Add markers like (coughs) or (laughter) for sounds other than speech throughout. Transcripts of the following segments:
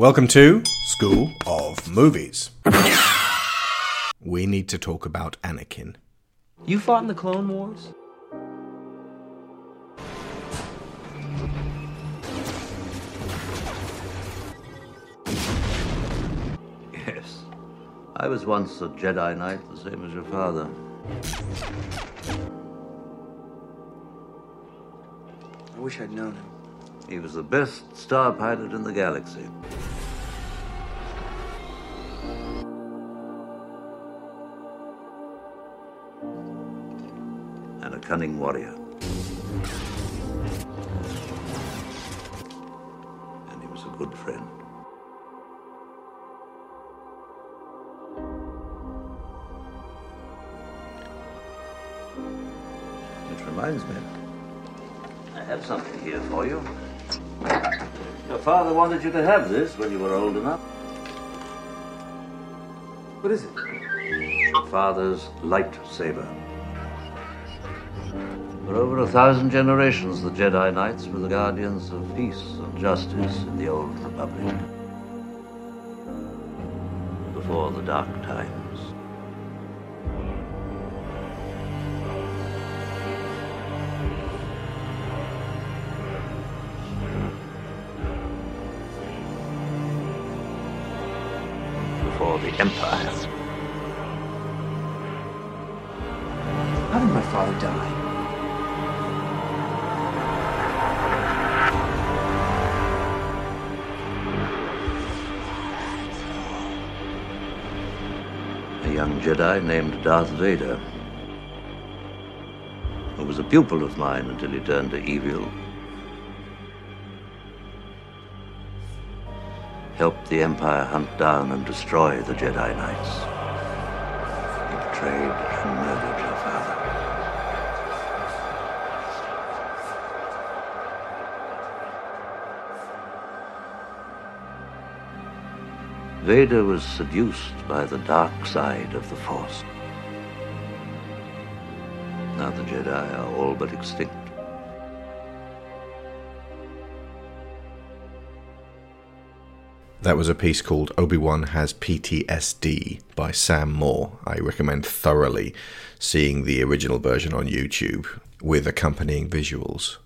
Welcome to School of Movies. we need to talk about Anakin. You fought in the Clone Wars? Yes. I was once a Jedi Knight, the same as your father. I wish I'd known him. He was the best star pilot in the galaxy. Cunning warrior. And he was a good friend. Which reminds me, I have something here for you. Your father wanted you to have this when you were old enough. What is it? Your father's lightsaber. For over a thousand generations, the Jedi Knights were the guardians of peace and justice in the Old Republic. Before the Dark Times. Before the Empire. Jedi named Darth Vader, who was a pupil of mine until he turned to evil. Helped the Empire hunt down and destroy the Jedi Knights. Vader was seduced by the dark side of the Force. Now the Jedi are all but extinct. That was a piece called Obi Wan Has PTSD by Sam Moore. I recommend thoroughly seeing the original version on YouTube with accompanying visuals.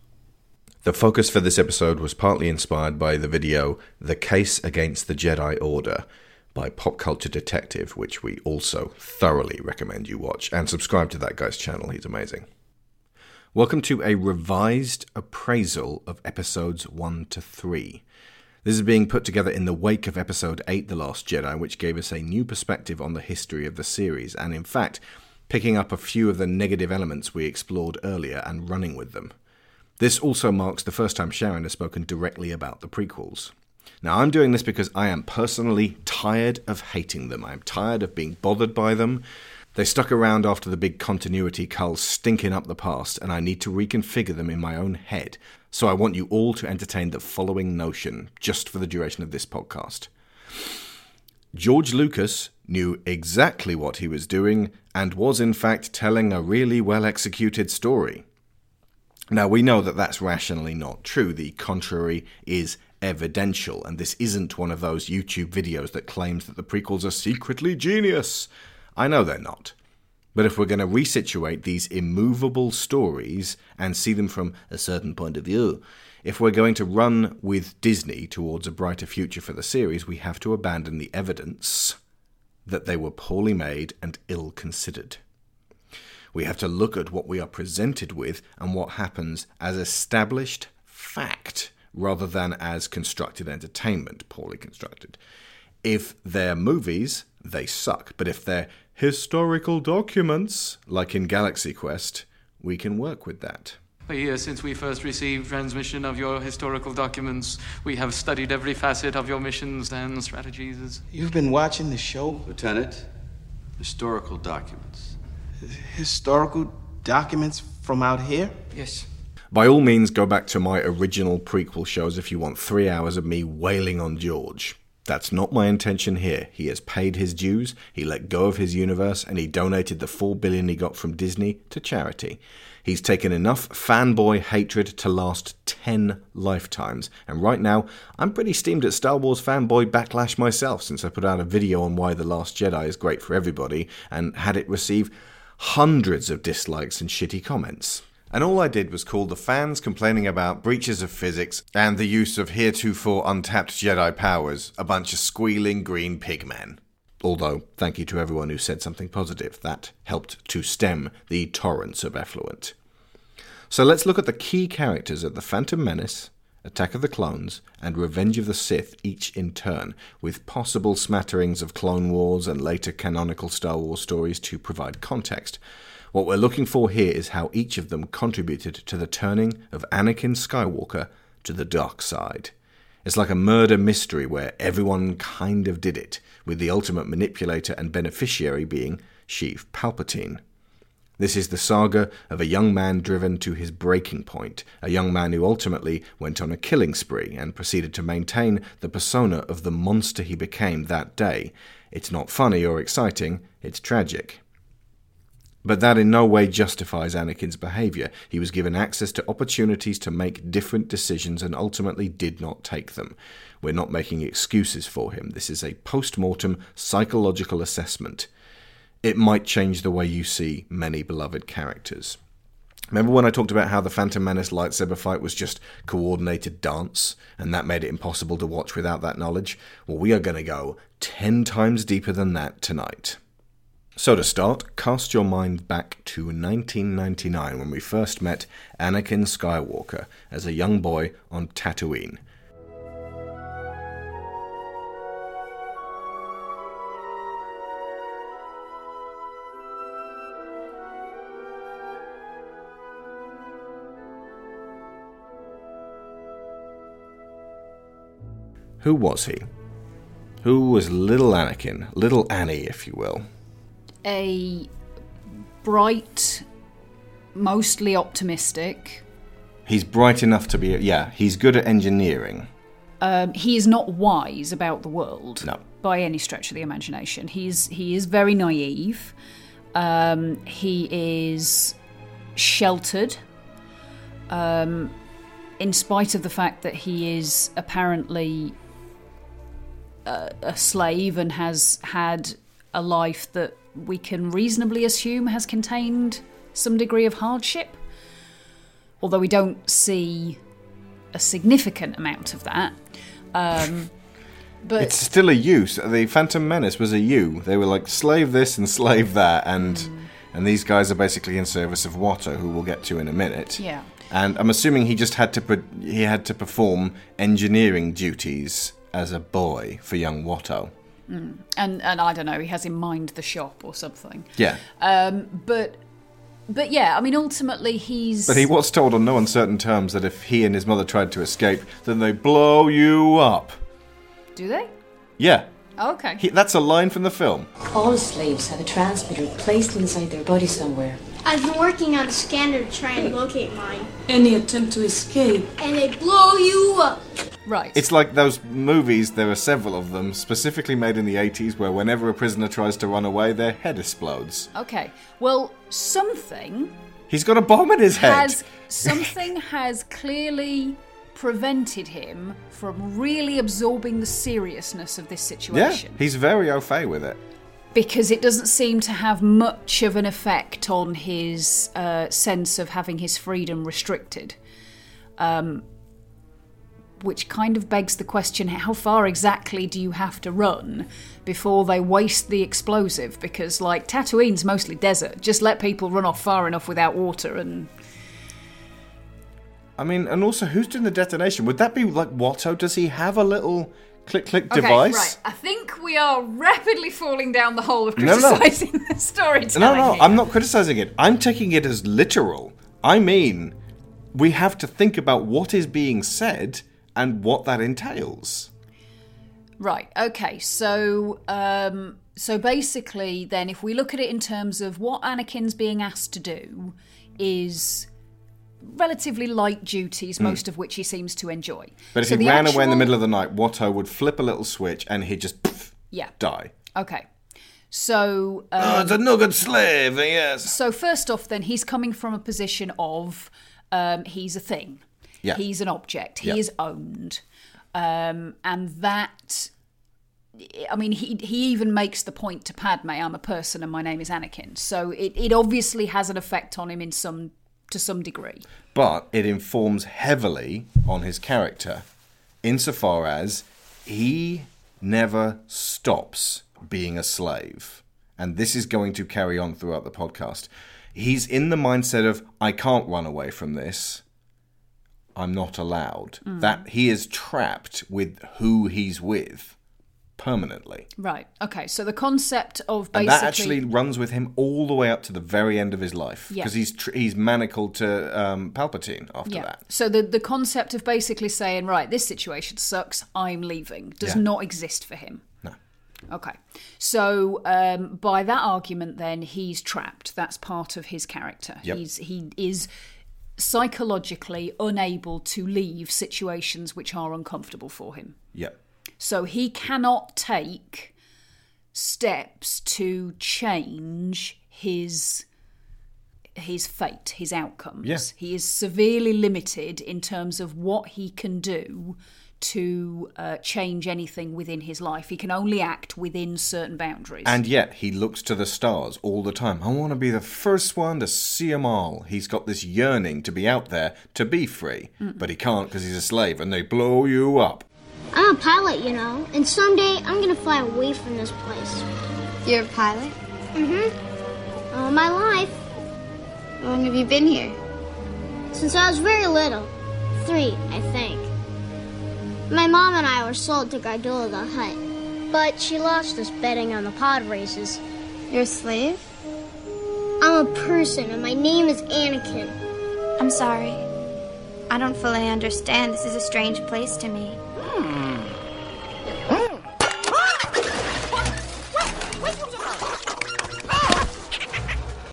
The focus for this episode was partly inspired by the video The Case Against the Jedi Order by Pop Culture Detective, which we also thoroughly recommend you watch. And subscribe to that guy's channel, he's amazing. Welcome to a revised appraisal of episodes 1 to 3. This is being put together in the wake of episode 8, The Last Jedi, which gave us a new perspective on the history of the series, and in fact, picking up a few of the negative elements we explored earlier and running with them. This also marks the first time Sharon has spoken directly about the prequels. Now, I'm doing this because I am personally tired of hating them. I'm tired of being bothered by them. They stuck around after the big continuity culls stinking up the past, and I need to reconfigure them in my own head. So I want you all to entertain the following notion, just for the duration of this podcast. George Lucas knew exactly what he was doing and was, in fact, telling a really well executed story. Now, we know that that's rationally not true. The contrary is evidential, and this isn't one of those YouTube videos that claims that the prequels are secretly genius. I know they're not. But if we're going to resituate these immovable stories and see them from a certain point of view, if we're going to run with Disney towards a brighter future for the series, we have to abandon the evidence that they were poorly made and ill considered. We have to look at what we are presented with and what happens as established fact rather than as constructed entertainment, poorly constructed. If they're movies, they suck. But if they're historical documents, like in Galaxy Quest, we can work with that. A year since we first received transmission of your historical documents, we have studied every facet of your missions and strategies. You've been watching the show? Lieutenant, historical documents. Historical documents from out here? Yes. By all means, go back to my original prequel shows if you want three hours of me wailing on George. That's not my intention here. He has paid his dues, he let go of his universe, and he donated the 4 billion he got from Disney to charity. He's taken enough fanboy hatred to last 10 lifetimes. And right now, I'm pretty steamed at Star Wars fanboy backlash myself since I put out a video on why The Last Jedi is great for everybody and had it receive hundreds of dislikes and shitty comments. And all I did was call the fans complaining about breaches of physics and the use of heretofore untapped Jedi powers a bunch of squealing green pigmen. Although, thank you to everyone who said something positive. That helped to stem the torrents of effluent. So let's look at the key characters of The Phantom Menace, Attack of the Clones, and Revenge of the Sith, each in turn, with possible smatterings of Clone Wars and later canonical Star Wars stories to provide context. What we're looking for here is how each of them contributed to the turning of Anakin Skywalker to the dark side. It's like a murder mystery where everyone kind of did it, with the ultimate manipulator and beneficiary being Sheev Palpatine. This is the saga of a young man driven to his breaking point, a young man who ultimately went on a killing spree and proceeded to maintain the persona of the monster he became that day. It's not funny or exciting, it's tragic. But that in no way justifies Anakin's behavior. He was given access to opportunities to make different decisions and ultimately did not take them. We're not making excuses for him. This is a post mortem psychological assessment. It might change the way you see many beloved characters. Remember when I talked about how the Phantom Menace lightsaber fight was just coordinated dance, and that made it impossible to watch without that knowledge? Well, we are going to go ten times deeper than that tonight. So, to start, cast your mind back to 1999 when we first met Anakin Skywalker as a young boy on Tatooine. Who was he? Who was little Anakin? Little Annie, if you will. A bright, mostly optimistic. He's bright enough to be. Yeah, he's good at engineering. Um, he is not wise about the world No. by any stretch of the imagination. He's he is very naive. Um, he is sheltered, um, in spite of the fact that he is apparently a, a slave and has had a life that we can reasonably assume has contained some degree of hardship. Although we don't see a significant amount of that. Um, (laughs) but It's still a use. The Phantom Menace was a U. They were like slave this and slave that, and Hmm. and these guys are basically in service of Watto, who we'll get to in a minute. Yeah. And I'm assuming he just had to put he had to perform engineering duties as a boy for young Watto. and and I don't know, he has in mind the shop or something. Yeah. Um, but but yeah, I mean, ultimately he's. But he was told on no uncertain terms that if he and his mother tried to escape, then they blow you up. Do they? Yeah. Oh, okay. He, that's a line from the film. All slaves have a transmitter placed inside their body somewhere. I've been working on a scanner to try and locate mine. Any attempt to escape And they blow you up. right. It's like those movies, there are several of them, specifically made in the 80s, where whenever a prisoner tries to run away, their head explodes. okay. Well, something He's got a bomb in his head. has something (laughs) has clearly prevented him from really absorbing the seriousness of this situation. yeah, he's very au fait with it. Because it doesn't seem to have much of an effect on his uh, sense of having his freedom restricted. Um, which kind of begs the question how far exactly do you have to run before they waste the explosive? Because, like, Tatooine's mostly desert. Just let people run off far enough without water and. I mean, and also, who's doing the detonation? Would that be like Watto? Does he have a little click click Okay, device? right. I think we are rapidly falling down the hole of No, no. criticising the storytelling. No, no, here. I'm not criticizing it. I'm taking it as literal. I mean, we have to think about what is being said and what that entails. Right. Okay. So, um, so basically, then, if we look at it in terms of what Anakin's being asked to do, is relatively light duties, most of which he seems to enjoy. Hmm. But if So he the ran away in the actual- middle of the night, Watto would flip a little switch and he'd just pff, yeah, die. okay. So uh, oh, it's a nugget slave, yes. So first off, then he's coming from a position of um, he's a thing. Yeah. He's an object. He Yeah. is owned, um, and that. I mean, he he even makes the point to Padme, "I'm a person, and my name is Anakin." So it, it obviously has an effect on him in some to some degree. But it informs heavily on his character insofar as he never stops being a slave. And this is going to carry on throughout the podcast. He's in the mindset of, I can't run away from this. I'm not allowed. Mm. That he is trapped with who he's with permanently. Right. Okay. So the concept of And basically that actually runs with him all the way up to the very end of his life Yeah. because he's tr- he's manacled to um, Palpatine after yeah. that. So the the concept of basically saying, right, this situation sucks, I'm leaving, does Yeah. not exist for him. No. Okay. So um, by that argument, then he's trapped. That's part of his character. Yep. He's he is psychologically unable to leave situations which are uncomfortable for him. Yep. So he cannot take steps to change his his fate, his outcomes. Yeah. He is severely limited in terms of what he can do to uh, change anything within his life. He can only act within certain boundaries. And yet he looks to the stars all the time. I want to be the first one to see them all. He's got this yearning to be out there, to be free. But he can't because he's a slave and they blow you up. I'm a pilot, you know, and someday I'm gonna fly away from this place. You're a pilot? Mm-hmm. All my life, How long have you been here? since I was very little. Three, I think. My mom and I were sold to Gardulla the Hutt, but she lost us betting on the pod races. You're a slave? I'm a person, and my name is Anakin. I'm sorry. I don't fully understand. This is a strange place to me.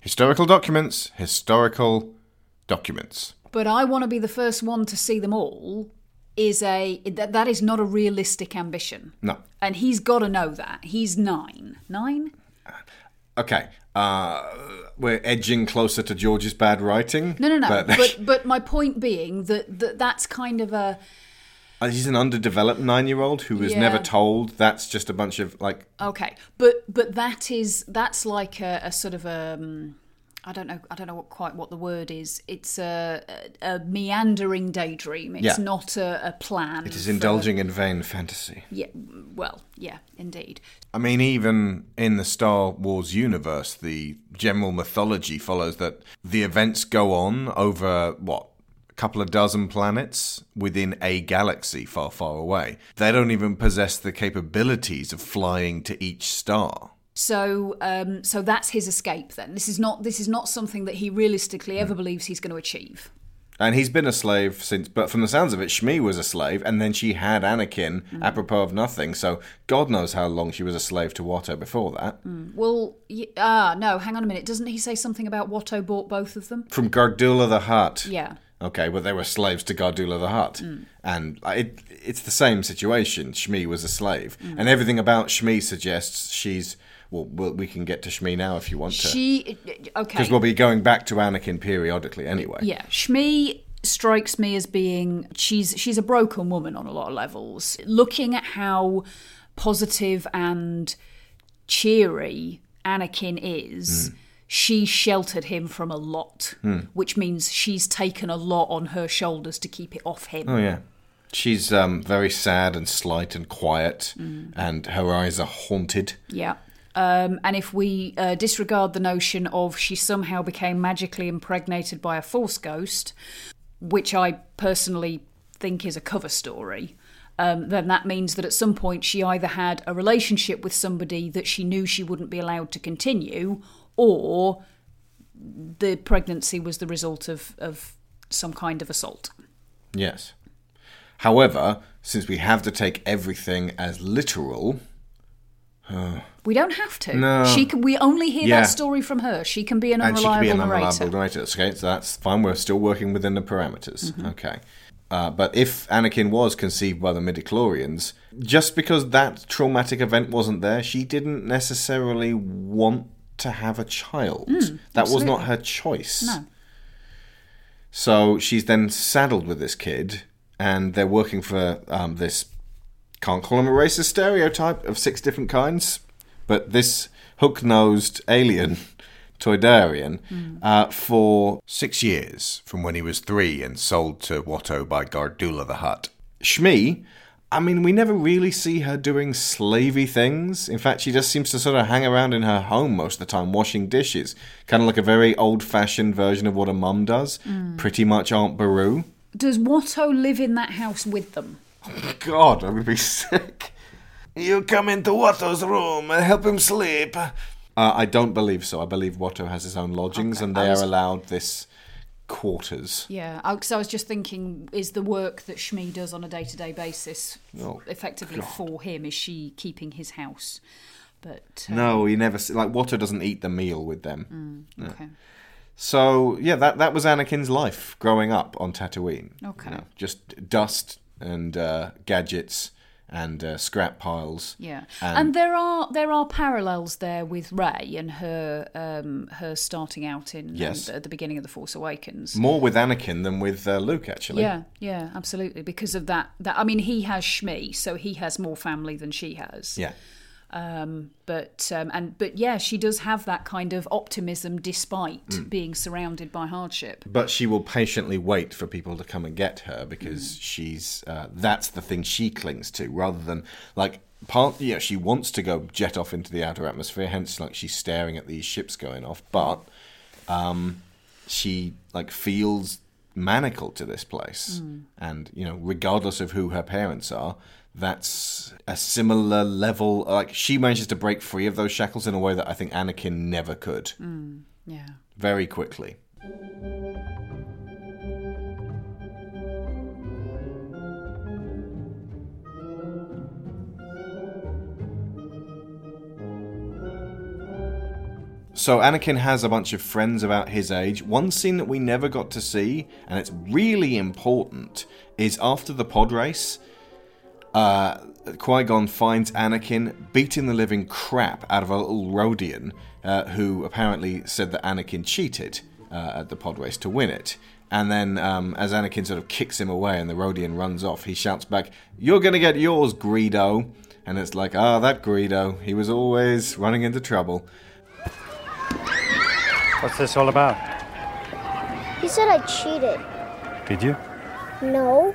Historical documents, historical documents. but I want to be the first one to see them all. Is a that, that is not a realistic ambition, No. and he's got to know that. He's nine, nine. Okay. Uh, we're edging closer to George's bad writing. No, no, no. But, But but, my point being that, that that's kind of a he's an underdeveloped nine-year-old who was Yeah. never told. That's just a bunch of like. okay. But but that is that's like a, a sort of a um, I don't know I don't know what, quite what the word is. It's a, a, a meandering daydream. It's Yeah. not a, a plan. It is for- indulging in vain fantasy. Yeah. Well. Yeah. Indeed. I mean, even in the Star Wars universe, the general mythology follows that the events go on over what a couple of dozen planets within a galaxy far, far away. They don't even possess the capabilities of flying to each star. So um, so that's his escape. Then this is not this is not something that he realistically ever believes he's going to achieve. And he's been a slave since, but from the sounds of it, Shmi was a slave, and then she had Anakin Mm. apropos of nothing. So God knows how long she was a slave to Watto before that. Well, y- ah, no, hang on a minute. Doesn't he say something about Watto bought both of them? From Gardulla the Hutt. Yeah. Okay, but they were slaves to Gardulla the Hutt. And it, it's the same situation. Shmi was a slave. And everything about Shmi suggests she's. Well, well, we can get to Shmi now if you want to. She okay. Because we'll be going back to Anakin periodically anyway. Yeah, Shmi strikes me as being she's she's a broken woman on a lot of levels. Looking at how positive and cheery Anakin is, Hmm. She sheltered him from a lot, which means she's taken a lot on her shoulders to keep it off him. Oh, yeah. She's um, very sad and slight and quiet, and her eyes are haunted. Yeah. Um, and if we uh, disregard the notion of she somehow became magically impregnated by a false ghost, which I personally think is a cover story, um, then that means that at some point she either had a relationship with somebody that she knew she wouldn't be allowed to continue, or the pregnancy was the result of, of some kind of assault. Yes. However, since we have to take everything as literal, We don't have to. No. She can. We only hear Yeah. that story from her. She can be an and she unreliable be an narrator. narrator. Okay, so that's fine. We're still working within the parameters. Mm-hmm. Okay. Uh, but if Anakin was conceived by the midichlorians, just because that traumatic event wasn't there, she didn't necessarily want to have a child. that was not Mm, her choice. No. So she's then saddled with this kid, and they're working for um, this. Can't call him a racist stereotype of six different kinds, but this hook-nosed alien, Toydarian, uh, for six years from when he was three and sold to Watto by Gardulla the Hutt. Shmi, I mean, we never really see her doing slavey things. In fact, she just seems to sort of hang around in her home most of the time, washing dishes, kind of like a very old-fashioned version of what a mum does. Pretty much Aunt Beru. Does Watto live in that house with them? (laughs) God, I would be sick. You come into Watto's room and help him sleep. Uh, I don't believe so. I believe Watto has his own lodgings Okay, and they was- are allowed this quarters. Yeah, because I was just thinking, is the work that Shmi does on a day-to-day basis Oh, effectively for him? Is she keeping his house? But uh, No, he never like Watto doesn't eat the meal with them. okay, So yeah, that that was Anakin's life growing up on Tatooine. Okay. You know, just dust and uh, gadgets and uh, scrap piles. yeah, And- and, there are there are parallels there with Rey and her um, her starting out in um, Yes. at the beginning of the Force Awakens. More with Anakin than with uh, Luke, actually. Yeah, yeah, absolutely. Because of that, that I mean, he has Shmi, so he has more family than she has. Yeah. Um, but um, and but yeah, she does have that kind of optimism despite Mm. being surrounded by hardship. But she will patiently wait for people to come and get her because Mm. she's uh, that's the thing she clings to rather than like part yeah she wants to go jet off into the outer atmosphere hence like she's staring at these ships going off but um, she like feels manacled to this place Mm. and you know regardless of who her parents are that's a similar level like she manages to break free of those shackles in a way that I think Anakin never could mm, Yeah. very quickly So Anakin has a bunch of friends about his age. One scene that we never got to see, and it's really important, is after the pod race. Uh, Qui Gon finds Anakin beating the living crap out of a little Rodian uh, who apparently said that Anakin cheated uh, at the pod race to win it. And then, um, as Anakin sort of kicks him away and the Rodian runs off, he shouts back, You're gonna get yours, Greedo. And it's like, Ah, that Greedo. He was always running into trouble. What's this all about? He said I cheated. Did you? No.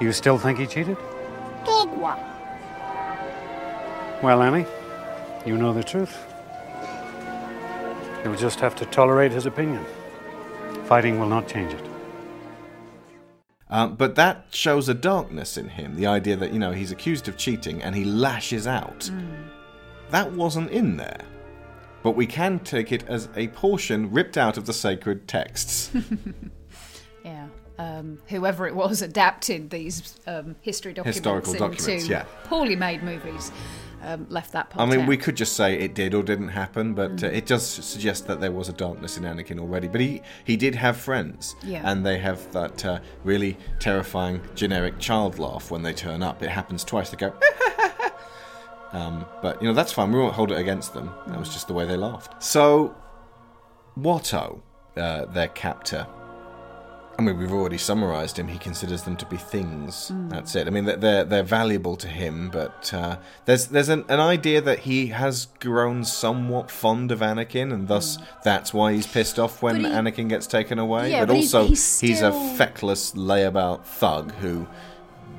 You still think he cheated? Big one. Well, Annie, you know the truth. You'll just have to tolerate his opinion. Fighting will not change it. Um, but that shows a darkness in him. The idea that, you know, he's accused of cheating and he lashes out. That wasn't in there. But we can take it as a portion ripped out of the sacred texts. (laughs) Um, whoever it was (laughs) adapted these um, history documents Historical into documents, yeah. poorly made movies um, left that part. I mean, out. we could just say it did or didn't happen, but uh, it does suggest that there was a darkness in Anakin already. But he, he did have friends, Yeah. and they have that uh, really terrifying generic child laugh when they turn up. It happens twice. They go, (laughs) um, but you know that's fine. We won't hold it against them. That was just the way they laughed. So, Watto, uh, their captor. I mean, we've already summarised him. He considers them to be things. That's it. I mean, they're they're, they're valuable to him, but uh, there's there's an, an idea that he has grown somewhat fond of Anakin, and thus that's why he's pissed off when he- Anakin gets taken away. Yeah, but, but he's- also, he's he's a feckless layabout thug who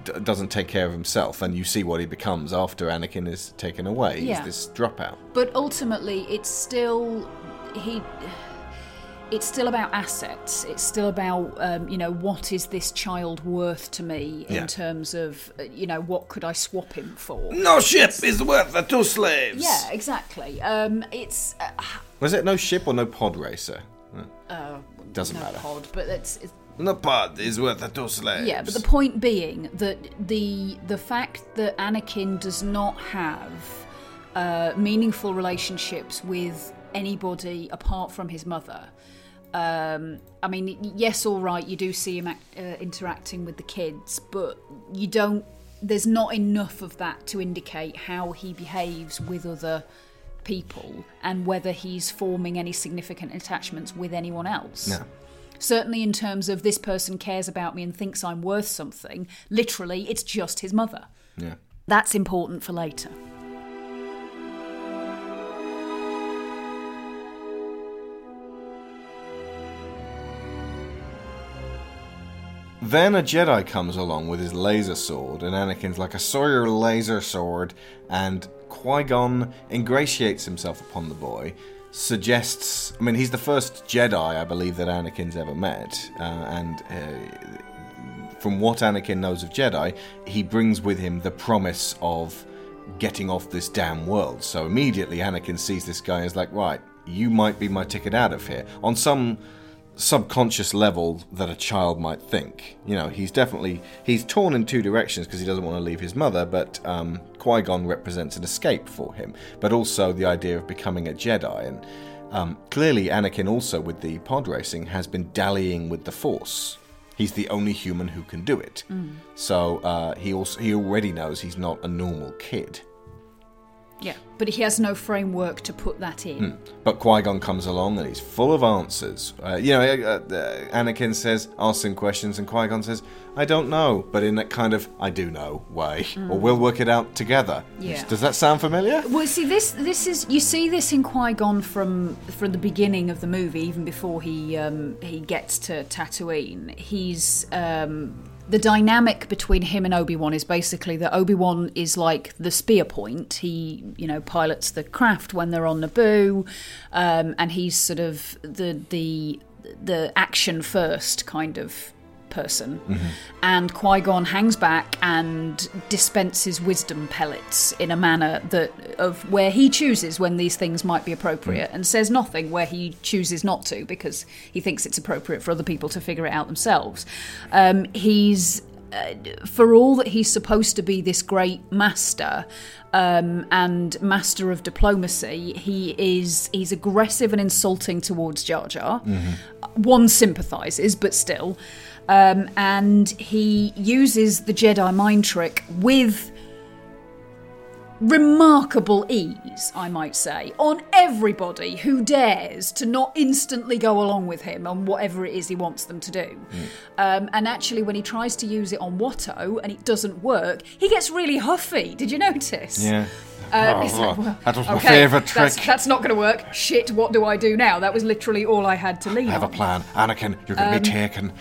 d- doesn't take care of himself, and you see what he becomes after Anakin is taken away. Yeah. He's this dropout. But ultimately, it's still he. It's still about assets. It's still about um, you know what is this child worth to me in Yeah. terms of uh, you know what could I swap him for? No ship is worth the two slaves. Yeah, exactly. Um, it's uh, Was it no ship or no pod racer? uh, Doesn't no matter. pod, but it's, it's No pod is worth the two slaves. Yeah, but the point being that the the fact that Anakin does not have uh, meaningful relationships with anybody apart from his mother. Um, I mean, yes, all right, you do see him act, uh, interacting with the kids, but you don't. There's not enough of that to indicate how he behaves with other people and whether he's forming any significant attachments with anyone else. No. Certainly, in terms of this person cares about me and thinks I'm worth something, literally, it's just his mother. Yeah. That's important for later. Then a Jedi comes along with his laser sword, and Anakin's like, I saw your laser sword, and Qui Gon ingratiates himself upon the boy, suggests. I mean, he's the first Jedi, I believe, that Anakin's ever met, uh, and uh, from what Anakin knows of Jedi, he brings with him the promise of getting off this damn world. So immediately Anakin sees this guy as like, right, you might be my ticket out of here. On some subconscious level that a child might think. You know, he's definitely he's torn in two directions because he doesn't want to leave his mother, but um, Qui Gon represents an escape for him, but also the idea of becoming a Jedi. And um, clearly, Anakin also with the pod racing has been dallying with the Force. He's the only human who can do it. Mm. So uh, he also he already knows he's not a normal kid. Yeah, but he has no framework to put that in. Hmm. But Qui Gon comes along and he's full of answers. Uh, you know, uh, uh, Anakin says, ask him questions, and Qui Gon says, I don't know, but in that kind of I do know way, Mm. or we'll work it out together. Yeah. Does that sound familiar? Well, see, this this is you see this in Qui Gon from from the beginning of the movie, even before he um, he gets to Tatooine. He's um, the dynamic between him and Obi Wan is basically that Obi Wan is like the spear point. He you know pilots the craft when they're on Naboo, um, and he's sort of the the the action first kind of person. And Qui Gon hangs back and dispenses wisdom pellets in a manner that of where he chooses when these things might be appropriate, and says nothing where he chooses not to because he thinks it's appropriate for other people to figure it out themselves. Um, he's uh, for all that he's supposed to be this great master um, and master of diplomacy, he is he's aggressive and insulting towards Jar Jar. One sympathises, but still. Um, and he uses the Jedi mind trick with remarkable ease, I might say, on everybody who dares to not instantly go along with him on whatever it is he wants them to do. Um, and actually, when he tries to use it on Watto and it doesn't work, he gets really huffy. Did you notice? Yeah. Uh, Oh, it's like, well, that was my okay, favourite trick. that's not going to work. Shit, what do I do now? That was literally all I had to lean I have a plan. Anakin, you're going to Um, be taken.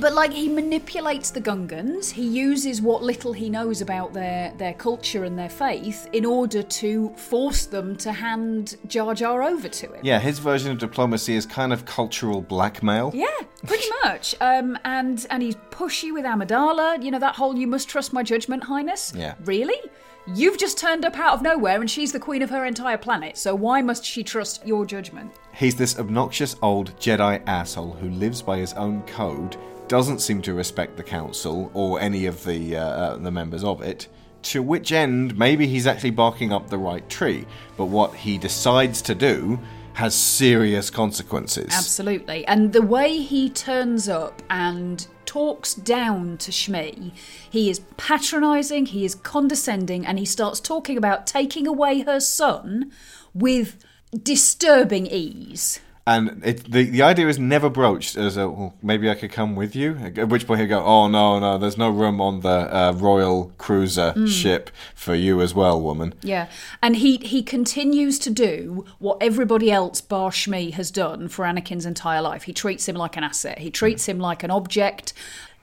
But like he manipulates the Gungans, he uses what little he knows about their their culture and their faith in order to force them to hand Jar Jar over to him. Yeah, his version of diplomacy is kind of cultural blackmail. Yeah, pretty (laughs) much. Um, and and he's pushy with Amidala. You know that whole "you must trust my judgment, Highness." Yeah. Really? You've just turned up out of nowhere, and she's the queen of her entire planet. So why must she trust your judgment? He's this obnoxious old Jedi asshole who lives by his own code, doesn't seem to respect the Council or any of the uh, uh, the members of it. To which end, maybe he's actually barking up the right tree. But what he decides to do has serious consequences. Absolutely. And the way he turns up and talks down to Shmi, he is patronising, he is condescending, and he starts talking about taking away her son with disturbing ease. And it, the the idea is never broached as a well, maybe I could come with you. At which point he'll go, oh no no, there's no room on the uh, royal cruiser Mm. ship for you as well, woman. Yeah, and he he continues to do what everybody else bar Shmi has done for Anakin's entire life. He treats him like an asset. He treats him like an object.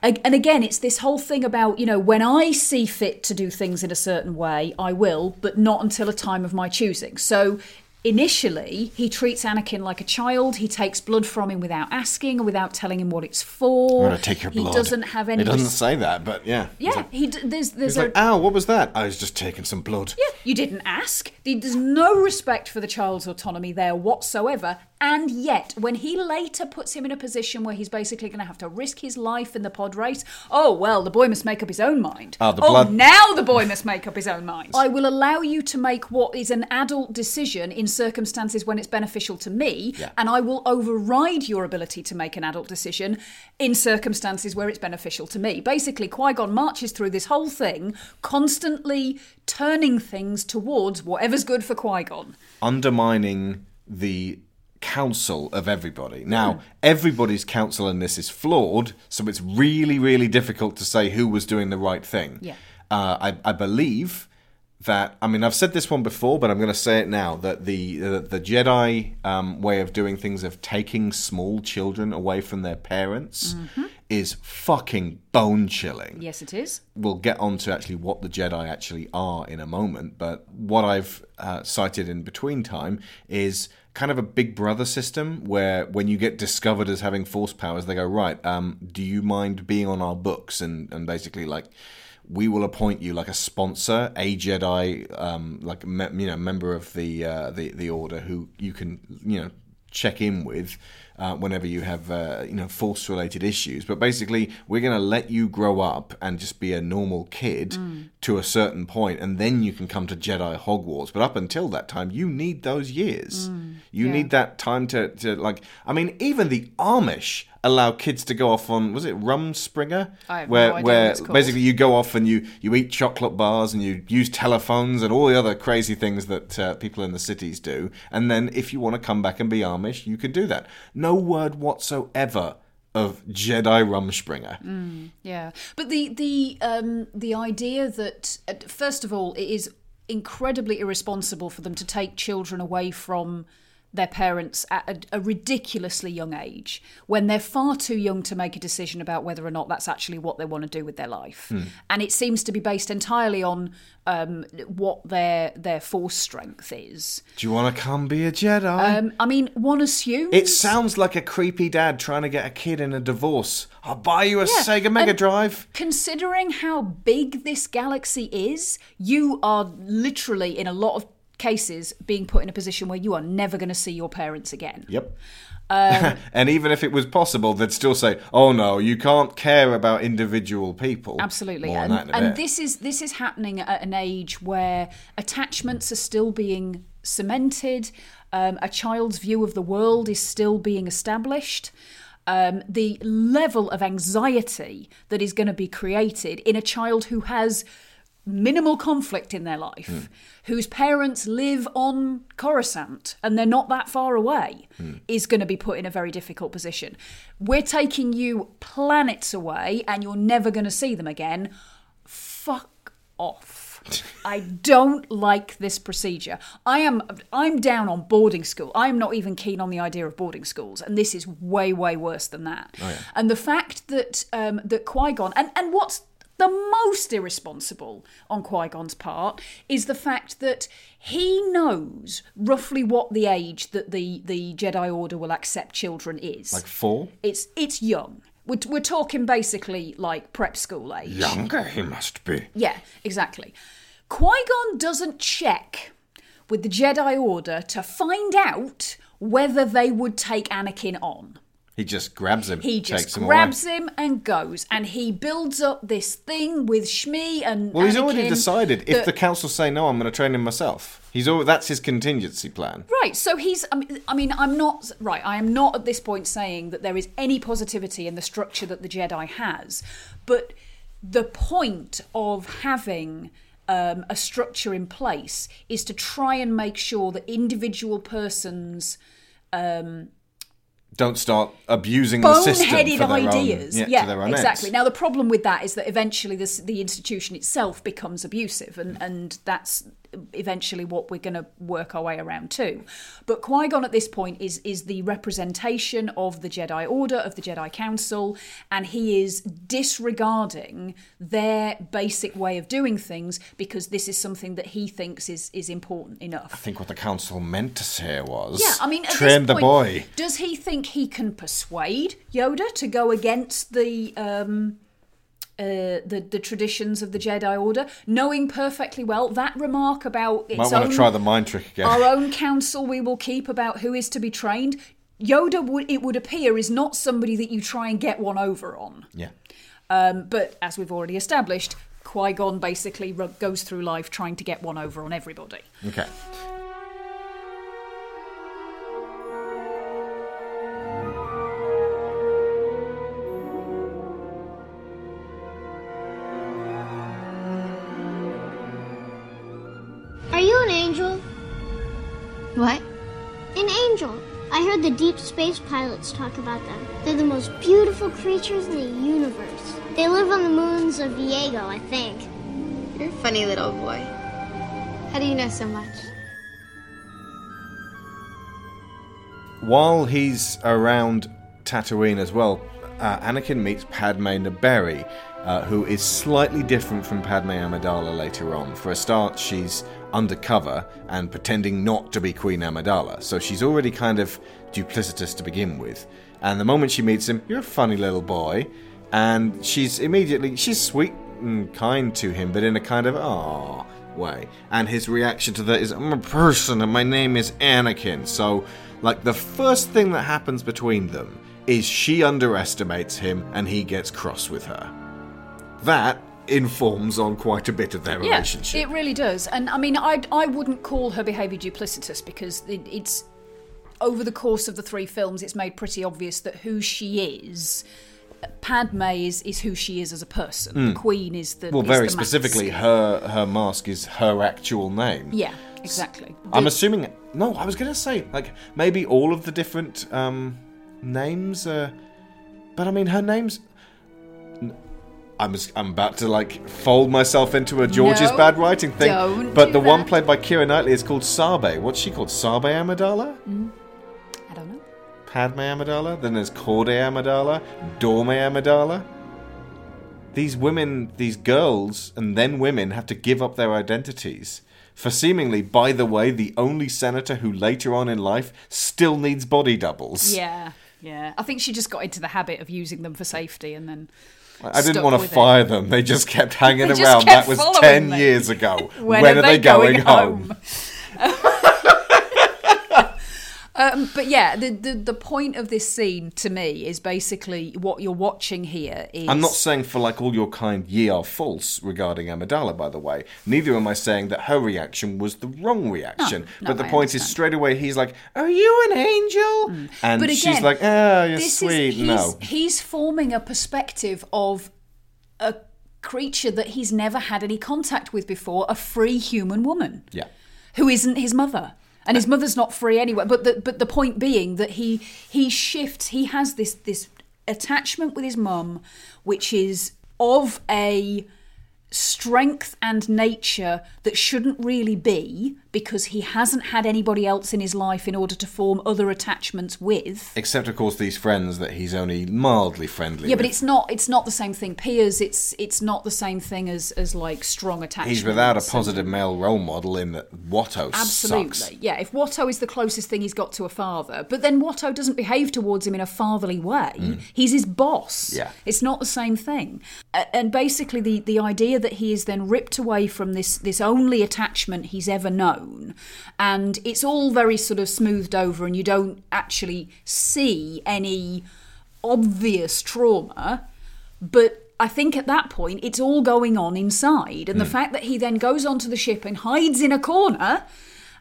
And again, it's this whole thing about you know when I see fit to do things in a certain way, I will, but not until a time of my choosing. So. Initially, he treats Anakin like a child. He takes blood from him without asking or without telling him what it's for. I'm gonna take your he blood. doesn't have any. It doesn't res- say that, but yeah. yeah, he d- there's there's He's a like, ow, what was that? I was just taking some blood. yeah, you didn't ask. There's no respect for the child's autonomy there whatsoever. And yet, when he later puts him in a position where he's basically going to have to risk his life in the pod race, oh, well, the boy must make up his own mind. Ah, the oh, now the boy must make up his own mind. I will allow you to make what is an adult decision in circumstances when it's beneficial to me, Yeah. and I will override your ability to make an adult decision in circumstances where it's beneficial to me. Basically, Qui Gon marches through this whole thing, constantly turning things towards whatever's good for Qui Gon. undermining the counsel of everybody. Now, everybody's counsel in this is flawed, so it's really, really difficult to say who was doing the right thing. Yeah. Uh, I, I believe that I mean I've said this one before, but I'm going to say it now that the the, the Jedi um, way of doing things of taking small children away from their parents Mm-hmm. is fucking bone chilling Yes, it is. we'll get on to actually what the Jedi actually are in a moment, but what I've uh, cited in between time is kind of a big brother system where when you get discovered as having force powers, they go, right, um, do you mind being on our books? And, and basically, like, we will appoint you like a sponsor, a Jedi, um, like me, you know, member of the uh, the the order who you can you know check in with uh, whenever you have uh, you know force related issues. But basically, we're going to let you grow up and just be a normal kid to a certain point, and then you can come to Jedi Hogwarts. But up until that time, you need those years. you yeah. need that time to, to like. I mean, even the Amish allow kids to go off on was it Rumspringa? I have where no idea where basically you go off and you you eat chocolate bars and you use telephones and all the other crazy things that uh, people in the cities do. And then if you want to come back and be Amish, you can do that. No word whatsoever of Jedi Rumspringa. Yeah, but the the um, the idea that uh, first of all, it is incredibly irresponsible for them to take children away from their parents at a, a ridiculously young age when they're far too young to make a decision about whether or not that's actually what they want to do with their life and it seems to be based entirely on um, what their their force strength is Do you want to come be a Jedi? um, i mean one assumes it sounds like a creepy dad trying to get a kid in a divorce. I'll buy you a Yeah, Sega Mega Drive. Considering how big this galaxy is, you are literally, in a lot of cases, being put in a position where you are never going to see your parents again. Yep. Um, (laughs) and even if it was possible, they'd still say, "Oh no, you can't care about individual people." Absolutely, and, and this is this is happening at an age where attachments are still being cemented. Um, a child's view of the world is still being established. Um, the level of anxiety that is going to be created in a child who has minimal conflict in their life, whose parents live on Coruscant and they're not that far away, is going to be put in a very difficult position. We're taking you planets away and you're never going to see them again. Fuck off. I don't like this procedure. I am I'm down on boarding school. I am not even keen on the idea of boarding schools, and this is way way worse than that. And the fact that um, that Qui Gon and and what's the most irresponsible on Qui Gon's part is the fact that he knows roughly what the age that the the Jedi Order will accept children is. like four. it's it's young. We're, we're talking basically like prep school age. Younger he must be. Yeah, exactly. Qui Gon doesn't check with the Jedi Order to find out whether they would take Anakin on. He just grabs him. He takes just him grabs away. him and goes, and he builds up this thing with Shmi and. Well, he's already Anakin decided. If the council say no, I'm going to train him myself. He's all. That's his contingency plan. Right, so he's. I mean, I mean, I'm not. Right, I am not at this point saying that there is any positivity in the structure that the Jedi has, but the point of having um, a structure in place is to try and make sure that individual persons. Um, Don't start abusing the system for their ideas. Own, yeah, to their exactly. ends. Now the problem with that is that eventually this, the institution itself becomes abusive, and and that's eventually what we're going to work our way around to. But Qui Gon at this point is is the representation of the Jedi Order of the Jedi Council, and he is disregarding their basic way of doing things because this is something that he thinks is is important enough. I think what the council meant to say was, Yeah, I mean, train this the boy. Does he think he can persuade Yoda to go against the um, uh, the the traditions of the Jedi Order, knowing perfectly well that remark about its Might want own to try the mind trick again. our own counsel we will keep about who is to be trained. Yoda would it would appear is not somebody that you try and get one over on. yeah. Um, but as we've already established, Qui Gon basically goes through life trying to get one over on everybody. Okay. Heard the deep space pilots talk about them. They're the most beautiful creatures in the universe. They live on the moons of Iego, I think. You're a funny little boy. How do you know so much? While he's around Tatooine as well, uh, Anakin meets Padme Naberrie, uh, who is slightly different from Padme Amidala later on. For a start, she's undercover and pretending not to be Queen Amidala, so she's already kind of duplicitous to begin with. And the moment she meets him, you're a funny little boy, and she's immediately she's sweet and kind to him, but in a kind of ah way. And his reaction to that is, I'm a person and my name is Anakin. So, like, the first thing that happens between them is she underestimates him and he gets cross with her. That informs on quite a bit of their Yeah, relationship. it really does. And I mean, I I wouldn't call her behaviour duplicitous because it, it's over the course of the three films, it's made pretty obvious that who she is. Padme is, is who she is as a person. The Mm. Queen is the well, is very the specifically, her her mask is her actual name. Yeah, exactly. I'm assuming. No, I was going to say like maybe all of the different um, names are, but I mean her name's. I'm I'm about to like fold myself into a George's No, bad writing thing. but the one played by Keira Knightley is called Sabe. What's she called? Sabe Amidala? Mm, I don't know. Padme Amidala. Then there's Cordé Amidala, Dorme Amidala. These women, these girls, and then women have to give up their identities for seemingly, by the way, the only senator who later on in life still needs body doubles. Yeah, yeah. I think she just got into the habit of using them for safety and then. I didn't want to with it. fire them. They just kept hanging They around. kept That was 10 me. years ago. When are they going (laughs) Um, but yeah, the, the the point of this scene to me is basically what you're watching here is. I'm not saying for like all your kind ye are false regarding Amidala, by the way. Neither am I saying that her reaction was the wrong reaction. no, but the I point is straight away he's like, Are you an angel? And But she's again, like, Oh, you're this sweet. Is, he's, no. he's forming a perspective of a creature that he's never had any contact with before, a free human woman Yeah. who isn't his mother. And his mother's not free anyway. But the but the point being that he he shifts. He has this this attachment with his mum, which is of a strength and nature that shouldn't really be because he hasn't had anybody else in his life in order to form other attachments with. Except of course these friends that he's only mildly friendly Yeah, with. but it's not it's not the same thing. Peers, it's it's not the same thing as as like strong attachment. He's without a positive male role model in that Watto Absolutely, sucks. yeah. If Watto is the closest thing he's got to a father, but then Watto doesn't behave towards him in a fatherly way. Mm. He's his boss. Yeah. it's not the same thing. And basically, the the idea that he is then ripped away from this this only attachment he's ever known, and it's all very sort of smoothed over, and you don't actually see any obvious trauma, but. I think at that point it's all going on inside, and the Mm. fact that he then goes onto the ship and hides in a corner,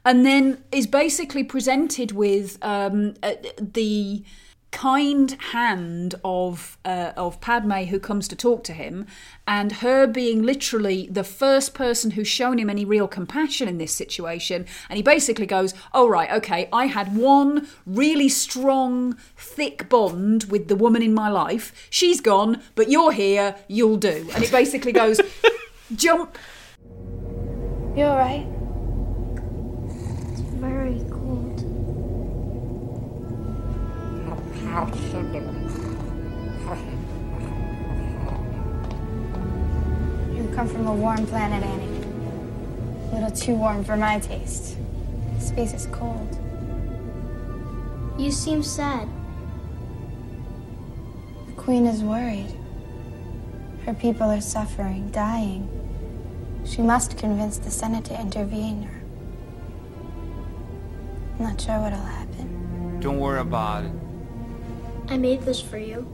and then is basically presented with um, uh, the kind hand of uh, of Padme who comes to talk to him, and her being literally the first person who's shown him any real compassion in this situation. And he basically goes, "Oh right, okay, I had one really strong, thick bond with the woman in my life. She's gone, but you're here. You'll do." And it basically goes, (laughs) "Jump." you're alright? It's very cold. You come from a warm planet, Annie. A little too warm for my taste. Space is cold. You seem sad. The Queen is worried. Her people are suffering, dying. She must convince the Senate to intervene, or. I'm not sure what'll happen. Don't worry about it. I made this for you.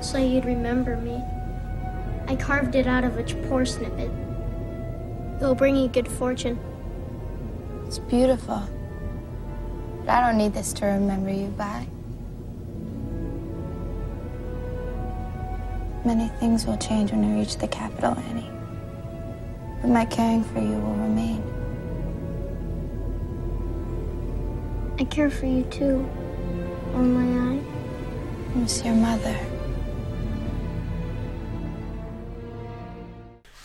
So you'd remember me. I carved it out of a japor snippet. It'll bring you good fortune. It's beautiful. But I don't need this to remember you by. Many things will change when we reach the capital, Annie. But my caring for you will remain. I care for you too. Only I. Miss your mother.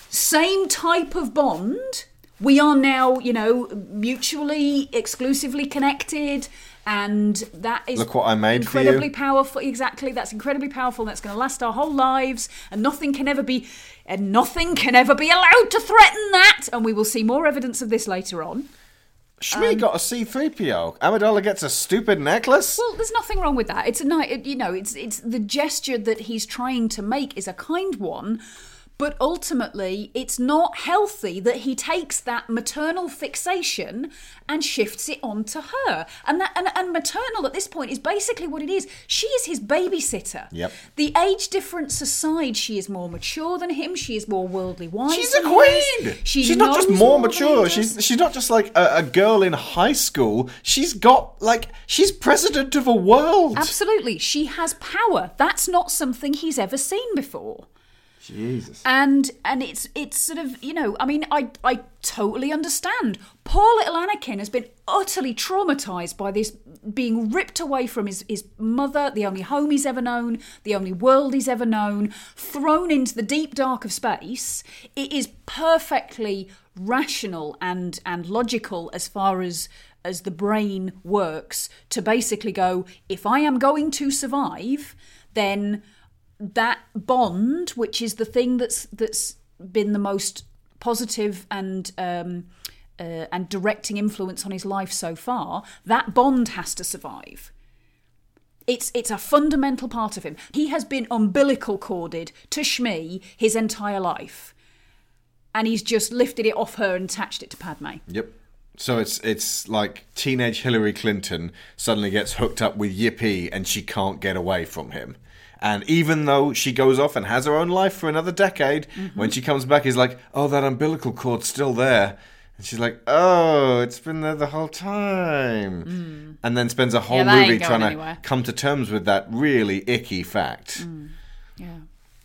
Same type of bond. We are now, you know, mutually, exclusively connected, and that is Look what I made for you. incredibly powerful. Exactly, that's incredibly powerful. That's going to last our whole lives, and nothing can ever be, and nothing can ever be allowed to threaten that. And we will see more evidence of this later on. Shmi Um, got a C3PO. Amidala gets a stupid necklace. Well, there's nothing wrong with that. It's a night, you know, it's it's the gesture that he's trying to make is a kind one, but ultimately it's not healthy that he takes that maternal fixation and shifts it onto her. And that and, and maternal at this point is basically what it is. She is his babysitter. Yep. The age difference aside, she is more mature than him. She is more worldly wise. She's a queen. She she's not just more mature. She's she's not just like a, a girl in high school. She's got like she's president of a world. Absolutely. She has power. That's not something he's ever seen before. Jesus. And and it's it's sort of, you know, I mean, I I totally understand. Poor little Anakin has been utterly traumatized by this being ripped away from his, his mother, the only home he's ever known, the only world he's ever known, thrown into the deep dark of space. It is perfectly rational and and logical as far as as the brain works to basically go if i am going to survive then that bond which is the thing that's that's been the most positive and um uh, and directing influence on his life so far that bond has to survive it's it's a fundamental part of him. He has been umbilical corded to Shmi his entire life, and he's just lifted it off her and attached it to Padme. Yep. So it's it's like teenage Hillary Clinton suddenly gets hooked up with Yippee and she can't get away from him. And even though she goes off and has her own life for another decade, Mm-hmm. when she comes back, he's like, "Oh, that umbilical cord's still there," and she's like, "Oh, it's been there the whole time," and then spends a whole Mm. Yeah, movie trying to come to terms with that really icky fact. Mm. Yeah.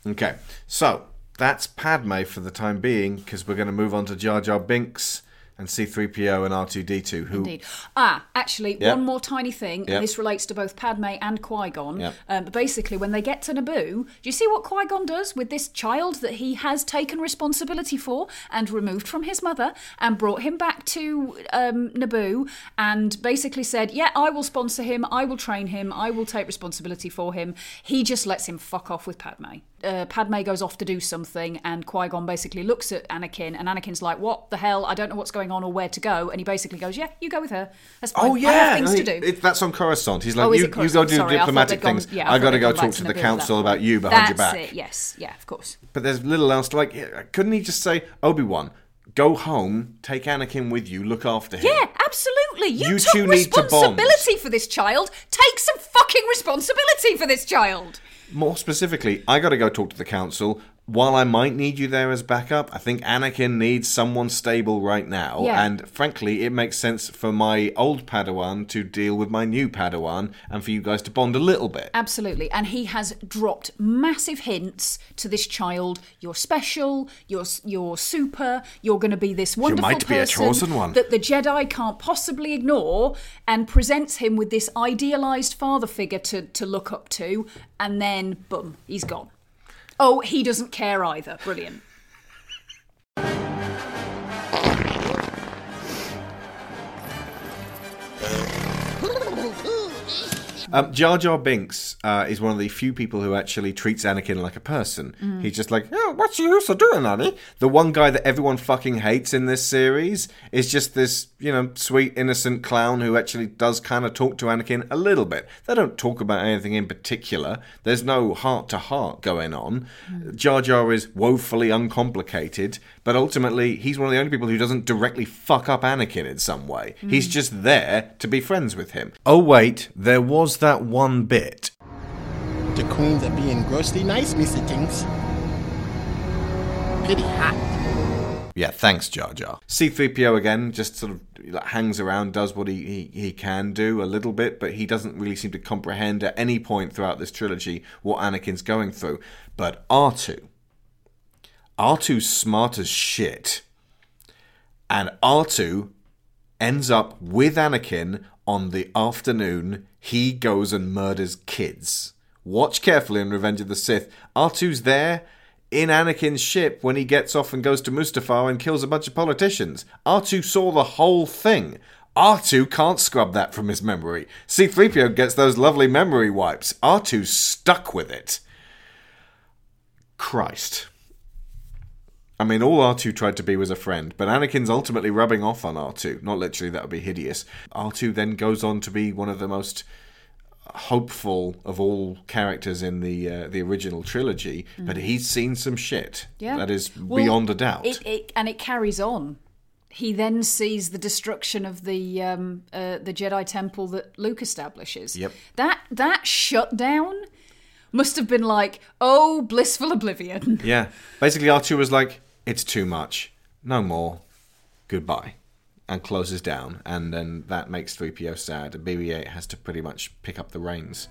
Okay, so that's Padme for the time being, because we're going to move on to Jar Jar Binks and C3PO and R2D2, who Indeed. Ah, actually, Yep. one more tiny thing, Yep. and this relates to both Padme and Qui Gon. Yep. Um, basically, when they get to Naboo, do you see what Qui Gon does with this child that he has taken responsibility for and removed from his mother and brought him back to um, Naboo and basically said, Yeah, I will sponsor him, I will train him, I will take responsibility for him. He just lets him fuck off with Padme. Uh, Padme goes off to do something, and Qui Gon basically looks at Anakin, and Anakin's like, "What the hell? I don't know what's going on or where to go." And he basically goes, "Yeah, you go with her. That's fine. Oh I yeah, have things I to do." It, that's on Coruscant. He's like, Oh, you, you go do Sorry, diplomatic gone- things. yeah, I I got to go talk to the council about you behind your That's back. it. Yes, yeah, of course. But there's little else to like. Couldn't he just say, Obi Wan, go home, take Anakin with you, look after him? Yeah, absolutely. You, You took two need to responsibility for this child. Take some fucking responsibility for this child. More specifically, I got to go talk to the council. While I might need you there as backup, I think Anakin needs someone stable right now. Yeah. And frankly, it makes sense for my old Padawan to deal with my new Padawan and for you guys to bond a little bit. Absolutely. And he has dropped massive hints to this child. You're special. You're you're super. You're going to be this wonderful might be a person chosen one. that the Jedi can't possibly ignore, and presents him with this idealized father figure to to look up to. And then, boom, he's gone. Oh, he doesn't care either. Brilliant. Um, Jar Jar Binks uh, is one of the few people who actually treats Anakin like a person. Mm. He's just like, oh, what's the use of doing that, eh? The one guy that everyone fucking hates in this series is just this, you know, sweet, innocent clown who actually does kind of talk to Anakin a little bit. They don't talk about anything in particular. There's no heart to heart going on. Jar Jar is woefully uncomplicated, but ultimately, he's one of the only people who doesn't directly fuck up Anakin in some way. He's just there to be friends with him. Oh, wait, there was that one bit. The queens are being grossly nice, Mr. Tinks. Pretty hot. Yeah, thanks, Jar Jar. C3PO again just sort of hangs around, does what he, he, he can do a little bit, but he doesn't really seem to comprehend at any point throughout this trilogy what Anakin's going through. But R2. R2's smart as shit. And R2 ends up with Anakin on the afternoon he goes and murders kids. Watch carefully in Revenge of the Sith. R2's there in Anakin's ship when he gets off and goes to Mustafar and kills a bunch of politicians. R2 saw the whole thing. R2 can't scrub that from his memory. C3PO gets those lovely memory wipes. R2's stuck with it. Christ. I mean, all R2 tried to be was a friend, but Anakin's ultimately rubbing off on R2. Not literally, that would be hideous. R2 then goes on to be one of the most hopeful of all characters in the uh, the original trilogy, but he's seen some shit. Yeah. That is Well, beyond a doubt. It, it, and it carries on. He then sees the destruction of the um, uh, the Jedi Temple that Luke establishes. Yep. That that shutdown must have been like, oh, blissful oblivion. Yeah. Basically, R2 was like, it's too much. No more. Goodbye. And closes down. And then that makes 3PO sad. And BB 8 has to pretty much pick up the reins.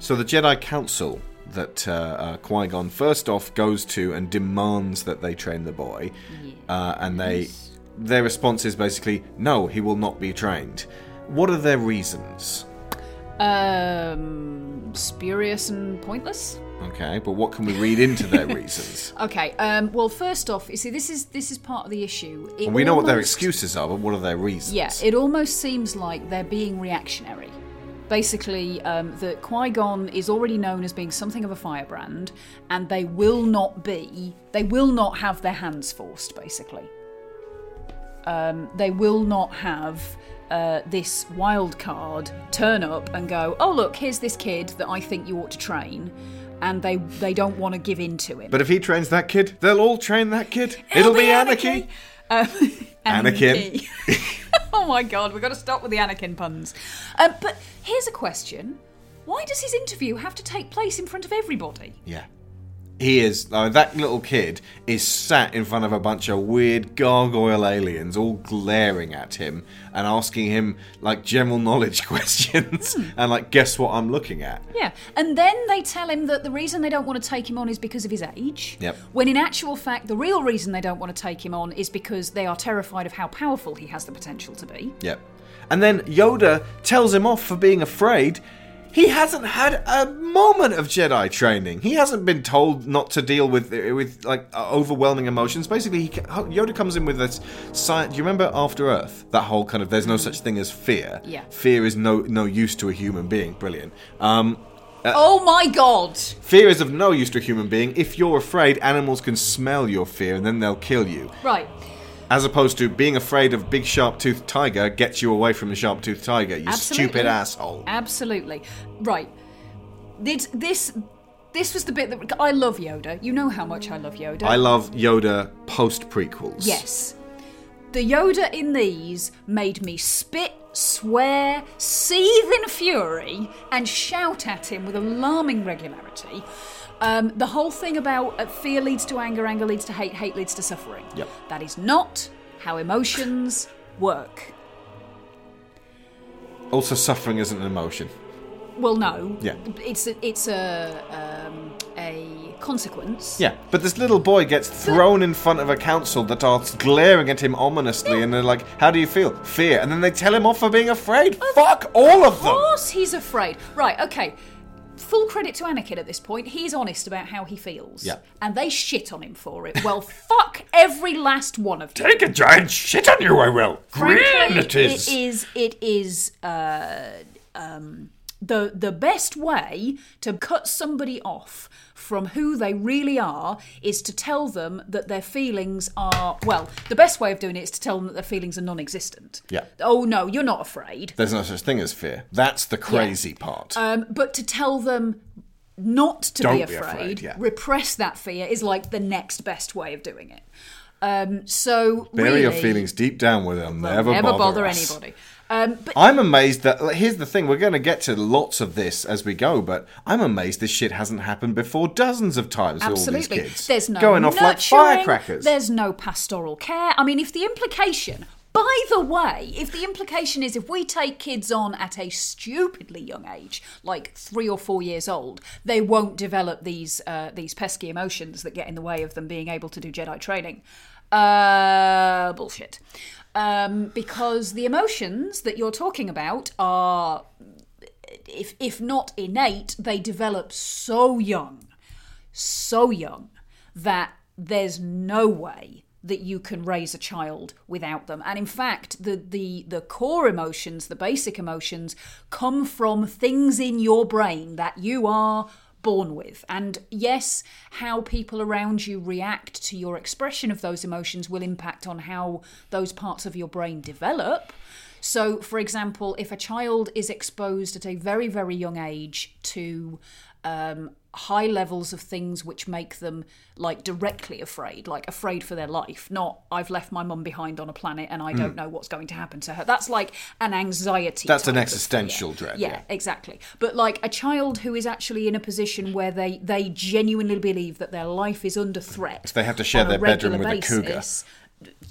So the Jedi Council that uh, uh, Qui Gon first off goes to and demands that they train the boy, uh, and they their response is basically no, he will not be trained. What are their reasons? Um, spurious and pointless. Okay, but what can we read into their (laughs) reasons? Okay. Um, well, first off, you see, this is this is part of the issue. It we know what their almost- excuses are, but what are their reasons? Yeah, it almost seems like they're being reactionary. Basically, um, that Qui Gon is already known as being something of a firebrand, and they will not be, they will not have their hands forced, basically. Um, they will not have uh, this wild card turn up and go, oh, look, here's this kid that I think you ought to train, and they, they don't want to give in to him. But if he trains that kid, they'll all train that kid. It'll, be anarchy. Um, (laughs) Anakin. (laughs) oh my god, we've got to stop with the Anakin puns. Um, but here's a question why does his interview have to take place in front of everybody? Yeah. He is. Uh, that little kid is sat in front of a bunch of weird gargoyle aliens, all glaring at him and asking him like general knowledge (laughs) questions and like, guess what I'm looking at? Yeah, and then they tell him that the reason they don't want to take him on is because of his age. Yep. When in actual fact, the real reason they don't want to take him on is because they are terrified of how powerful he has the potential to be. Yep. And then Yoda tells him off for being afraid. He hasn't had a moment of Jedi training. He hasn't been told not to deal with with like uh, overwhelming emotions. Basically, he, Yoda comes in with this. Science. Do you remember After Earth? That whole kind of there's no such thing as fear. Yeah. Fear is no no use to a human being. Brilliant. Um, oh my god! fear is of no use to a human being. If you're afraid, animals can smell your fear and then they'll kill you. Right. As opposed to being afraid of big sharp toothed tiger gets you away from the sharp toothed tiger. You Absolutely. stupid asshole. Absolutely. Right. This this this was the bit that I love Yoda. You know how much I love Yoda. I love Yoda post prequels. Yes. The Yoda in these made me spit, swear, seethe in fury, and shout at him with alarming regularity. Um, the whole thing about uh, fear leads to anger, anger leads to hate, hate leads to suffering. Yep. That is not how emotions work. Also, suffering isn't an emotion. Well, no. Yeah. It's a, it's a um, a consequence. Yeah, but this little boy gets thrown in front of a council that are glaring at him ominously, and they're like, "How do you feel? Fear?" And then they tell him off for being afraid. Fuck all of them. Of course, he's afraid. Right. Okay. Full credit to Anakin at this point. He's honest about how he feels. Yeah. And they shit on him for it. Well, (laughs) fuck every last one of them. Take a giant shit on you, I will. Green it is. It is. It is. Uh, um, the the best way to cut somebody off from who they really are is to tell them that their feelings are well. The best way of doing it is to tell them that their feelings are non-existent. Yeah. Oh no, you're not afraid. There's no such thing as fear. That's the crazy part. Um, but to tell them not to Don't be be afraid, afraid, yeah. repress that fear is like the next best way of doing it. Um, so Bury really, your feelings deep down where they'll never, never bother, us. anybody. Um, but I'm amazed that. like, Here's the thing: we're going to get to lots of this as we go, but I'm amazed this shit hasn't happened before dozens of times. Absolutely. There's no going off like firecrackers. There's no pastoral care. I mean, if the implication, by the way, if the implication is if we take kids on at a stupidly young age, like three or four years old, they won't develop these uh, these pesky emotions that get in the way of them being able to do Jedi training. Uh, bullshit. Um, because the emotions that you're talking about are if if not innate, they develop so young, so young that there's no way that you can raise a child without them. And in fact, the the the core emotions, the basic emotions come from things in your brain that you are born with. And yes, how people around you react to your expression of those emotions will impact on how those parts of your brain develop. So, for example, if a child is exposed at a very, very young age to um, high levels of things which make them like directly afraid, like afraid for their life, not I've left my mum behind on a planet and I don't Mm. know what's going to happen to her. That's like an anxiety. That's an existential dread, Yeah, yeah. exactly. But like a child who is actually in a position where they they genuinely believe that their life is under threat. They have to share their bedroom with a cougar.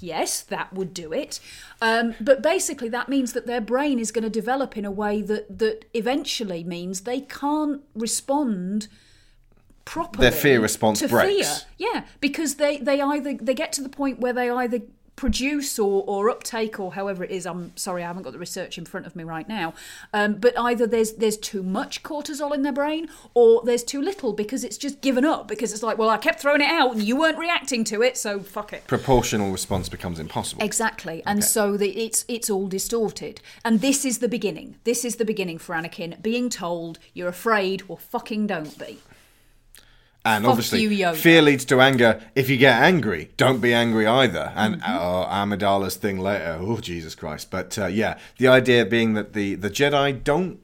Yes, that would do it. Um, but basically, that means that their brain is going to develop in a way that that eventually means they can't respond properly. Their fear response to breaks. Fear. Yeah, because they they either they get to the point where they either produce or, or uptake or however it is i'm sorry i haven't got the research in front of me right now um, but either there's there's too much cortisol in their brain or there's too little because it's just given up because it's like well i kept throwing it out and you weren't reacting to it so fuck it Proportional response becomes impossible. Exactly, and so the, it's it's all distorted. And this is the beginning. This is the beginning for Anakin being told you're afraid. Well, fucking don't be. And Fuck obviously, you, fear leads to anger. If you get angry, don't be angry either. And Mm-hmm. uh, Amidala's thing later, oh Jesus Christ! But uh, yeah, the idea being that the the Jedi don't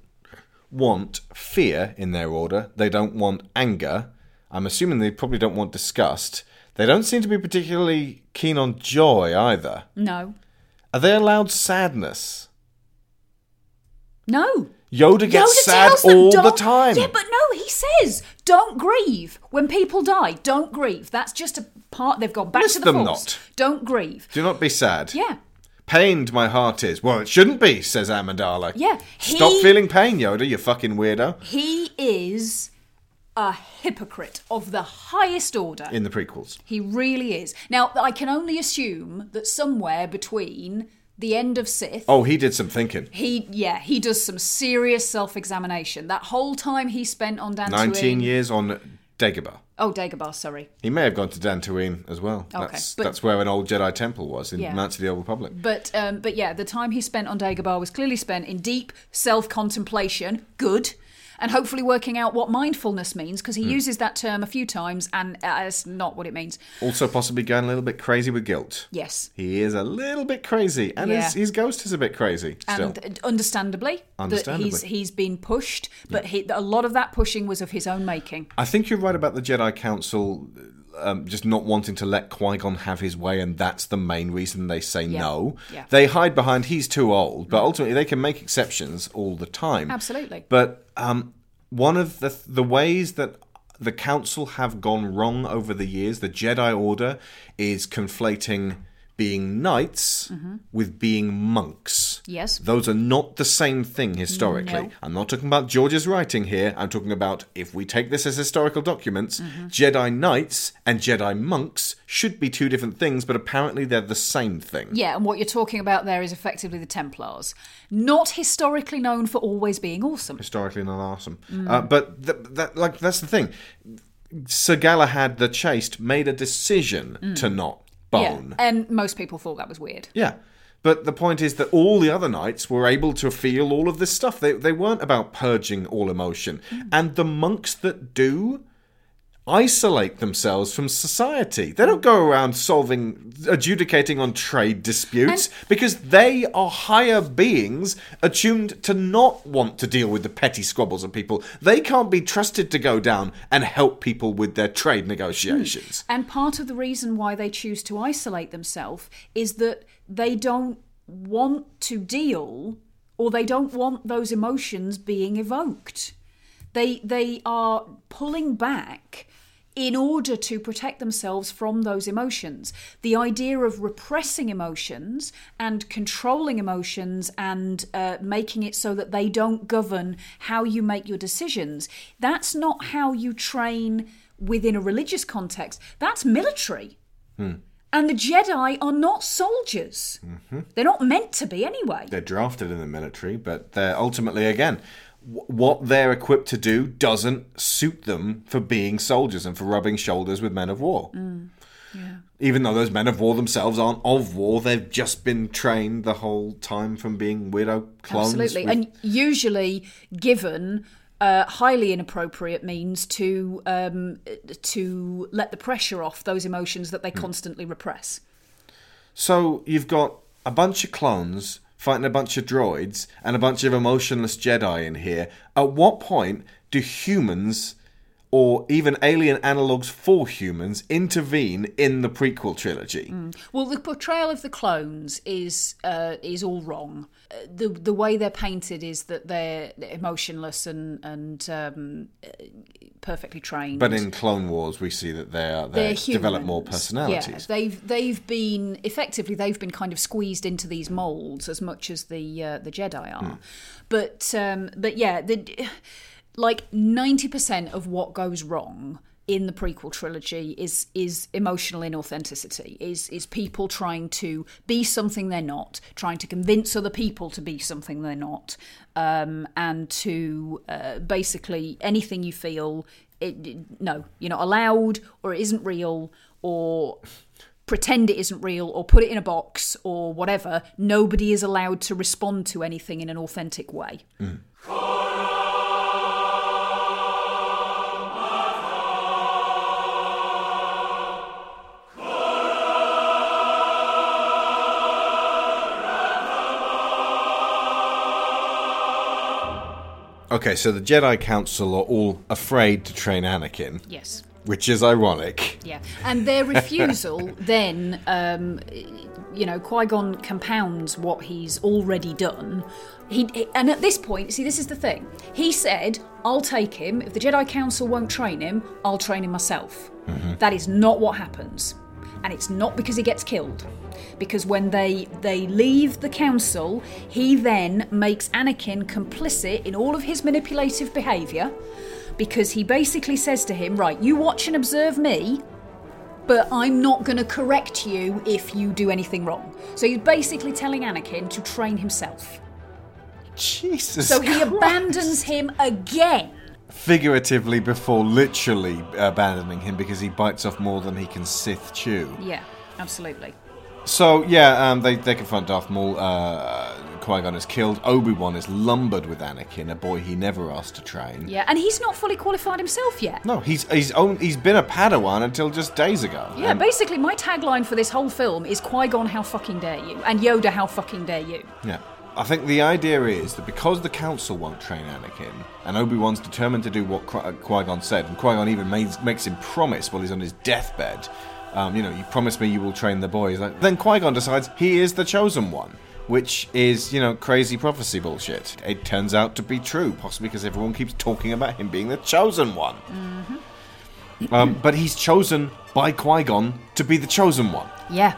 want fear in their order. They don't want anger. I'm assuming they probably don't want disgust. They don't seem to be particularly keen on joy either. No, Are they allowed sadness? no. Yoda gets Yoda sad them, all the time. Yeah, but no, he says don't grieve when people die. Don't grieve. That's just a part. They've gone back Miss to the them force. not. Don't grieve. Do not be sad. Yeah. Pained my heart is. Well, it shouldn't be, says Amidala. Yeah, Stop feeling pain, Yoda, you fucking weirdo. He is a hypocrite of the highest order. In the prequels. He really is. Now, I can only assume that somewhere between the end of Sith, Oh, he did some thinking. he yeah, he does some serious self-examination. That whole time he spent on Dantooine. 19 years on Dagobah. Oh, Dagobah, sorry. He may have gone to Dantooine as well. Okay, That's, but- that's where an old Jedi temple was in Yeah. Knights of the Old Republic. But um, but yeah, the time he spent on Dagobah was clearly spent in deep self-contemplation. Good. And hopefully working out what mindfulness means, because he Hmm. uses that term a few times, and uh, it's not what it means. Also, possibly going a little bit crazy with guilt. Yes. He is a little bit crazy, and Yeah. his, his ghost is a bit crazy still. And understandably, that Understandably. he's he's been pushed, but he, a lot of that pushing was of his own making. I think you're right about the Jedi Council um, just not wanting to let Qui Gon have his way, and that's the main reason they say Yeah. no. Yeah. They hide behind he's too old, but ultimately they can make exceptions all the time. Absolutely. But um, one of the the ways that the Council have gone wrong over the years, the Jedi Order is conflating being knights with being monks. Yes. Those are not the same thing historically. No. I'm not talking about George's writing here. I'm talking about if we take this as historical documents, Jedi knights and Jedi monks should be two different things, but apparently they're the same thing. Yeah, and what you're talking about there is effectively the Templars, not historically known for always being awesome. Historically not awesome. Mm. Uh, but th- that, like, that's the thing. Sir Galahad the Chaste made a decision Mm. to not Yeah, and most people thought that was weird. Yeah. But the point is that all the other knights were able to feel all of this stuff. They, they weren't about purging all emotion. Mm. And the monks that do isolate themselves from society. They don't go around solving, adjudicating on trade disputes because they are higher beings attuned to not want to deal with the petty squabbles of people. They can't be trusted to go down and help people with their trade negotiations. Hmm. And part of the reason why they choose to isolate themselves is that they don't want to deal or they don't want those emotions being evoked. They they are pulling back in order to protect themselves from those emotions. The idea of repressing emotions and controlling emotions and uh, making it so that they don't govern how you make your decisions, that's not how you train within a religious context. That's military. Hmm. And the Jedi are not soldiers. They're not meant to be anyway. They're drafted in the military, but they're ultimately, again, what they're equipped to do doesn't suit them for being soldiers and for rubbing shoulders with men of war. Mm. Yeah. Even though those men of war themselves aren't of war, they've just been trained the whole time from being widow clones. Absolutely. with- And usually given uh, highly inappropriate means to um, to let the pressure off those emotions that they Hmm. constantly repress. So you've got a bunch of clones fighting a bunch of droids and a bunch of emotionless Jedi in here. At what point do humans or even alien analogues for humans intervene in the prequel trilogy? Well, the portrayal of the clones is uh, is all wrong. The the way they're painted is that they're emotionless and and um, perfectly trained. But in Clone Wars, we see that they are they develop more personalities. Yeah, they've they've been effectively they've been kind of squeezed into these molds as much as the uh, the Jedi are. But um, but yeah, the like ninety percent of what goes wrong in the prequel trilogy is is emotional inauthenticity is is people trying to be something they're not trying to convince other people to be something they're not um, and to uh, basically anything you feel it, no you're not allowed or it isn't real or pretend it isn't real or put it in a box or whatever. Nobody is allowed to respond to anything in an authentic way Okay, so the Jedi Council are all afraid to train Anakin. Yes. Which is ironic. Yeah, and their refusal (laughs) then, um, you know, Qui Gon compounds what he's already done. He and at this point, see, this is the thing. He said, "I'll take him if the Jedi Council won't train him. I'll train him myself." That is not what happens, and it's not because he gets killed. Because when they they leave the council, he then makes Anakin complicit in all of his manipulative behaviour. Because he basically says to him, "Right, you watch and observe me, but I'm not going to correct you if you do anything wrong." So he's basically telling Anakin to train himself. Jesus. So he Christ. abandons him again. Figuratively before literally abandoning him because he bites off more than he can Sith chew. Yeah, absolutely. So yeah, um, they they confront Darth Maul. Uh, Qui Gon is killed. Obi Wan is lumbered with Anakin, a boy he never asked to train. Yeah, and he's not fully qualified himself yet. No, he's he's own, he's been a Padawan until just days ago. Yeah, And- basically, my tagline for this whole film is Qui Gon, how fucking dare you? And Yoda, how fucking dare you? Yeah. I think the idea is that because the Council won't train Anakin, and Obi Wan's determined to do what Qui Gon said, and Qui Gon even makes, makes him promise while he's on his deathbed, um, you know, you promise me you will train the boy. He's like, then Qui Gon decides he is the chosen one, which is, you know, crazy prophecy bullshit. It turns out to be true, possibly because everyone keeps talking about him being the chosen one. Um, but he's chosen by Qui Gon to be the chosen one. Yeah.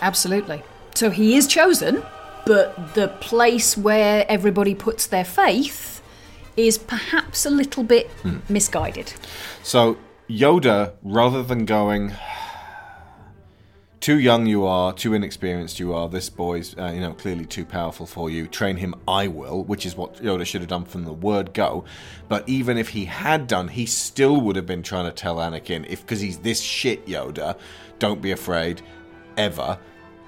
Absolutely. So he is chosen, but the place where everybody puts their faith is perhaps a little bit Hmm. misguided. So Yoda, rather than going, too young you are, too inexperienced you are, this boy's uh, you know clearly too powerful for you. Train him, I will, which is what Yoda should have done from the word go. But even if he had done, he still would have been trying to tell Anakin, if because he's this shit Yoda, don't be afraid, ever.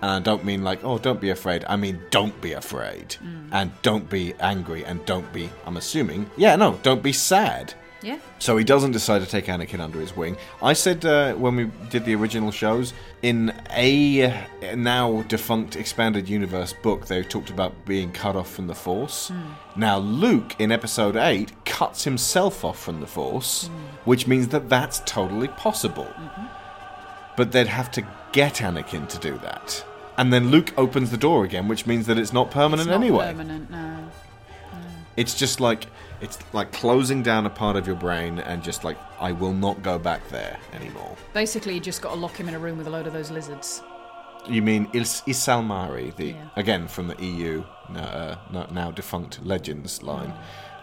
And I don't mean like, oh, don't be afraid. I mean, don't be afraid. Mm. And don't be angry. And don't be, I'm assuming, yeah, no, don't be sad. Yeah. So he doesn't decide to take Anakin under his wing. I said uh, when we did the original shows, in a now defunct expanded universe book, they talked about being cut off from the Force. Hmm. Now Luke in Episode Eight cuts himself off from the Force, hmm. which means that that's totally possible. Mm-hmm. But they'd have to get Anakin to do that. And then Luke opens the door again, which means that it's not permanent It's not anyway. Permanent, no. It's just like it's like closing down a part of your brain and just like I will not go back there anymore. Basically, you just got to lock him in a room with a load of those lizards. You mean Is- ysalamiri, the Yeah. again from the EU uh, no- now defunct Legends line?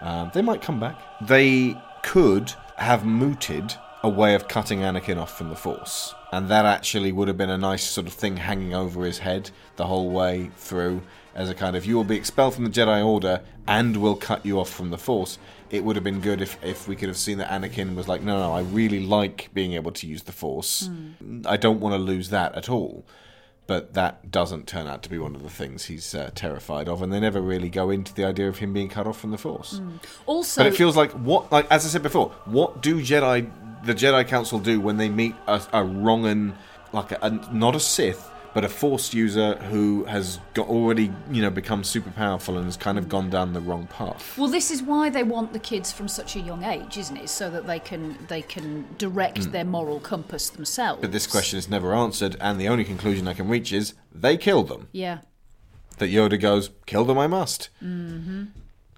Um, they might come back. They could have mooted a way of cutting Anakin off from the Force, and that actually would have been a nice sort of thing hanging over his head the whole way through, as a kind of you will be expelled from the Jedi Order and we'll cut you off from the Force. It would have been good if if we could have seen that Anakin was like, no, no, I really like being able to use the Force. I don't want to lose that at all but that doesn't turn out to be one of the things he's uh, terrified of, and they never really go into the idea of him being cut off from the Force. Also, But it feels like what, like as I said before, what do Jedi, the Jedi Council do when they meet a, a wrong and like a, a not a Sith, but a Force user who has got already you know become super powerful and has kind of gone down the wrong path. Well, this is why they want the kids from such a young age, isn't it? So that they can they can direct Mm. their moral compass themselves. But this question is never answered, and the only conclusion I can reach is they kill them. Yeah. That Yoda goes, kill them I must. hmm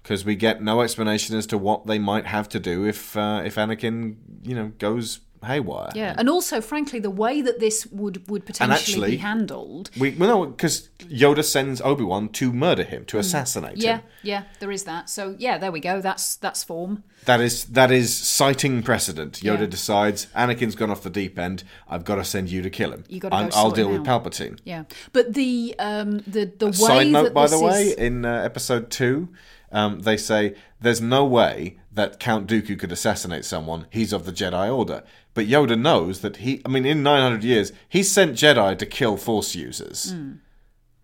because we get no explanation as to what they might have to do if uh, if Anakin, you know, goes haywire. Yeah, and also, frankly, the way that this would would potentially actually- be handled. We well, no, because Yoda sends Obi Wan to murder him, to assassinate Mm. Yeah, him. yeah, there is that. So yeah, there we go. That's that's form. That is that is citing precedent. Yoda Yeah. decides Anakin's gone off the deep end. I've got to send you to kill him. You gotta go I'm, I'll deal with. Palpatine. Yeah, but the um the the way Side note, by the way, is- in uh, episode two, um, they say there's no way that Count Dooku could assassinate someone. He's of the Jedi Order. But Yoda knows that he. I mean, in 900 years, he sent Jedi to kill Force users. Mm.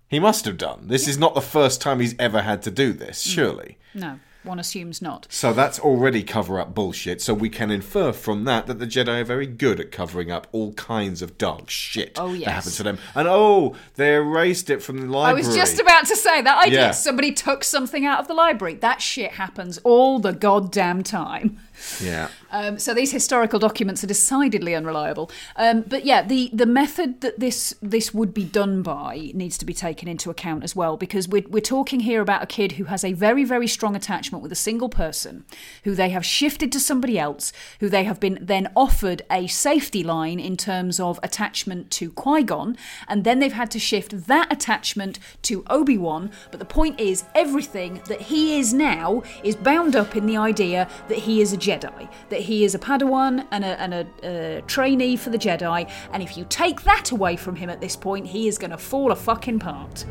He must have done. This is not the first time he's ever had to do this, Mm. surely. no, one assumes not. So that's already cover up bullshit. So we can infer from that that the Jedi are very good at covering up all kinds of dark shit Oh, that yes. happens to them. And oh, they erased it from the library. I was just about to say that idea. Yeah. Somebody took something out of the library. That shit happens all the goddamn time. Yeah. Um, so these historical documents are decidedly unreliable. Um, but yeah, the, the method that this this would be done by needs to be taken into account as well, because we're, we're talking here about a kid who has a very, very strong attachment with a single person, who they have shifted to somebody else, who they have been then offered a safety line in terms of attachment to Qui Gon, and then they've had to shift that attachment to Obi Wan. But the point is, everything that he is now is bound up in the idea that he is a Jedi, that he is a Padawan and a, and a, uh trainee for the Jedi. And if you take that away from him at this point, he is going to fall a fucking part.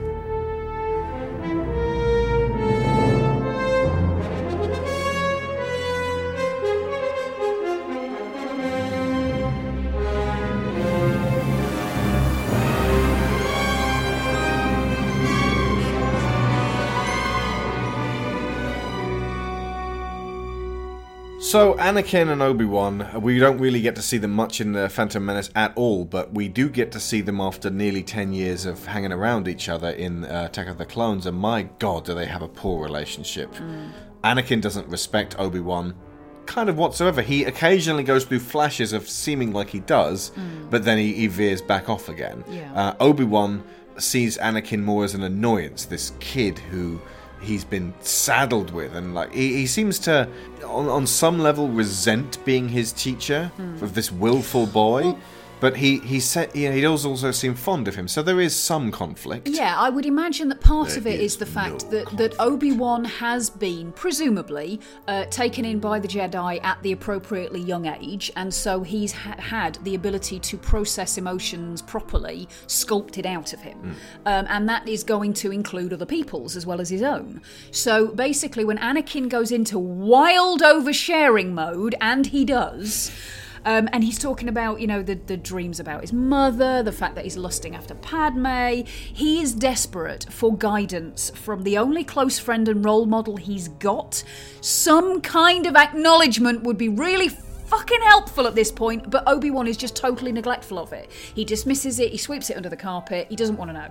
So Anakin and Obi Wan, we don't really get to see them much in the Phantom Menace at all, but we do get to see them after nearly ten years of hanging around each other in uh, Attack of the Clones, and my God, do they have a poor relationship? Anakin doesn't respect Obi Wan, kind of whatsoever. He occasionally goes through flashes of seeming like he does, but then he, he veers back off again. Yeah. Uh, Obi Wan sees Anakin more as an annoyance, this kid who he's been saddled with, and like he, he seems to, on, on some level, resent being his teacher Hmm. of this willful boy. But he he said you know, he does also seem fond of him, so there is some conflict. Yeah, I would imagine that part of it is is the fact no that, that Obi Wan has been, presumably, uh, taken in by the Jedi at the appropriately young age, and so he's ha- had the ability to process emotions properly, sculpted out of him. Um, and that is going to include other people's as well as his own. So basically, when Anakin goes into wild oversharing mode, and he does. Um, and he's talking about, you know, the, the dreams about his mother, the fact that he's lusting after Padme. He is desperate for guidance from the only close friend and role model he's got. Some kind of acknowledgement would be really fucking helpful at this point, but Obi Wan is just totally neglectful of it. He dismisses it, he sweeps it under the carpet, he doesn't want to know.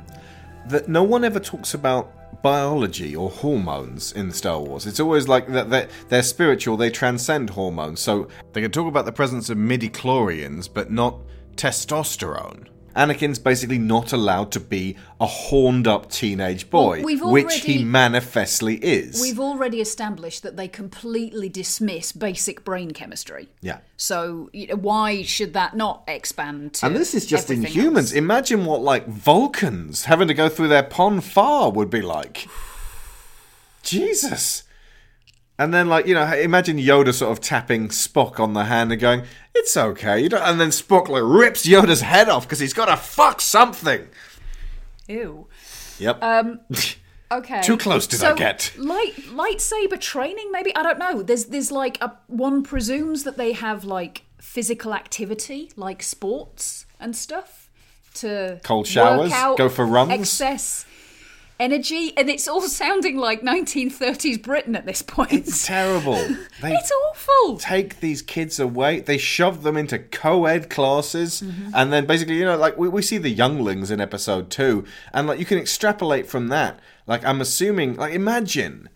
That no one ever talks about biology or hormones in Star Wars. It's always like that they're, they're spiritual, they transcend hormones. So they can talk about the presence of midi-chlorians, but not testosterone. Anakin's basically not allowed to be a horned up teenage boy, Well, we've which he manifestly is. We've already established that they completely dismiss basic brain chemistry. Yeah. So you know, why should that not expand to And this is just in humans. else? Imagine what like Vulcans having to go through their pon farr would be like. (sighs) Jesus. And then, like you know, imagine Yoda sort of tapping Spock on the hand and going, "It's okay," you know, and then Spock like rips Yoda's head off because he's got to fuck something. Ew. Yep. Um. (laughs) Okay. Too close did so, I get? Light lightsaber training, maybe I don't know. There's there's like a one presumes that they have like physical activity, like sports and stuff, to Cold showers, go for runs. excess energy, and it's all (laughs) sounding like 1930s Britain at this point. It's terrible. (laughs) They it's awful. take these kids away. They shove them into co-ed classes, Mm-hmm. and then basically, you know, like we, we see the younglings in episode two, and like you can extrapolate from that. Like I'm assuming, like imagine,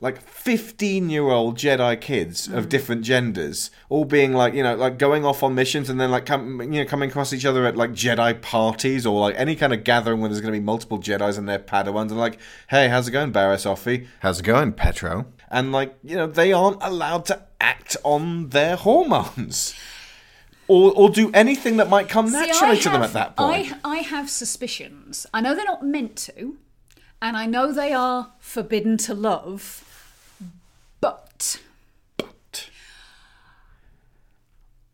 like 15 year old Jedi kids Mm. of different genders, all being like, you know, like going off on missions, and then like come, you know, coming across each other at like Jedi parties or like any kind of gathering where there's going to be multiple Jedi's and their Padawans, and like, hey, how's it going, Barriss Offee? How's it going, Petro? And like, you know, they aren't allowed to act on their hormones. Or, or do anything that might come See, naturally I to them at that point. I, I have suspicions. I know they're not meant to, and I know they are forbidden to love, but.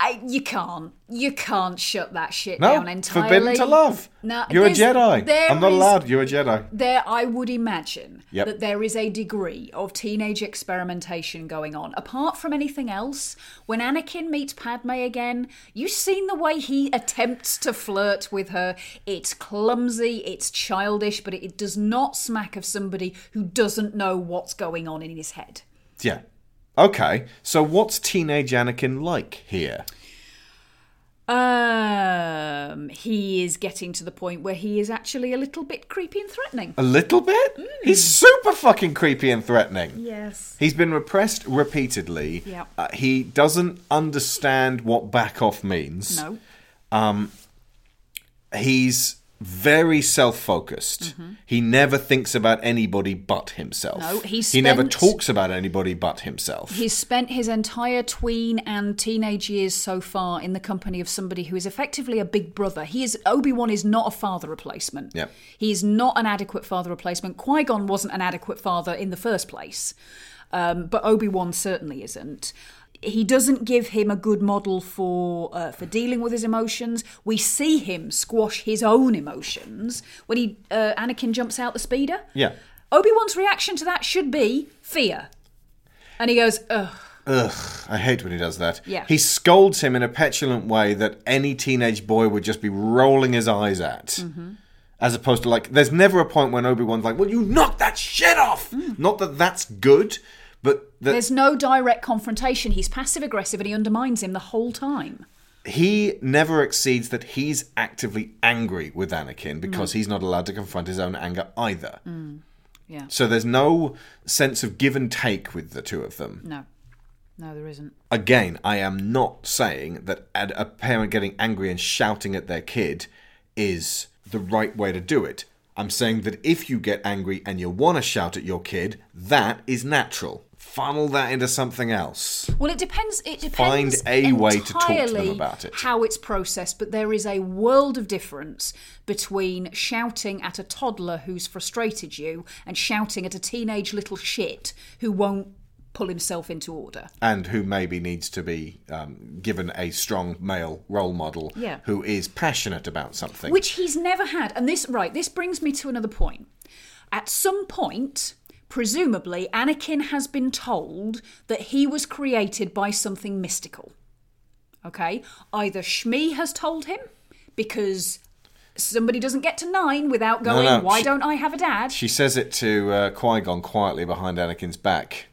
I, you can't. You can't shut that shit No, down entirely. forbidden to love. No, You're a Jedi. I'm not is- allowed. You're a Jedi. There, I would imagine Yep. that there is a degree of teenage experimentation going on. Apart from anything else, when Anakin meets Padme again, you've seen the way he attempts to flirt with her. It's clumsy, it's childish, but it does not smack of somebody who doesn't know what's going on in his head. Yeah. Okay. So what's teenage Anakin like here? Um, he is getting to the point where he is actually a little bit creepy and threatening. A little bit? He's super fucking creepy and threatening. Yes. He's been repressed repeatedly. Yep. Uh, he doesn't understand what back off means. No. Um, he's very self-focused. He never thinks about anybody but himself. Mm-hmm. No, he's he never talks about anybody but himself. He's spent his entire tween and teenage years so far in the company of somebody who is effectively a big brother. He is Obi Wan is not a father replacement. Yep. He is not an adequate father replacement. Qui Gon wasn't an adequate father in the first place, um, but Obi Wan certainly isn't. He doesn't give him a good model for uh, for dealing with his emotions. We see him squash his own emotions when he uh, Anakin jumps out the speeder. Yeah. Obi Wan's reaction to that should be fear, and he goes, "Ugh." Ugh, I hate when he does that. Yeah. He scolds him in a petulant way that any teenage boy would just be rolling his eyes at. Mm-hmm. As opposed to, like, there's never a point when Obi Wan's like, well, you knock that shit off! Not that that's good, but that There's no direct confrontation. He's passive aggressive and he undermines him the whole time. he never exceeds that he's actively angry with Anakin because Mm. he's not allowed to confront his own anger either. Yeah. So there's no sense of give and take with the two of them. No. No, there isn't. Again, I am not saying that a parent getting angry and shouting at their kid is the right way to do it. I'm saying that if you get angry and you want to shout at your kid, that is natural. Funnel that into something else. Well, it depends. It depends. Find a way to talk to them about it. How it's processed, but there is a world of difference between shouting at a toddler who's frustrated you and shouting at a teenage little shit who won't pull himself into order. And who maybe needs to be um, given a strong male role model Yeah. who is passionate about something. Which he's never had. And this, right, this brings me to another point. At some point, presumably, Anakin has been told that he was created by something mystical. Okay? Either Shmi has told him, because somebody doesn't get to nine without going, no, why she- don't I have a dad? She says it to uh, Qui Gon quietly behind Anakin's back.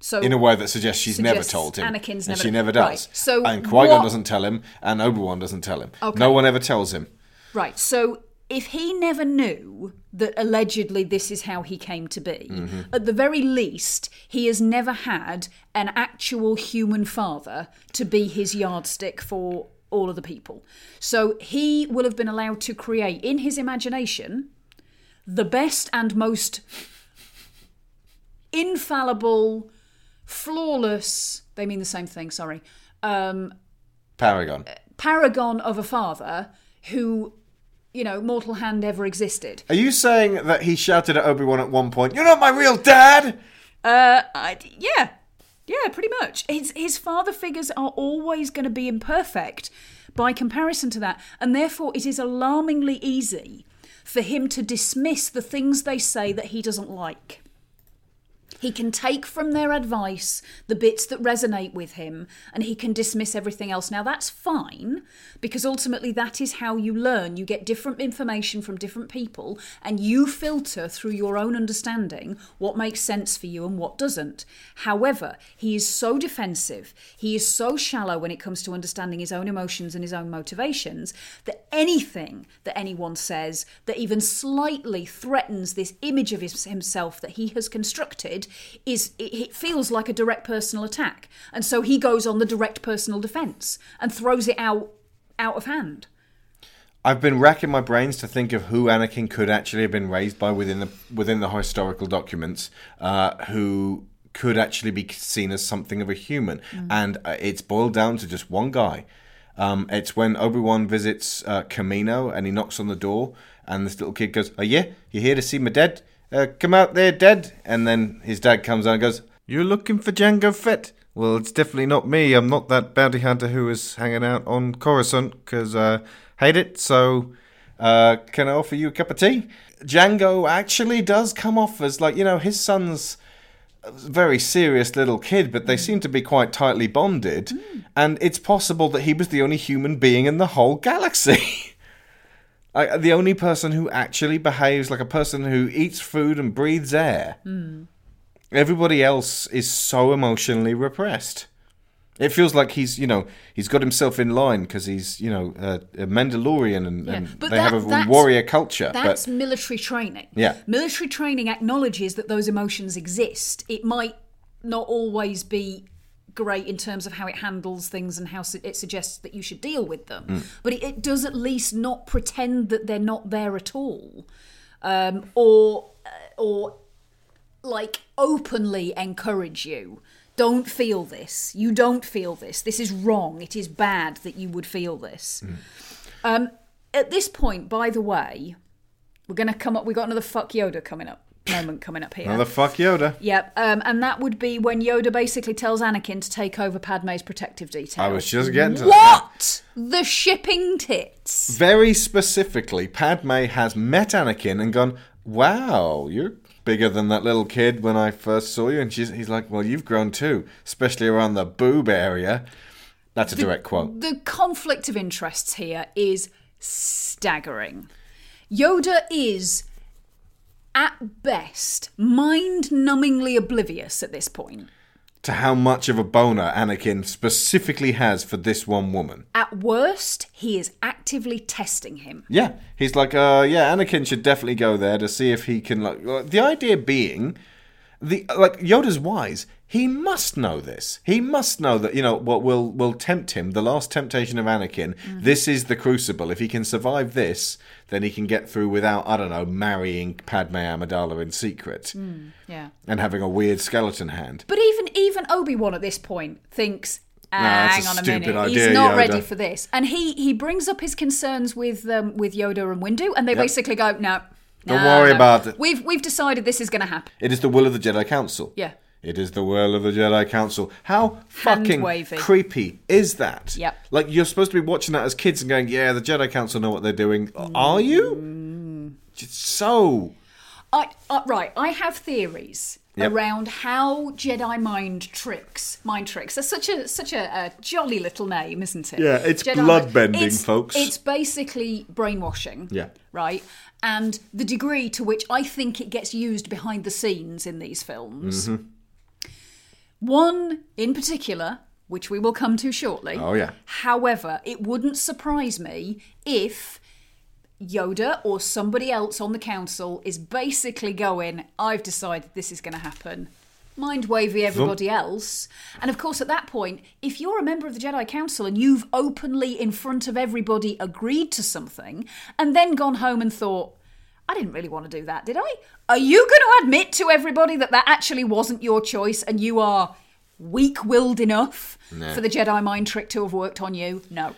So in a way that suggests she's never told him. Anakin's and never- she never does. Right, so and Qui Gon doesn't tell him, and Obi Wan doesn't tell him. Okay. No one ever tells him. Right, so if he never knew that allegedly this is how he came to be, Mhm. at the very least, he has never had an actual human father to be his yardstick for all of the people. So he will have been allowed to create in his imagination the best and most infallible, flawless, they mean the same thing, sorry, um, Paragon. paragon of a father who, you know, mortal hand ever existed. Are you saying that he shouted at Obi Wan at one point, "You're not my real dad"? Uh, I, yeah, yeah, pretty much. His his father figures are always going to be imperfect by comparison to that, and therefore it is alarmingly easy for him to dismiss the things they say that he doesn't like. He can take from their advice the bits that resonate with him and he can dismiss everything else. Now, that's fine because ultimately that is how you learn. You get different information from different people and you filter through your own understanding what makes sense for you and what doesn't. However, he is so defensive, he is so shallow when it comes to understanding his own emotions and his own motivations that anything that anyone says that even slightly threatens this image of his, himself that he has constructed is it, it feels like a direct personal attack and so he goes on the direct personal defense and throws it out out of hand I've been racking my brains to think of who Anakin could actually have been raised by within the within the historical documents, uh, who could actually be seen as something of a human, Mm. and uh, it's boiled down to just one guy. Um, it's when Obi Wan visits uh, Kamino and he knocks on the door, and this little kid goes, "Oh yeah, you here to see my dad? Uh, come out there, dad." And then his dad comes out and goes, "You're looking for Jango Fett." Well, it's definitely not me. I'm not that bounty hunter who was hanging out on Coruscant because uh, hate it. So, uh, can I offer you a cup of tea? Jango actually does come off as like you know his son's a very serious little kid, but they seem to be quite tightly bonded, and it's possible that he was the only human being in the whole galaxy. (laughs) Like, the only person who actually behaves like a person who eats food and breathes air. Hmm. Everybody else is so emotionally repressed. It feels like he's, you know, he's got himself in line because he's, you know, a, a Mandalorian and, Yeah, and they that- have a warrior culture. That's but military training. Yeah. Military training acknowledges that those emotions exist. It might not always be great in terms of how it handles things and how su- it suggests that you should deal with them. Mm. But it, it does at least not pretend that they're not there at all. Um, or, uh, or like openly encourage you. Don't feel this. You don't feel this. This is wrong. It is bad that you would feel this. Um, at this point, by the way, we're going to come up. We've got another fuck Yoda coming up moment coming up here. another fuck Yoda. Yep, um, and that would be when Yoda basically tells Anakin to take over Padme's protective detail. I was just getting to that. what the shipping tits. Very specifically, Padme has met Anakin and gone, "Wow, you're bigger than that little kid when I first saw you." And she's, he's like, "Well, you've grown too, especially around the boob area." That's a direct quote. The conflict of interests here is staggering. Yoda is, at best, mind numbingly oblivious at this point. To how much of a boner Anakin specifically has for this one woman. At worst, he is actively testing him. Yeah, he's like, uh, yeah, Anakin should definitely go there to see if he can like. like, The idea being, the like Yoda's wise. He must know this. He must know that you know what will will tempt him. The last temptation of Anakin. Mm-hmm. This is the crucible. If he can survive this, then he can get through without I don't know marrying Padme Amidala in secret Mm, yeah. and having a weird skeleton hand. But even even Obi Wan at this point thinks, that's hang on a minute, idea, he's not Yoda." ready for this, and he he brings up his concerns with um, with Yoda and Windu, and they Yep. basically go, no. Don't no, worry no. about it. We've we've decided this is going to happen. It is the will of the Jedi Council. Yeah. It is the will of the Jedi Council. How fucking Hand-wavy. creepy is that? Yep. Like you're supposed to be watching that as kids and going, "Yeah, the Jedi Council know what they're doing." Are you? Mm. It's so. I uh, right. I have theories Yep. around how Jedi mind tricks, mind tricks. That's such a such a, a jolly little name, isn't it? Yeah, it's Jedi blood-bending, It's- folks. It's basically brainwashing. Yeah. Right, and the degree to which I think it gets used behind the scenes in these films. Mhm. One in particular, which we will come to shortly. Oh, yeah. However, it wouldn't surprise me if Yoda or somebody else on the council is basically going, I've decided this is going to happen. Mind wavy everybody else. And of course, at that point, if you're a member of the Jedi Council and you've openly, in front of everybody, agreed to something and then gone home and thought, I didn't really want to do that, did I? Are you going to admit to everybody that that actually wasn't your choice and you are weak willed enough Nah. for the Jedi mind trick to have worked on you? No.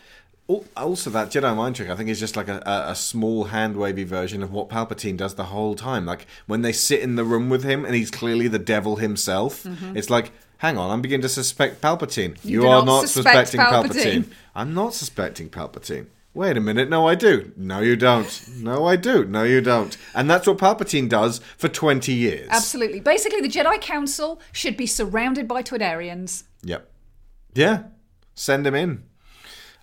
Also, that Jedi mind trick, I think, is just like a, a, small hand wavy version of what Palpatine does the whole time. Like when they sit in the room with him and he's clearly the devil himself, Mhm. it's like, hang on, I'm beginning to suspect Palpatine. You You, are not not suspect suspecting Palpatine. Palpatine. I'm not suspecting Palpatine. Wait a minute, no, I do. No, you don't. No, I do. No, you don't. And that's what Palpatine does for 20 years. Absolutely. Basically, the Jedi Council should be surrounded by Toydarians. Yep. Yeah. Send them in.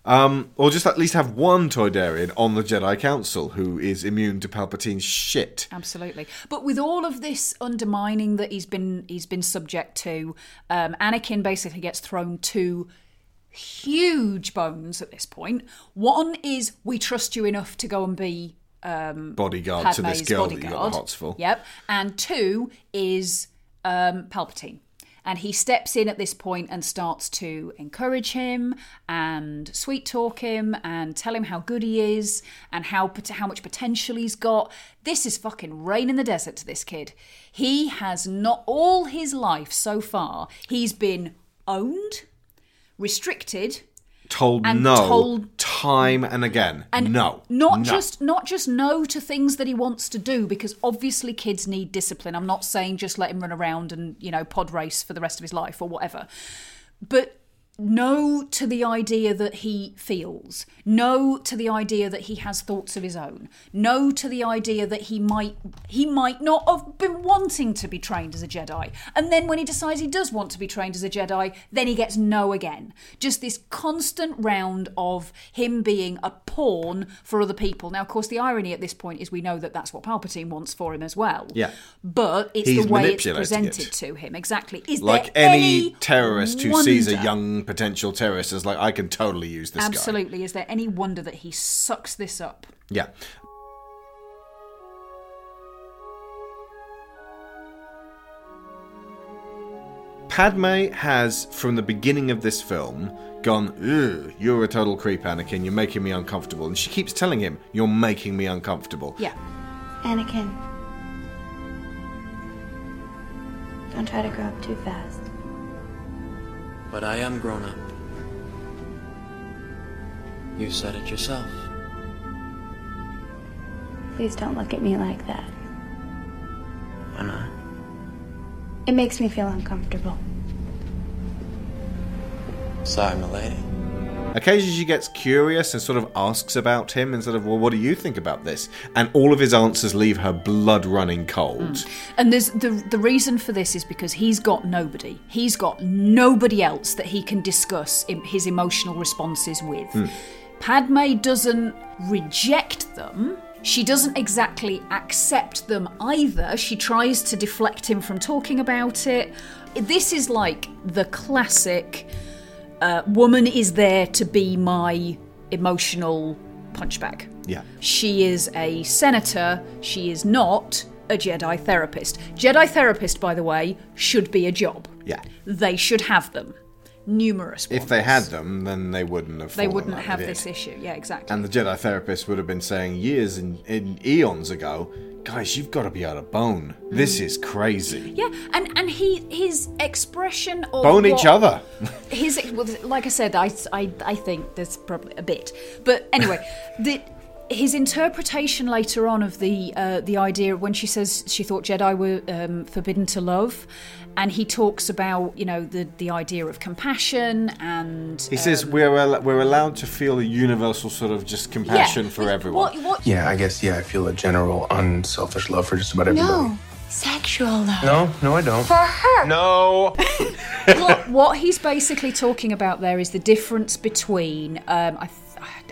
Um, or just at least have one Toydarian on the Jedi Council who is immune to Palpatine's shit. Absolutely. But with all of this undermining that he's been he's been subject to, um, Anakin basically gets thrown two huge bones at this point. One is we trust you enough to go and be um, Bodyguard to this Padme's girl that you got the bodyguard. hots for. Yep. And two is um, Palpatine. And he steps in at this point and starts to encourage him and sweet talk him and tell him how good he is and how how much potential he's got. This is fucking rain in the desert to this kid. He has not all his life so far. He's been owned, restricted, Told And no told- time and again. and no. not No. just not just no to things that he wants to do because obviously kids need discipline i'm not saying just let him run around and you know pod race for the rest of his life or whatever but no to the idea that he feels no to the idea that he has thoughts of his own no to the idea that he might he might not have been wanting to be trained as a jedi. And then when he decides he does want to be trained as a jedi then he gets no again. Just this constant round of him being a pawn for other people. Now of course the irony at this point is we know that that's what palpatine wants for him as well. Yeah. but it's He's the way it's presented it. to him. Exactly. Is Like any terrorist who sees a young potential terrorist is like, I can totally use this guy. Absolutely. Is there any wonder that he sucks this up? Yeah. Padme has, from the beginning of this film, gone, Ugh, you're a total creep, Anakin, you're making me uncomfortable. And she keeps telling him, You're making me uncomfortable. Yeah. Anakin. Don't try to grow up too fast. But I am grown up. You said it yourself. Please don't look at me like that. Why not? It makes me feel uncomfortable. Sorry, milady. Occasionally she gets curious and sort of asks about him instead of, Well, what do you think about this? And all of his answers leave her blood running cold. And there's the the reason for this is because he's got nobody. He's got nobody else that he can discuss his emotional responses with. Hmm. Padme doesn't reject them. She doesn't exactly accept them either. She tries to deflect him from talking about it. This is like the classic uh, woman is there to be my emotional punchbag. Yeah. She is a senator. She is not a Jedi therapist. Jedi therapist, by the way, should be a job. Yeah. They should have them. Numerous. If they had them, then they wouldn't have. They wouldn't have this issue. Yeah, exactly. And the Jedi therapist would have been saying years in, in eons ago, guys, you've got to be out of bone. This Mm. is crazy. yeah, and and he his expression of Bone what- each other. his well, like I said, I, I I think there's probably a bit, but anyway, (laughs) the his interpretation later on of the uh, the idea when she says she thought Jedi were um, forbidden to love, and he talks about you know the the idea of compassion and He says um, we're al- we're allowed to feel a universal sort of just compassion yeah, for everyone. What, what, Yeah, I guess, yeah, I feel a general unselfish love for just about everybody. No, sexual love. No, no, I don't. For her. No. (laughs) what, what he's basically talking about there is the difference between um, I, th-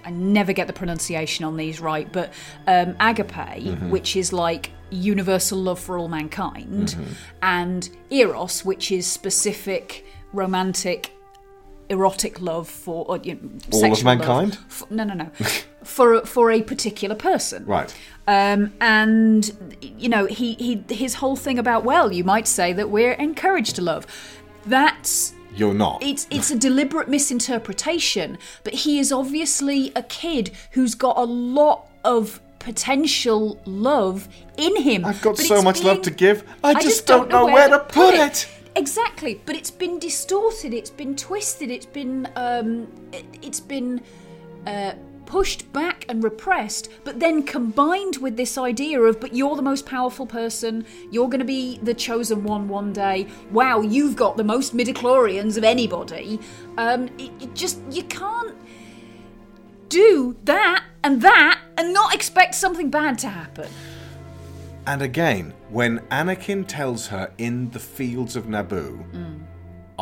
I never get the pronunciation on these right, but um, agape, Mm-hmm. which is like universal love for all mankind, Mm-hmm. and eros, which is specific romantic. Erotic love for or, you know, All of mankind? F- no, no, no. (laughs) for for a particular person. Right. Um, and you know, he, he his whole thing about well, you might say that we're encouraged to love. That's You're not. it's it's a deliberate misinterpretation, but he is obviously a kid who's got a lot of potential love in him. I've got but so much love to give. I, just, don't, know where, to put it. Exactly, but it's been distorted. It's been twisted. It's been um, it, it's been uh, pushed back and repressed. But then combined with this idea of, but you're the most powerful person. You're going to be the chosen one one day. Wow, you've got the most midichlorians of anybody. Um, it, it just you can't do that and that and not expect something bad to happen. And again, when Anakin tells her in the fields of Naboo,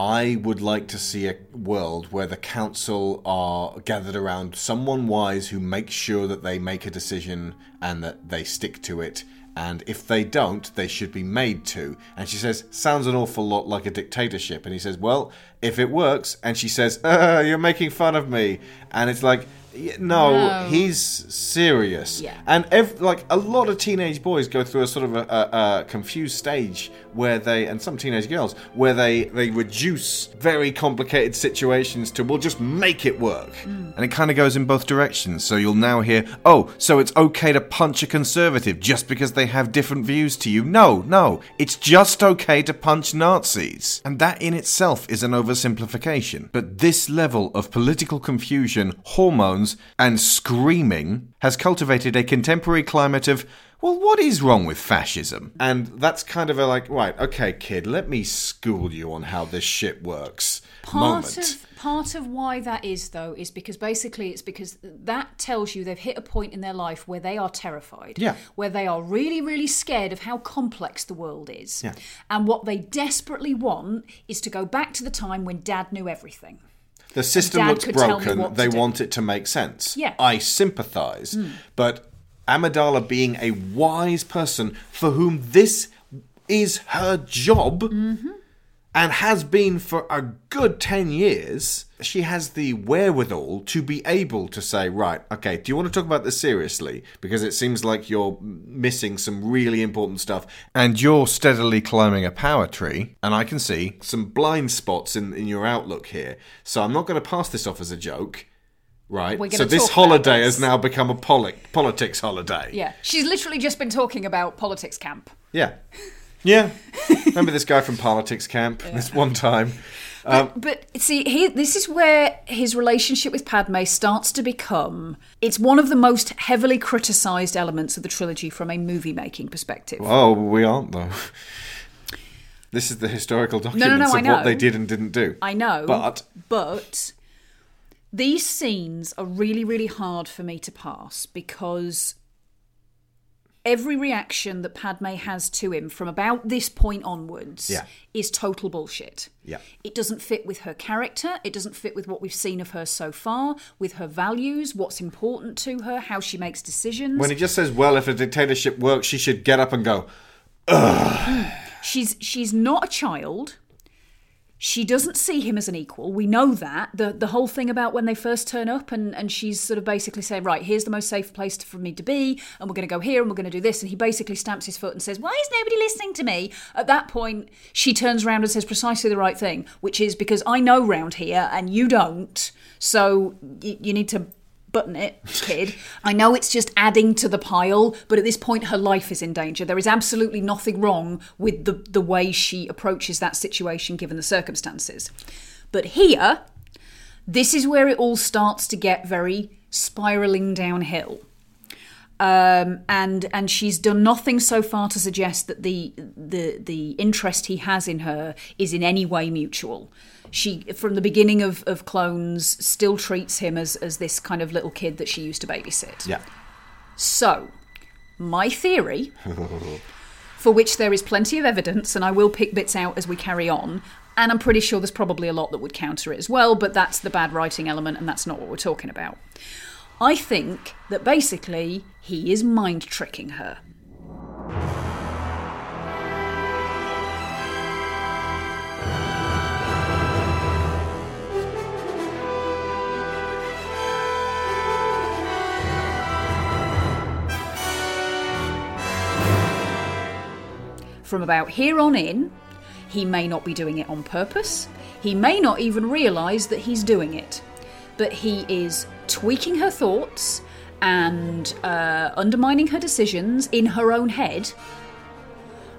I would like to see a world where the council are gathered around someone wise who makes sure that they make a decision and that they stick to it. And if they don't, they should be made to. And she says, sounds an awful lot like a dictatorship. And he says, well, if it works. And she says, uh, (laughs) you're making fun of me. And it's like, no, No. he's serious. Yeah. And ev- like a lot of teenage boys go through a sort of a, a, a confused stage where they, and some teenage girls, where they they reduce very complicated situations to, we'll just make it work. Hmm. And it kind of goes in both directions. So you'll now hear, oh, so it's okay to punch a conservative just because they have different views to you. No, no, it's just okay to punch Nazis. And that in itself is an oversimplification. But this level of political confusion, hormones, and screaming has cultivated a contemporary climate of, well, what is wrong with fascism? And that's kind of a like, right, okay, kid, let me school you on how this shit works. Part moment. of part of why that is though is because basically it's because that tells you they've hit a point in their life where they are terrified. Yeah. Where they are really, really scared of how complex the world is. Yeah. And what they desperately want is to go back to the time when dad knew everything. The system looks could tell me broken. They do. want it to make sense. Yeah. I sympathize. Hmm. But Amidala being a wise person for whom this is her job Mm-hmm. and has been for a good 10 years, she has the wherewithal to be able to say, right, okay, do you want to talk about this seriously? Because it seems like you're missing some really important stuff. And you're steadily climbing a power tree, and I can see some blind spots in, in your outlook here. So I'm not going to pass this off as a joke. Right. So this holiday this. has now become a poli- politics holiday. Yeah. She's literally just been talking about politics camp. Yeah. Yeah. Remember this guy from politics camp? This one time. Um, But see, he, this is where his relationship with Padme starts to become. It's one of the most heavily criticised elements of the trilogy from a movie making perspective. oh, we aren't though. This is the historical no, no, I of what they did and didn't do. I know. But but these scenes are really, really hard for me to pass because every reaction that Padme has to him from about this point onwards Yeah. is total bullshit. yeah. It doesn't fit with her character. It doesn't fit with what we've seen of her so far, with her values, what's important to her, how she makes decisions. When he just says, "Well, if a dictatorship works, she should get up and go," (sighs) she's she's not a child. She doesn't see him as an equal. We know that. The the whole thing about when they first turn up and, and she's sort of basically saying, Right, here's the most safe place for me to be, and we're gonna go here and we're gonna do this, and he basically stamps his foot and says, Why is nobody listening to me? At that point, she turns around and says precisely the right thing, which is because I know round here and you don't, so you need to button it, kid. I know it's just adding to the pile, but at this point her life is in danger. There is absolutely nothing wrong with the, the way she approaches that situation given the circumstances. But here, this is where it all starts to get very spiraling downhill. Um, and and she's done nothing so far to suggest that the the the interest he has in her is in any way mutual. She, from the beginning of, of Clones, still treats him as as this kind of little kid that she used to babysit. Yeah. So, my theory, for which there is plenty of evidence, and I will pick bits out as we carry on, and I'm pretty sure there's probably a lot that would counter it as well, but that's the bad writing element, and that's not what we're talking about. I think that basically he is mind tricking her. From about here on in, he may not be doing it on purpose. He may not even realise that he's doing it. But he is tweaking her thoughts and uh, undermining her decisions in her own head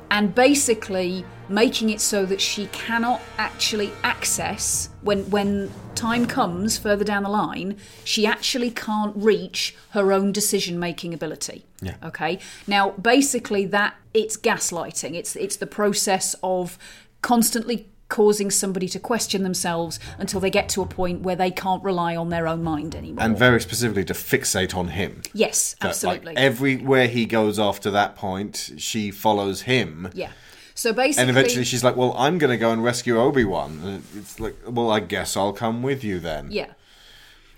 and basically making it so that she cannot actually access when when time comes further down the line she actually can't reach her own decision making ability Yeah. okay now basically that it's gaslighting it's it's the process of constantly causing somebody to question themselves until they get to a point where they can't rely on their own mind anymore And very specifically to fixate on him. yes That, like, absolutely everywhere he goes after that point, she follows him. yeah so basically And eventually she's like, Well, I'm going to go and rescue Obi Wan. It's like, Well, I guess I'll come with you then. yeah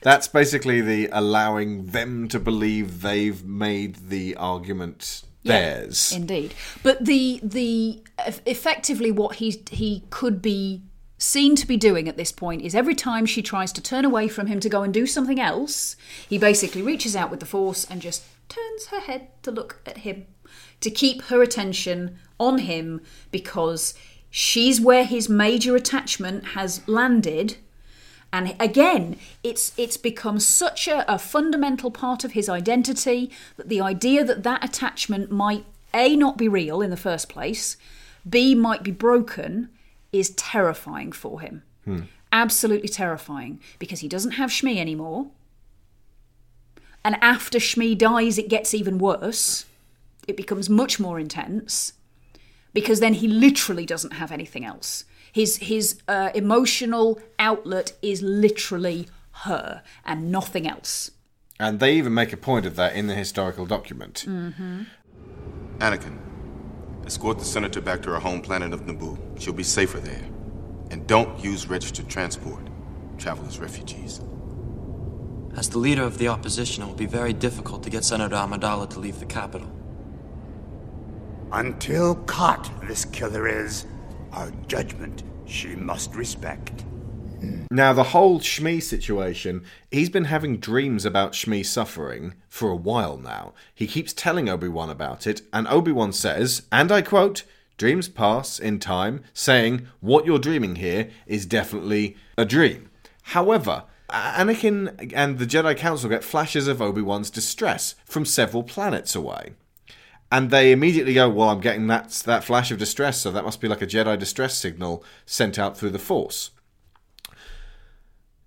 That's basically the allowing them to believe they've made the argument theirs. Yeah, indeed. But the the effectively what he he could be seen to be doing at this point is every time she tries to turn away from him to go and do something else, he basically reaches out with the force and just turns her head to look at him to keep her attention on him because she's where his major attachment has landed. And again it's it's become such a, a fundamental part of his identity that the idea that that attachment might a not be real in the first place b might be broken is terrifying for him. Hmm. absolutely terrifying because he doesn't have shmi anymore. And after shmi dies it gets even worse. It becomes much more intense because then he literally doesn't have anything else. His his uh, emotional outlet is literally her and nothing else. And they even make a point of that in the historical document. Mm-hmm. Anakin, escort the senator back to her home planet of Naboo. She'll be safer there. And don't use registered transport. Travel as refugees. As the leader of the opposition, it will be very difficult to get Senator Amidala to leave the capital. Until caught, this killer is. Our judgment she must respect. Now, the whole Shmi situation, he's been having dreams about Shmi suffering for a while now. He keeps telling Obi Wan about it, and Obi Wan says, and I quote, Dreams pass in time, saying, What you're dreaming here is definitely a dream. However, Anakin and the Jedi Council get flashes of Obi Wan's distress from several planets away. And they immediately go, Well, I'm getting that, that flash of distress, so that must be like a Jedi distress signal sent out through the Force.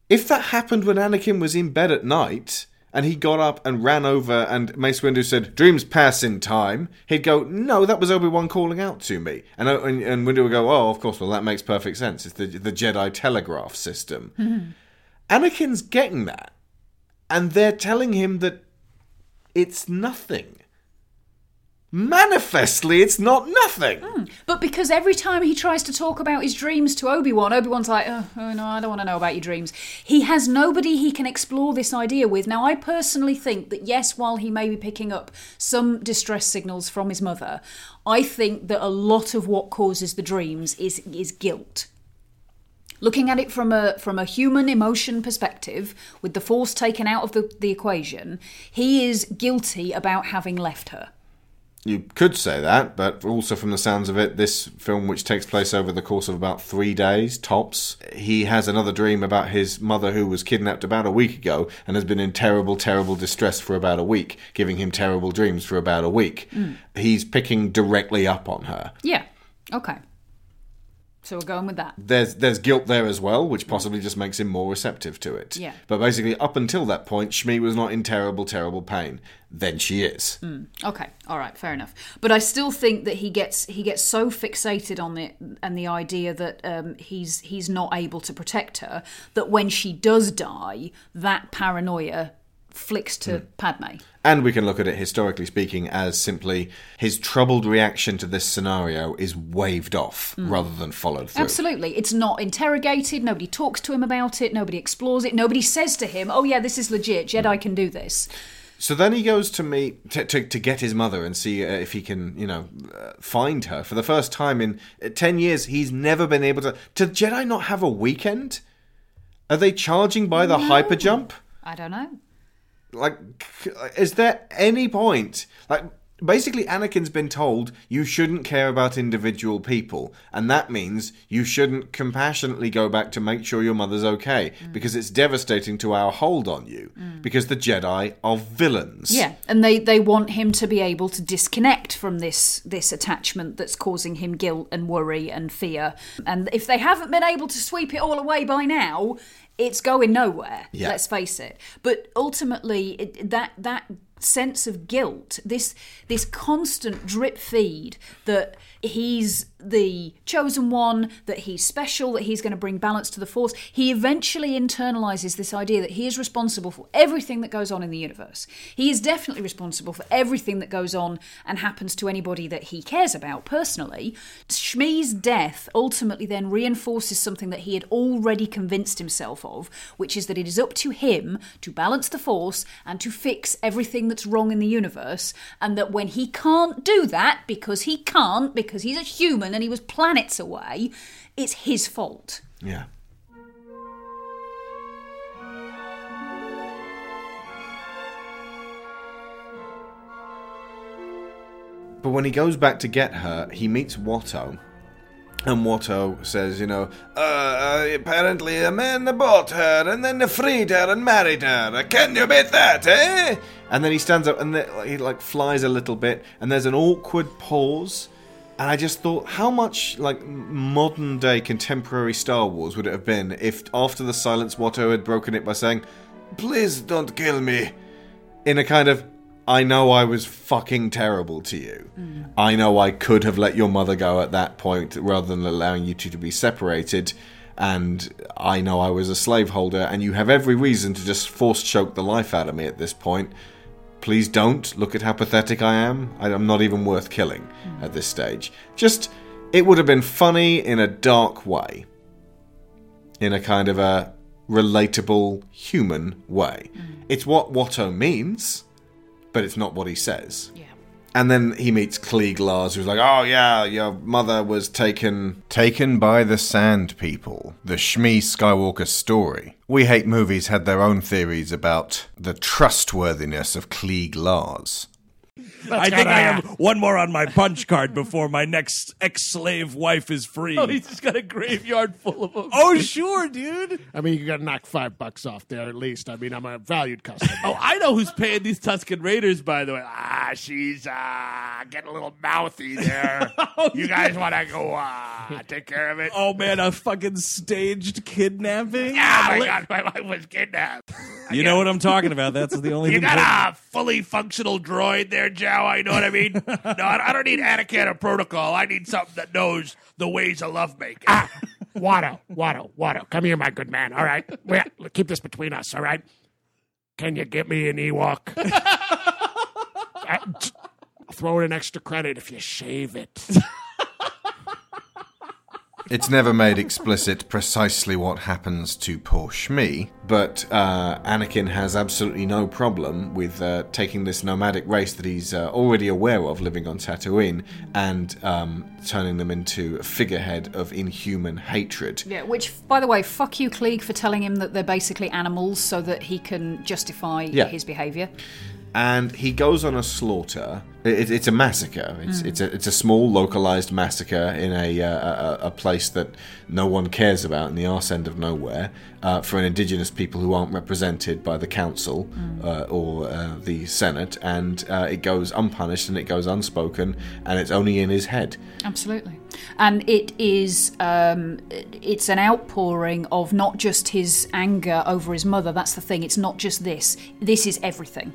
If that happened when Anakin was in bed at night and he got up and ran over and Mace Windu said, Dreams pass in time, he'd go, No, that was Obi Wan calling out to me. And, oh, and, and Windu would go, Oh, of course, well, that makes perfect sense. It's the, the Jedi telegraph system. (laughs) Anakin's getting that. And they're telling him that it's nothing. Manifestly, it's not nothing. Hmm. But because every time he tries to talk about his dreams to Obi Wan, Obi Wan's like, oh, oh, no, I don't want to know about your dreams. He has nobody he can explore this idea with. Now, I personally think that, yes, while he may be picking up some distress signals from his mother, I think that a lot of what causes the dreams is, is guilt. Looking at it from a from a human emotion perspective, with the force taken out of the, the equation, he is guilty about having left her. You could say that, but also from the sounds of it, this film, which takes place over the course of about three days tops, he has another dream about his mother who was kidnapped about a week ago and has been in terrible, terrible distress for about a week, giving him terrible dreams for about a week. Mm. He's picking directly up on her. Yeah. Okay. So we're going with that. There's there's guilt there as well, which possibly just makes him more receptive to it. Yeah. But basically, up until that point, Shmi was not in terrible, terrible pain. Then she is. Mm, okay, all right, fair enough. But I still think that he gets he gets so fixated on it and the idea that um, he's he's not able to protect her that when she does die, that paranoia flicks to Padme. And we can look at it historically speaking as simply his troubled reaction to this scenario is waved off Mm. rather than followed through. Absolutely, it's not interrogated. Nobody talks to him about it. Nobody explores it. Nobody says to him, "Oh yeah, this is legit. Jedi can do this." So then he goes to meet to, to, to get his mother and see uh, if he can, you know, uh, find her for the first time in uh, ten years. He's never been able to. Did Jedi not have a weekend? Are they charging by the No. hyper jump? I don't know. Like, is there any point? Like, basically, Anakin's been told you shouldn't care about individual people, and that means you shouldn't compassionately go back to make sure your mother's okay mm. because it's devastating to our hold on you. Mm. Because the Jedi are villains. Yeah, and they they want him to be able to disconnect from this this attachment that's causing him guilt and worry and fear. And if they haven't been able to sweep it all away by now, it's going nowhere. Yeah. Let's face it. But ultimately, it, that that sense of guilt, this this constant drip feed that he's the chosen one, that he's special, that he's going to bring balance to the force. He eventually internalizes this idea that he is responsible for everything that goes on in the universe. He is definitely responsible for everything that goes on and happens to anybody that he cares about personally. Shmi's death ultimately then reinforces something that he had already convinced himself of, which is that it is up to him to balance the force and to fix everything that's wrong in the universe, and that when he can't do that because he can't, because he's a human and he was planets away, it's his fault. Yeah. But when he goes back to get her, he meets Watto. And Watto says, you know, uh, uh, apparently a man bought her and then freed her and married her. Can you beat that, eh? And then he stands up and he like flies a little bit, and there's an awkward pause. And I just thought, how much like modern day contemporary Star Wars would it have been if after the silence Watto had broken it by saying, "Please don't kill me," in a kind of, "I know I was fucking terrible to you. Mm. I know I could have let your mother go at that point rather than allowing you two to be separated." And I know I was a slaveholder, and you have every reason to just force choke the life out of me at this point. Please don't look at how pathetic I am. I'm not even worth killing at this stage. Just, it would have been funny in a dark way. In a kind of a relatable, human way. Mm. It's what Watto means, but it's not what he says. Yeah. And then he meets Cliegg Lars, who's like, "Oh yeah, your mother was taken taken by the Sand People." The Shmi Skywalker story. We Hate Movies had their own theories about the trustworthiness of Cliegg Lars. (laughs) I think I have one more on my punch card before my next ex-slave wife is free. Oh, he's just got a graveyard full of them. Oh, sure, dude. I mean, you got to knock five bucks off there at least. I mean, I'm a valued customer. Oh, I know who's paying these Tusken Raiders, by the way. ah, she's uh, getting a little mouthy there. (laughs) Oh, you guys want to go uh, take care of it? Oh man, a fucking staged kidnapping. Yeah, oh my God, my wife was kidnapped. You know what I'm talking about. That's the only (laughs) You thing. got a fully functional droid there, Joe. I know what I mean. no, I I don't need Anakin or protocol. I need something that knows the ways of lovemaking. Ah, Watto, Watto, Watto, come here, my good man. All right, Wait, keep this between us. All right. Can you get me an Ewok? I- (laughs) t- I'll throw in an extra credit if you shave it. It's never made explicit precisely what happens to poor Shmi, but uh, Anakin has absolutely no problem with uh, taking this nomadic race that he's uh, already aware of living on Tatooine and um, turning them into a figurehead of inhuman hatred. Yeah, which, by the way, fuck you, Cliegg, for telling him that they're basically animals so that he can justify Yeah. his behaviour. And he goes on a slaughter. It, it's a massacre. It's Mm. it's a it's a small localized massacre in a, uh, a a place that no one cares about in the arse end of nowhere uh, for an indigenous people who aren't represented by the council Mm. uh, or uh, the senate, and uh, it goes unpunished and it goes unspoken, and it's only in his head. Absolutely. And it is, um, it's an outpouring of not just his anger over his mother. That's the thing. It's not just this. This is everything.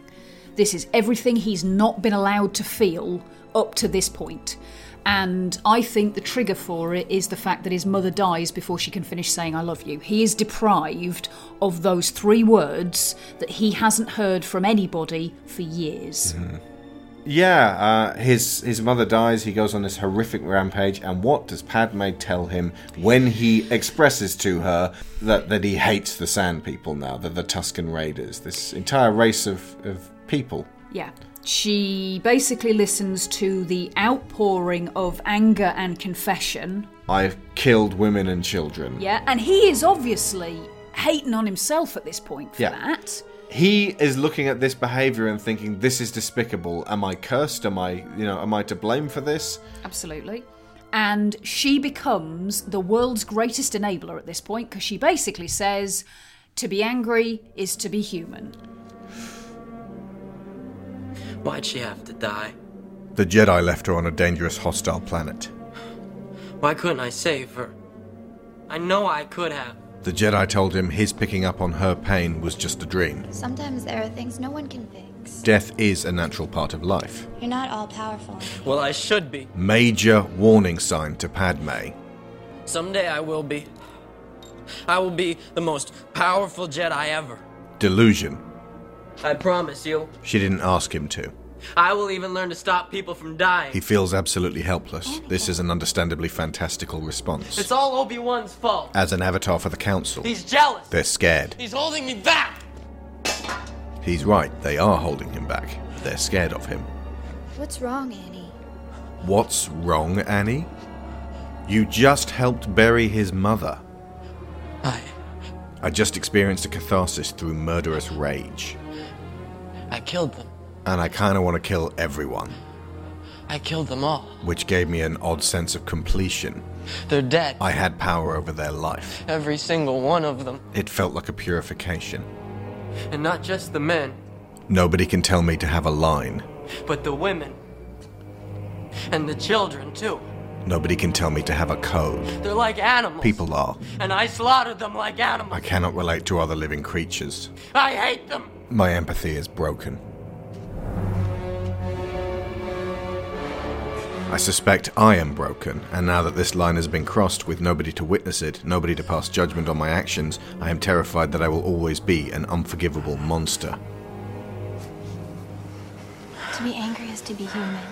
This is everything he's not been allowed to feel up to this point. And I think the trigger for it is the fact that his mother dies before she can finish saying, I love you. He is deprived of those three words that he hasn't heard from anybody for years. Yeah, uh, his his mother dies. He goes on this horrific rampage, and what does Padme tell him when he expresses to her that that he hates the Sand People now, that the Tusken Raiders, this entire race of of people. Yeah. She basically listens to the outpouring of anger and confession. I've killed women and children. Yeah, and he is obviously hating on himself at this point for Yeah. that. He is looking at this behavior and thinking, "This is despicable. Am I cursed? Am I, you know, am I to blame for this?" Absolutely. And she becomes the world's greatest enabler at this point because she basically says, to be angry is to be human. Why'd she have to die? The Jedi left her on a dangerous, hostile planet. Why couldn't I save her? I know I could have. The Jedi told him his picking up on her pain was just a dream. Sometimes there are things no one can fix. Death is a natural part of life. You're not all powerful. Well, I should be. Major warning sign to Padme. Someday I will be. I will be the most powerful Jedi ever. Delusion. I promise you. She didn't ask him to. I will even learn to stop people from dying. He feels absolutely helpless. This is an understandably fantastical response. It's all Obi-Wan's fault. As an avatar for the Council, He's jealous. they're scared. He's holding me back. He's right, they are holding him back. They're scared of him. What's wrong, Annie? What's wrong, Annie? You just helped bury his mother. I. I just experienced a catharsis through murderous rage. I killed them. And I kinda want to kill everyone, I killed them all. which gave me an odd sense of completion. They're dead. I had power over their life. Every single one of them. It felt like a purification. And not just the men, Nobody can tell me to have a line. but the women. And the children, too. Nobody can tell me to have a code. They're like animals. People are. And I slaughtered them like animals. I cannot relate to other living creatures. I hate them. My empathy is broken. I suspect I am broken, and now that this line has been crossed with nobody to witness it, nobody to pass judgment on my actions, I am terrified that I will always be an unforgivable monster. To be angry is to be human.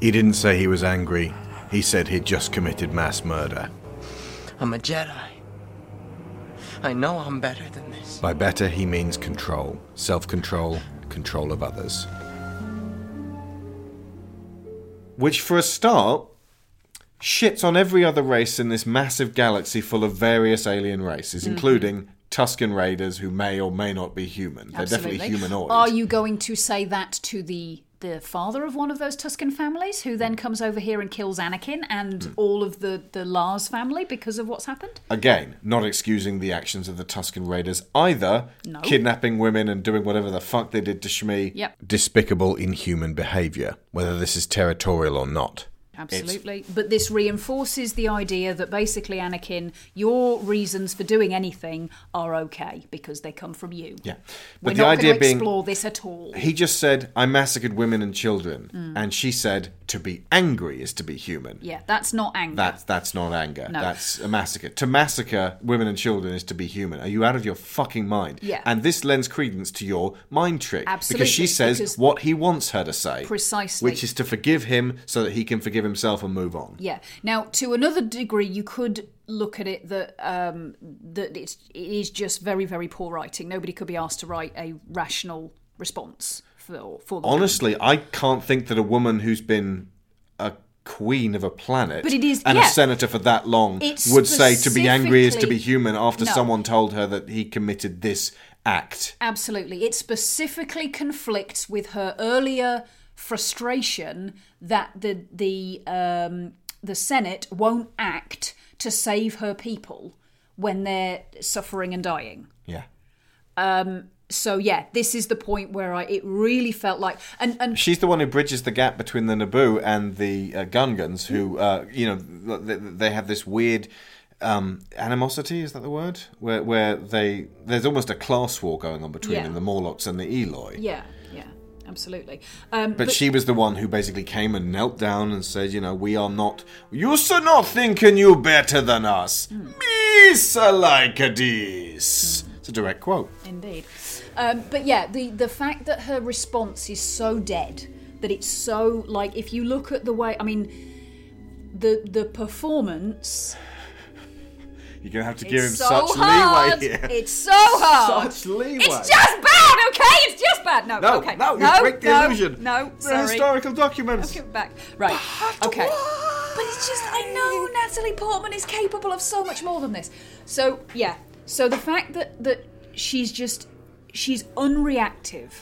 He didn't say he was angry, he said he'd just committed mass murder. I'm a Jedi. I know I'm better than this. By better, he means control self control, control of others. Which, for a start, shits on every other race in this massive galaxy full of various alien races, Mhm. including Tusken Raiders who may or may not be human. They're definitely humanoid. Are you going to say that to the the father of one of those Tusken families, who then comes over here and kills Anakin and Hmm. all of the the Lars family because of what's happened? Again, not excusing the actions of the Tusken Raiders either, No. kidnapping women and doing whatever the fuck they did to Shmi. Yep. Despicable, inhuman behavior, whether this is territorial or not. Absolutely. But this reinforces the idea that basically, Anakin, your reasons for doing anything are okay because they come from you. Yeah. We're But the not idea going to being explore this at all. He just said, I massacred women and children. Mm. And she said, to be angry is to be human. Yeah, that's not anger. That's that's not anger. No. That's a massacre. To massacre women and children is to be human. Are you out of your fucking mind? Yeah. And this lends credence to your mind trick. Absolutely, Because she says because- what he wants her to say. Precisely. Which is to forgive him so that he can forgive himself and move on. Yeah. Now, to another degree, you could look at it that um, that it's, it is just very, very poor writing. Nobody could be asked to write a rational response for for the Honestly, I can't think that a woman who's been a queen of a planet But it is- and yeah. a senator for that long would say to be angry is to be human after No. someone told her that he committed this act. Absolutely. It specifically conflicts with her earlier frustration that the the um, the Senate won't act to save her people when they're suffering and dying. Yeah. Um, so yeah, this is the point where I it really felt like and and She's the one who bridges the gap between the Naboo and the uh, Gungans, who, uh, you know, they, they have this weird um, animosity. Is that the word? Where where they there's almost a class war going on between Yeah. them, the Morlocks and the Eloi. yeah, yeah, absolutely. Um, But, she was the one who basically came and knelt down and said, you know, we are not. You are not thinking you better than us. Me, Sir Lycades. It's a direct quote. Indeed. Um, but yeah, the the fact that her response is so dead, that it's so like if you look at the way, I mean, the the performance. You're gonna have to give him so such hard. leeway here. It's so hard. (laughs) Such leeway. It's just bad, okay? It's just bad. No, No, okay. no, you no, break the no, illusion. No, They're sorry. historical documents. I'll give it back. Right. Okay. But it's just I know Natalie Portman is capable of so much more than this. So yeah. So the fact that that she's just she's unreactive,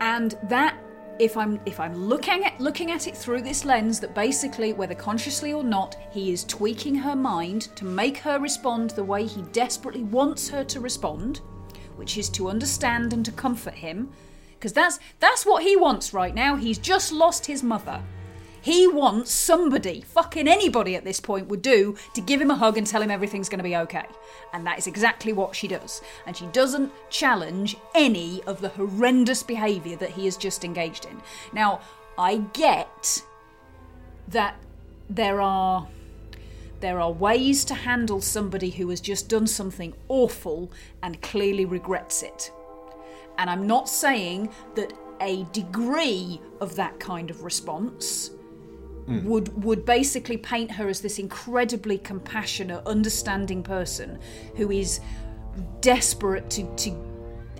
and that if I'm if I'm looking at looking at it through this lens, that basically whether consciously or not, he is tweaking her mind to make her respond the way he desperately wants her to respond, which is to understand and to comfort him, because that's that's what he wants right now. He's just lost his mother. He wants somebody, fucking anybody at this point would do, to give him a hug and tell him everything's going to be okay. And that is exactly what she does. And she doesn't challenge any of the horrendous behaviour that he has just engaged in. Now, I get that there are there are ways to handle somebody who has just done something awful and clearly regrets it. And I'm not saying that a degree of that kind of response Hmm. would would basically paint her as this incredibly compassionate, understanding person who is desperate to to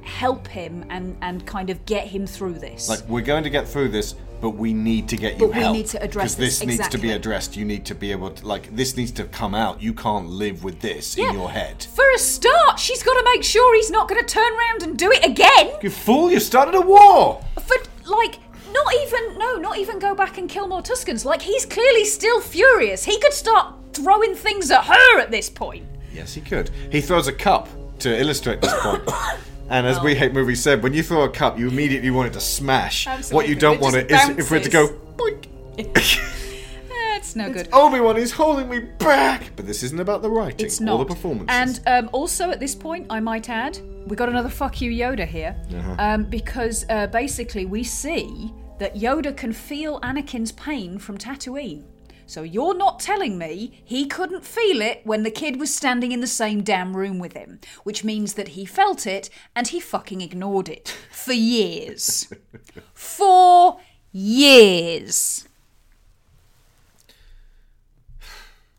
help him and and kind of get him through this. Like we're going to get through this, but we need to get you But we need to address this, Because this, needs to be addressed. You need to be able to like this needs to come out. You can't live with this Yeah. in your head. For a start, she's got to make sure he's not going to turn around and do it again. You fool! You started a war. For like, not even no, not even go back and kill more Tuskens. Like he's clearly still furious. He could start throwing things at her at this point. Yes, he could. He throws a cup to illustrate this point. (coughs) And as Oh. We Hate Movies said, when you throw a cup, you immediately want it to smash. What you don't It want it is for it to go. (laughs) That's no good. Obi Wan is holding me back. But this isn't about the writing It's or the performance. And um, also at this point, I might add, we got another fuck you Yoda here, Uh-huh. um, because uh, basically we see that Yoda can feel Anakin's pain from Tatooine. So you're not telling me he couldn't feel it when the kid was standing in the same damn room with him, which means that he felt it and he fucking ignored it for years. (laughs) for years.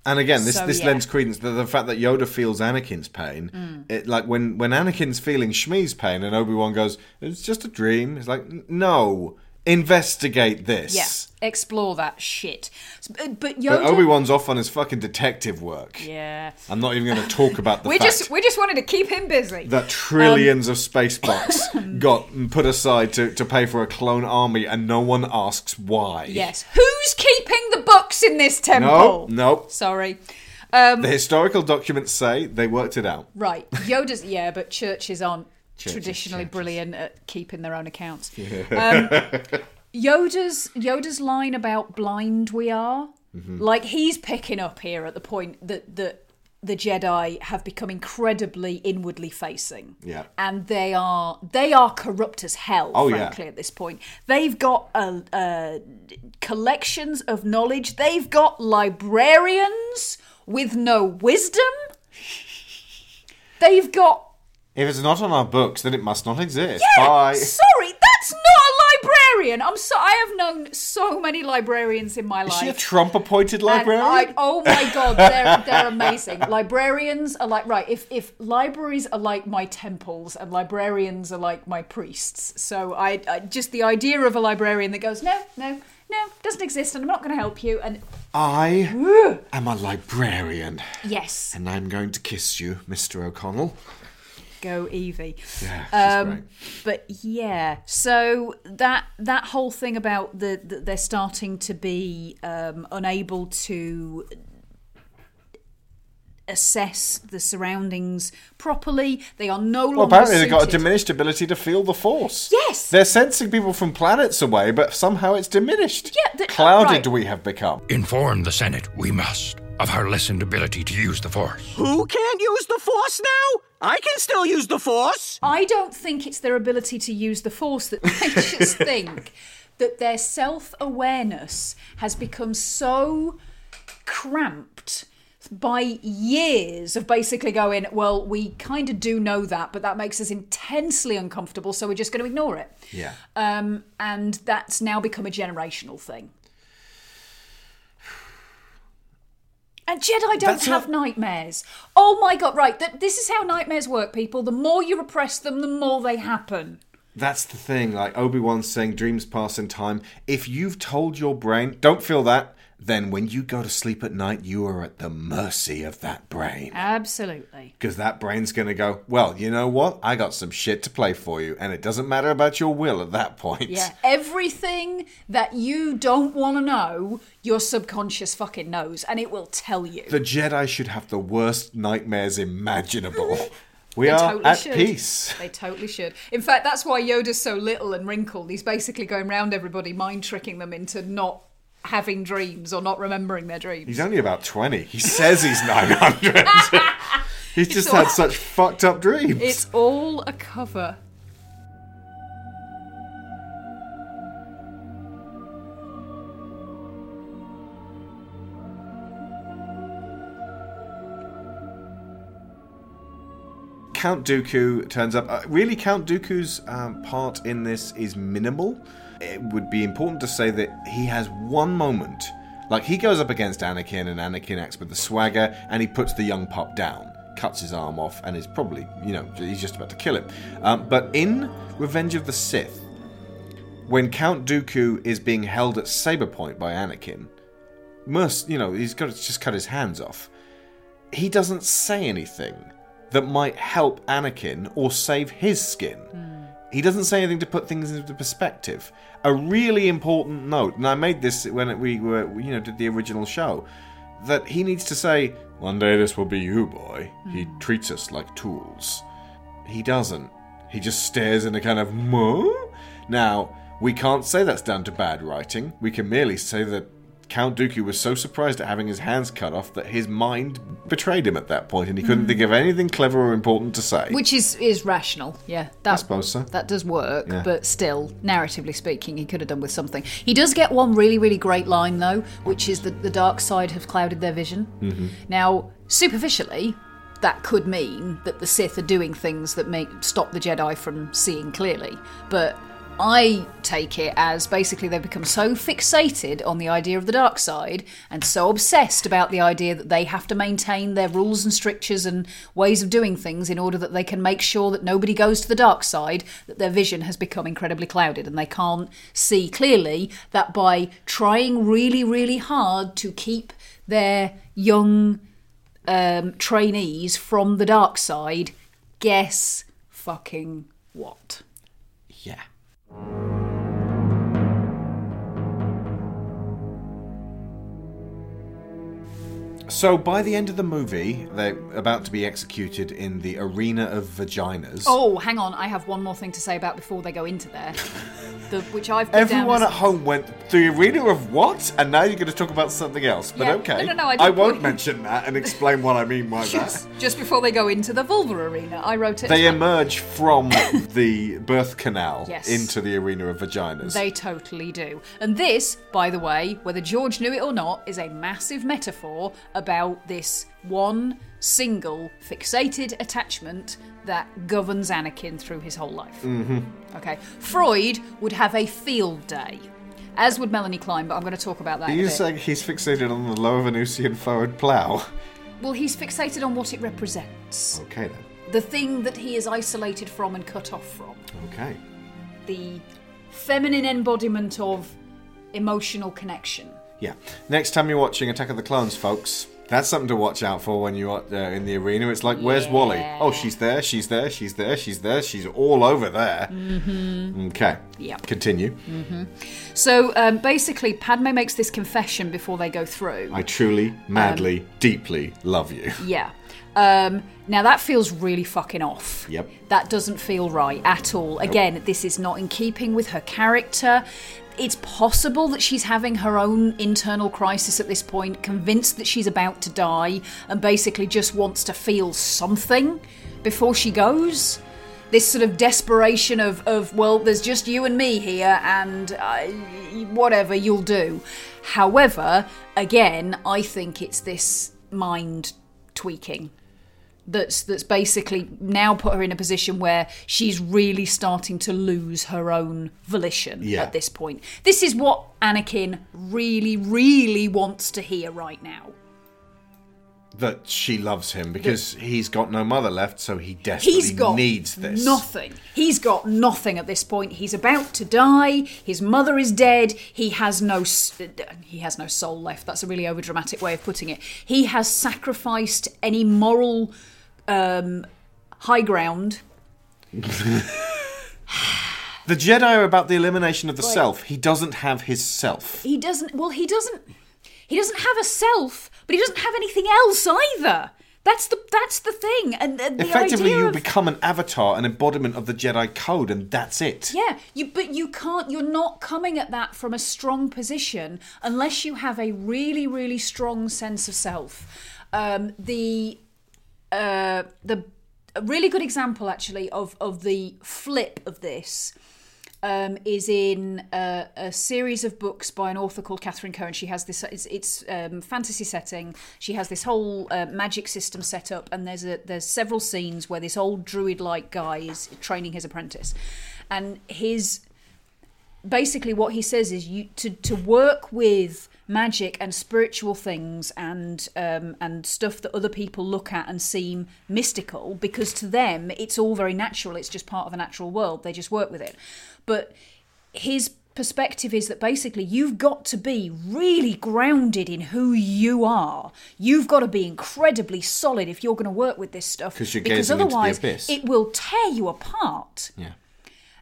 And again, this So, this yeah. lends credence to the fact that Yoda feels Anakin's pain. Mm. It, like when when Anakin's feeling Shmi's pain, and Obi Wan goes, "It's just a dream." It's like, no, investigate this. Yeah, explore that shit. But, but Yoda. Obi Wan's off on his fucking detective work. Yeah. I'm not even going to talk about the (laughs) we fact just we just wanted to keep him busy. that trillions Um, of space bucks (laughs) got put aside to, to pay for a clone army, and no one asks why. Yes. Who's keeping the books in this No, temple? no. Sorry. Um, The historical documents say they worked it out. right. Yoda's yeah, but churches aren't Churches, traditionally brilliant at keeping their own accounts. Yeah. Um, (laughs) Yoda's Yoda's line about blind we are, Mhm. like he's picking up here at the point that that the Jedi have become incredibly inwardly facing. Yeah. and they are they are corrupt as hell. Oh, yeah. frankly, at this point, they've got uh, uh, collections of knowledge. They've got librarians with no wisdom. (laughs) They've got If it's not on our books, then it must not exist. yeah. Bye. Sorry, that's not a librarian. I'm so I have known so many librarians in my life. Is she a Trump-appointed librarian? I, oh my god, they're, (laughs) they're amazing. Librarians are like right. If if libraries are like my temples and librarians are like my priests, so I, I just the idea of a librarian that goes no no no doesn't exist and I'm not going to help you and I am a librarian, yes and I'm going to kiss you, Mr. O'Connell. Go Evie. Yeah, Um, but yeah, so that that whole thing about the, the they're starting to be um, unable to assess the surroundings properly. They are no longer. Well, apparently they've got a diminished ability to feel the force. Yes. They're sensing people from planets away, but somehow it's diminished. Yeah, the- Clouded right. we have become. Inform the Senate, we must, of her lessened ability to use the Force. Who can't use the Force now? I can still use the Force. I don't think it's their ability to use the force that they just (laughs) think that their self awareness has become so cramped by years of basically going, well, we kind of do know that, but that makes us intensely uncomfortable, so we're just going to ignore it. Yeah. Um, and that's now become a generational thing. And Jedi don't That's have a- nightmares. Oh my god, right. that this is how nightmares work, people. The more you repress them, the more they happen. That's the thing. Like Obi Wan's saying, dreams pass in time. If you've told your brain, don't feel that, then when you go to sleep at night, you are at the mercy of that brain. Absolutely. Because that brain's going to go, well, you know what? I got some shit to play for you. And it doesn't matter about your will at that point. Yeah. Everything that you don't want to know, your subconscious fucking knows, and it will tell you. The Jedi should have the worst nightmares imaginable. (laughs) We They are totally at should. peace. They totally should. In fact, that's why Yoda's so little and wrinkled. He's basically going round everybody, mind tricking them into not having dreams or not remembering their dreams. He's only about 20. He says he's 900. (laughs) he's just all- had such fucked up dreams. It's all a cover. Count Dooku turns up. Uh, really, Count Dooku's um, part in this is minimal. It would be important to say that he has one moment. Like, he goes up against Anakin, and Anakin acts with the swagger, and he puts the young pup down, cuts his arm off, and is probably, you know, he's just about to kill him. Um, but in Revenge of the Sith, when Count Dooku is being held at saber point by Anakin, Merc, you know, he's got to just cut his hands off. He doesn't say anything that might help Anakin or save his skin. He doesn't say anything to put things into perspective. A really important note, and I made this when we were, you know, did the original show, that he needs to say, "One day this will be you, boy." He hmm. treats us like tools. He doesn't. He just stares in a kind of mo. Now, we can't say that's down to bad writing. We can merely say that Count Dooku was so surprised at having his hands cut off that his mind betrayed him at that point, and he couldn't Mm. think of anything clever or important to say. Which is is rational, yeah. That, I suppose so. That does work, Yeah. but still, narratively speaking, he could have done with something. He does get one really, really great line though, which is that the dark side have clouded their vision. Mhm. Now, superficially, that could mean that the Sith are doing things that make stop the Jedi from seeing clearly, but I take it as basically they've become so fixated on the idea of the dark side and so obsessed about the idea that they have to maintain their rules and strictures and ways of doing things in order that they can make sure that nobody goes to the dark side that their vision has become incredibly clouded. And they can't see clearly that by trying really really hard to keep their young um, trainees from the dark side guess fucking what Bye. So by the end of the movie, they're about to be executed in the arena of vaginas. Oh, hang on. I have one more thing to say about before they go into there, the, which I've Everyone at home went the arena of what? And now you're going to talk about something else. But Yeah. okay, No, no, no, I did won't mention that and explain what I mean by (laughs) that. just, just before they go into the vulva arena. I wrote it. They emerge from (laughs) the birth canal Yes. into the arena of vaginas. They totally do. And this, by the way, whether George knew it or not, is a massive metaphor about this one single fixated attachment that governs Anakin through his whole life. Mm-hmm. Okay. Freud would have a field day, as would Melanie Klein, but I'm going to talk about that. Are you saying he's fixated on the lower Venusian forward plough? Well, he's fixated on what it represents. Okay then. The thing that he is isolated from and cut off from. Okay. The feminine embodiment of emotional connection. Yeah. Next time you're watching Attack of the Clones, folks, that's something to watch out for when you're uh, in the arena. It's like, where's Wally? Oh, she's there, she's there, she's there, she's there, she's all over there. Mm-hmm. Okay. Yeah. Continue. hmm So um, basically, Padme makes this confession before they go through. I truly, madly, deeply love you. (laughs) Yeah. Um, now that feels really fucking off. Yep. That doesn't feel right at all. Again, this is not in keeping with her character. It's possible that she's having her own internal crisis at this point, convinced that she's about to die, and basically just wants to feel something before she goes. This sort of desperation of, of well, there's just you and me here, and uh, whatever you'll do. However, again, I think it's this mind tweaking that's that's basically now put her in a position where she's really starting to lose her own volition Yeah. at this point. This is what Anakin really, really wants to hear right now. That she loves him because he's got no mother left, so he desperately He's got needs this. nothing. He's got nothing at this point. He's about to die. His mother is dead. He has no he has no soul left. That's a really overdramatic way of putting it. He has sacrificed any moral um, high ground. The Jedi are about the elimination of the Right. self. He doesn't have his self. He doesn't. Well, he doesn't. He doesn't have a self, but he doesn't have anything else either. That's the that's the thing. And, and the Effectively, idea you of, become an avatar, an embodiment of the Jedi code, and that's it. Yeah, you but you can't you're not coming at that from a strong position unless you have a really really strong sense of self. Um, the uh, the a really good example actually of of the flip of this um, is in uh, a series of books by an author called Catherine Cohen. She has this it's, it's um, fantasy setting. She has this whole uh, magic system set up, and there's a there's several scenes where this old druid like guy is training his apprentice, and his basically what he says is you to to work with magic and spiritual things and um, and stuff that other people look at and seem mystical because to them it's all very natural. It's just part of a natural world. They just work with it. But his perspective is that basically you've got to be really grounded in who you are. You've got to be incredibly solid if you're going to work with this stuff because gazing into the otherwise it will tear you apart. Yeah.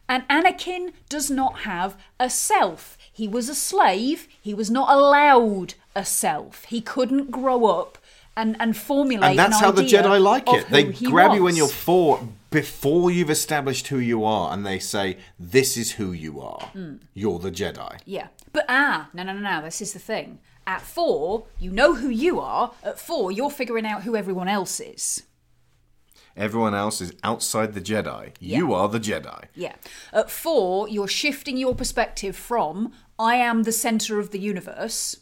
and Anakin does not have a self. He was a slave. He was not allowed a self. He couldn't grow up and, and formulate. And that's an how the Jedi like it. They grab you when you're four before you've established who you are, and they say, "This is who you are. Mm. You're the Jedi." Yeah, but ah, no, no, no, no. This is the thing. At four, you know who you are. At four, you're figuring out who everyone else is. Everyone else is outside the Jedi. You are the Jedi. Yeah. At four, you're shifting your perspective from I am the center of the universe,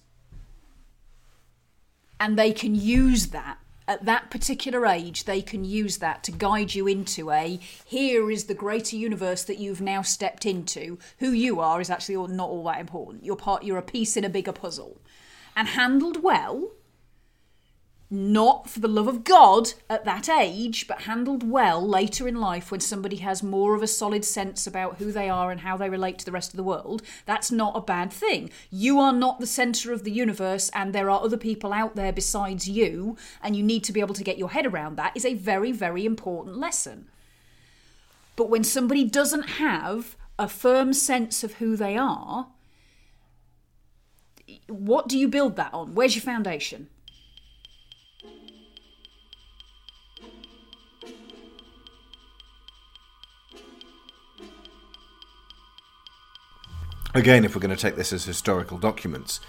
and they can use that. At that particular age, they can use that to guide you into a here is the greater universe that you've now stepped into. Who you are is actually not all that important. You're part. You're a piece in a bigger puzzle, and handled well, not for the love of God at that age, but handled well later in life when somebody has more of a solid sense about who they are and how they relate to the rest of the world, that's not a bad thing. You are not the center of the universe, and there are other people out there besides you, and you need to be able to get your head around that, is a very, very important lesson. But when somebody doesn't have a firm sense of who they are, what do you build that on? Where's your foundation? Again, if we're going to take this as historical documents,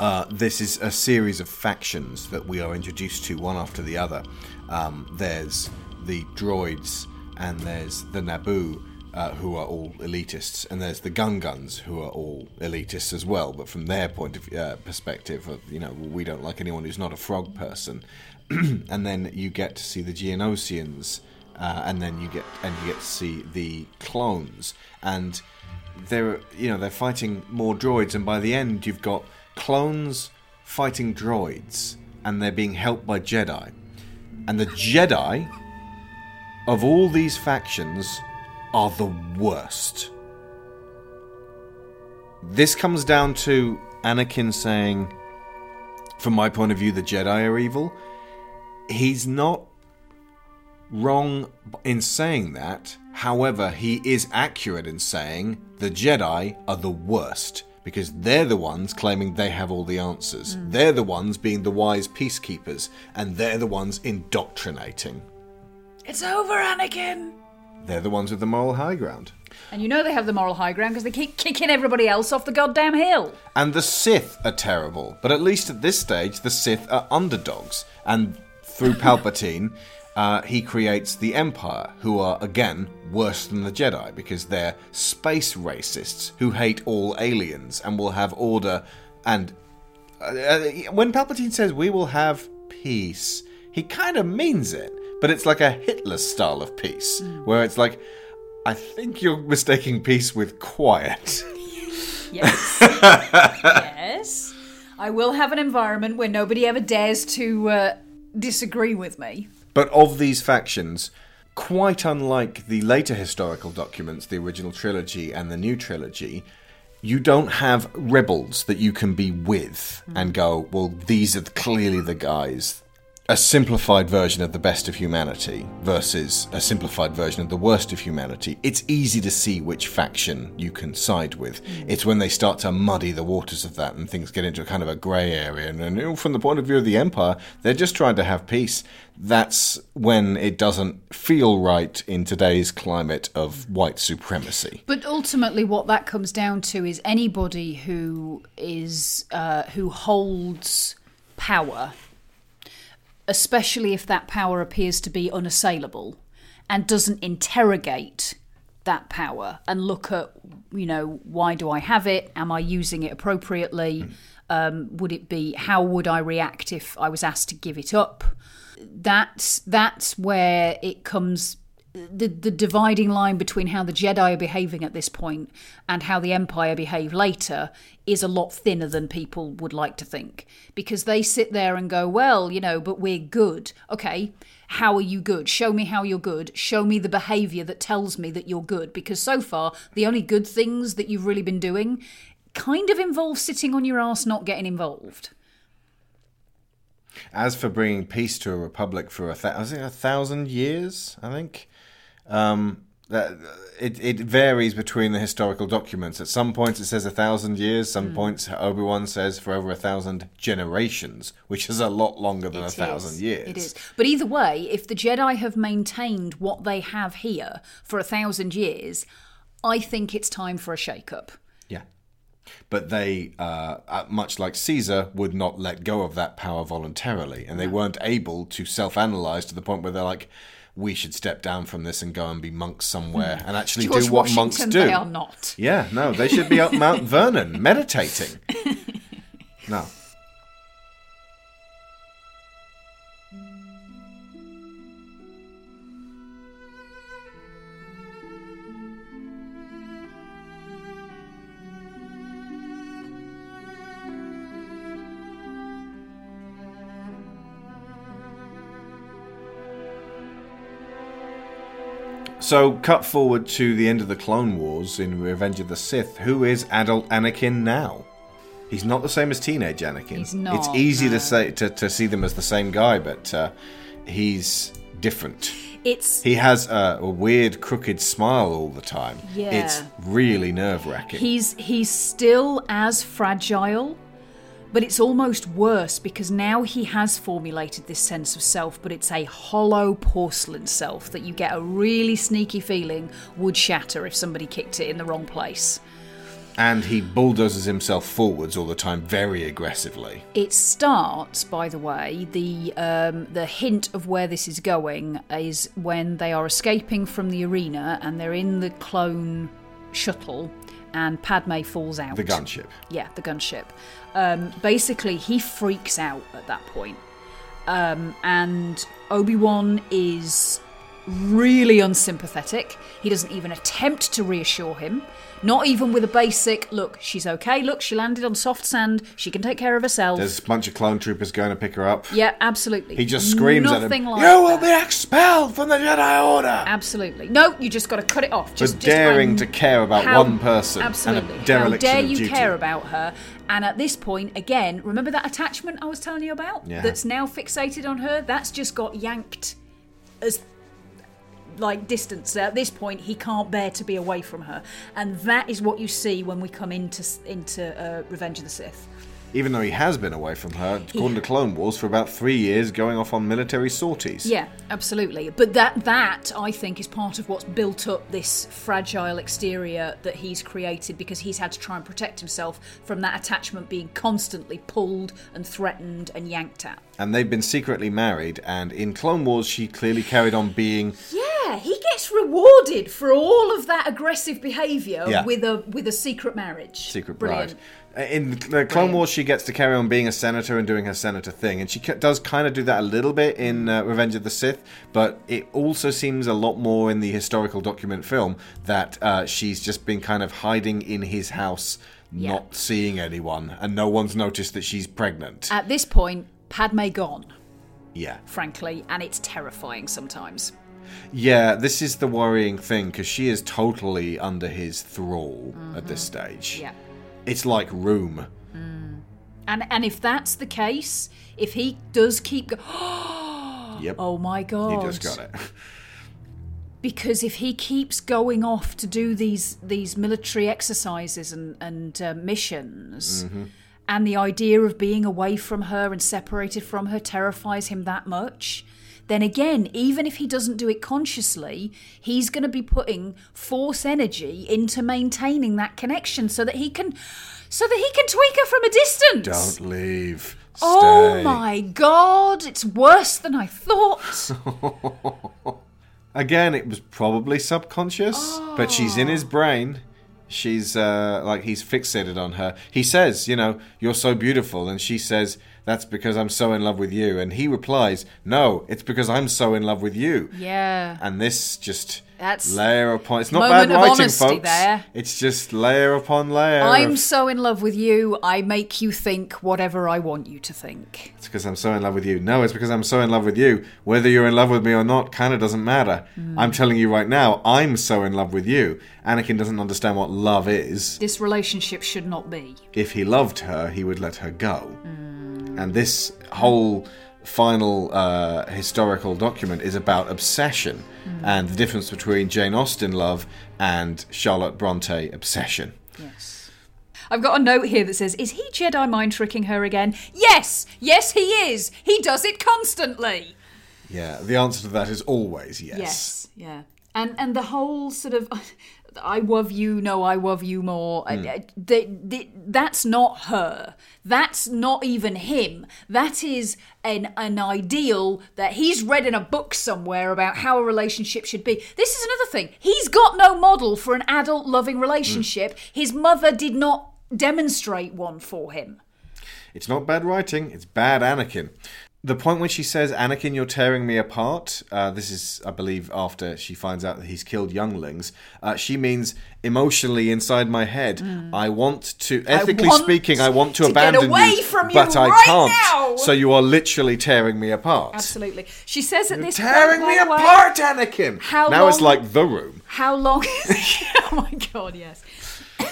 uh, this is a series of factions that we are introduced to one after the other. Um, there's the droids, and there's the Naboo, uh, who are all elitists, and there's the Gungans, who are all elitists as well. But from their point of uh, perspective, of you know, we don't like anyone who's not a frog person. (clears throat) and then you get to see the Geonosians, uh, and then you get and you get to see the clones, and they're you know they're fighting more droids, and by the end you've got clones fighting droids, and they're being helped by Jedi, and the Jedi of all these factions are the worst. This comes down to Anakin saying, from my point of view, the Jedi are evil. He's not wrong in saying that. However, he is accurate in saying the Jedi are the worst because they're the ones claiming they have all the answers. Hmm. They're the ones being the wise peacekeepers, and they're the ones indoctrinating. It's over, Anakin! They're the ones with the moral high ground. And you know they have the moral high ground because they keep kicking everybody else off the goddamn hill. And the Sith are terrible, but at least at this stage, the Sith are underdogs. And through (laughs) Palpatine, uh, he creates the Empire, who are, again, worse than the Jedi because they're space racists who hate all aliens and will have order. And uh, uh, when Palpatine says, we will have peace, he kind of means it, but it's like a Hitler style of peace, where it's like, I think you're mistaking peace with quiet. Yes. (laughs) yes. I will have an environment where nobody ever dares to uh, disagree with me. But of these factions, quite unlike the later historical documents, the original trilogy and the new trilogy, you don't have rebels that you can be with and go, well, these are clearly the guys. A simplified version of the best of humanity versus a simplified version of the worst of humanity. It's easy to see which faction you can side with. It's when they start to muddy the waters of that and things get into a kind of a grey area. And, and you know, from the point of view of the Empire, they're just trying to have peace. That's when it doesn't feel right in today's climate of white supremacy. But ultimately, what that comes down to is anybody who is uh, who holds power, especially if that power appears to be unassailable, and doesn't interrogate that power and look at you know why do I have it? Am I using it appropriately? Um, would it be how would I react if I was asked to give it up? That's that's where it comes the the dividing line between how the Jedi are behaving at this point and how the Empire behave later is a lot thinner than people would like to think because they sit there and go, well, you know, but we're good. Okay, how are you good? Show me how you're good. Show me the behavior that tells me that you're good because so far the only good things that you've really been doing kind of involve sitting on your ass not getting involved. As for bringing peace to a republic for a, th- a thousand years, I think, um, that it, it varies between the historical documents. At some points it says a thousand years, some Mm. points Obi Wan says for over a thousand generations, which is a lot longer than a It thousand years. It is. But either way, if the Jedi have maintained what they have here for a thousand years, I think it's time for a shake-up. Yeah. But they, uh, uh, much like Caesar, would not let go of that power voluntarily. And they weren't able to self analyze to the point where they're like, we should step down from this and go and be monks somewhere and actually George do what monks do. they are not. Yeah, no, they should be up Mount Vernon meditating. (laughs) No. So, cut forward to the end of the Clone Wars in Revenge of the Sith. Who is adult Anakin now? He's not the same as teenage Anakin. He's not, It's easy no. to say to, to see them as the same guy, but uh, he's different. It's He has a, a weird, crooked smile all the time. Yeah. It's really nerve wracking. he's he's still as fragile, but it's almost worse because now he has formulated this sense of self, but it's a hollow porcelain self that you get a really sneaky feeling would shatter if somebody kicked it in the wrong place. And he bulldozes himself forwards all the time, very aggressively. It starts, by the way, the um, the hint of where this is going is when they are escaping from the arena and they're in the clone shuttle, and Padme falls out. The gunship. Yeah, the gunship. Um, basically, he freaks out at that point. Um, and Obi Wan is really unsympathetic. He doesn't even attempt to reassure him. Not even with a basic, look, she's okay, look, she landed on soft sand, she can take care of herself. There's a bunch of clone troopers going to pick her up. Yeah, absolutely. He just screams at him, Nothing like You will that. be expelled from the Jedi Order! Absolutely. No, you just got to cut it off. Just, For just, daring I'm- to care about how- one person Absolutely. and a dereliction How dare you duty. care about her? And at this point, again, remember that attachment I was telling you about? Yeah. That's now fixated on her? That's just got yanked as like distance at this point he can't bear to be away from her and that is what you see when we come into into uh, revenge of the sith Even though he has been away from her, according to Clone Wars, for about three years, going off on military sorties. Yeah, absolutely. But that that I think is part of what's built up this fragile exterior that he's created because he's had to try and protect himself from that attachment being constantly pulled and threatened and yanked at. And they've been secretly married, and in Clone Wars, she clearly carried on being. Yeah, he gets rewarded for all of that aggressive behaviour Yeah. with a with a secret marriage. Secret Brilliant. bride. Uh, In the Clone Wars, she gets to carry on being a senator and doing her senator thing, and she does kind of do that a little bit in uh, Revenge of the Sith. But it also seems a lot more in the historical document film that uh, she's just been kind of hiding in his house, Yeah. not seeing anyone, and no one's noticed that she's pregnant. At this point, Padme gone, yeah, frankly, and it's terrifying sometimes. Yeah. This is the worrying thing because she is totally under his thrall at this stage. Mm-hmm. Yeah. It's like Room. And and if that's the case, if he does keep go- (gasps) Yep. Oh my god. You just got it. because if he keeps going off to do these these military exercises and and uh, missions Mhm. and the idea of being away from her and separated from her terrifies him that much then again even if he doesn't do it consciously he's going to be putting force energy into maintaining that connection so that he can so that he can tweak her from a distance Don't leave. oh my god it's worse than i thought (laughs) Again, it was probably subconscious, but she's in his brain. She's uh, like he's fixated on her. He says, "You know, you're so beautiful," and she says, "That's because I'm so in love with you." And he replies, "No, it's because I'm so in love with you." yeah And this just That's layer upon. It's not bad writing, folks. there. It's just layer upon layer. I'm of- so in love with you, I make you think whatever I want you to think. It's because I'm so in love with you. No, it's because I'm so in love with you. Whether you're in love with me or not kind of doesn't matter. Mm. I'm telling you right now, I'm so in love with you. Anakin doesn't understand what love is. This relationship should not be. If he loved her, he would let her go. And this whole final uh, historical document is about obsession and the difference between Jane Austen love and Charlotte Bronte obsession. Yes. I've got a note here that says, Is he Jedi mind tricking her again? Yes! Yes, he is! He does it constantly! Yeah, the answer to that is always yes. Yes, yeah. And and the whole sort of I love you, no, I love you more. Hmm. uh, the- the- that's not her. That's not even him. That is an an ideal that he's read in a book somewhere about how a relationship should be. This is another thing. He's got no model for an adult loving relationship. His mother did not demonstrate one for him. It's not bad writing, it's bad Anakin. The point when she says, Anakin, you're tearing me apart, uh, this is, I believe, after she finds out that he's killed younglings, uh, she means emotionally inside my head. I want to, ethically want speaking, I want to, to get abandon away you, from you but I can't. now." So you are literally tearing me apart. Absolutely. She says at this tearing point, me by the way, apart, Anakin! How now it's like the room. How long? (laughs) oh my god, yes.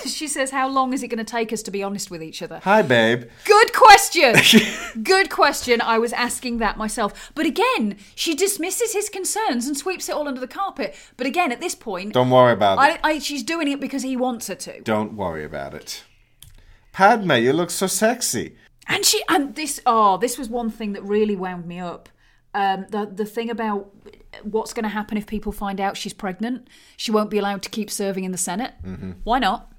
(laughs) she says, "How long is it going to take us to be honest with each other?" Hi, babe. Good question. (laughs) Good question. I was asking that myself. But again, she dismisses his concerns and sweeps it all under the carpet. But again, at this point, Don't worry about I, it. I, she's doing it because he wants her to. Don't worry about it. Padme, you look so sexy. And she and this oh, this was one thing that really wound me up. Um, the the thing about what's going to happen if people find out she's pregnant, she won't be allowed to keep serving in the Senate. Mm-hmm. Why not?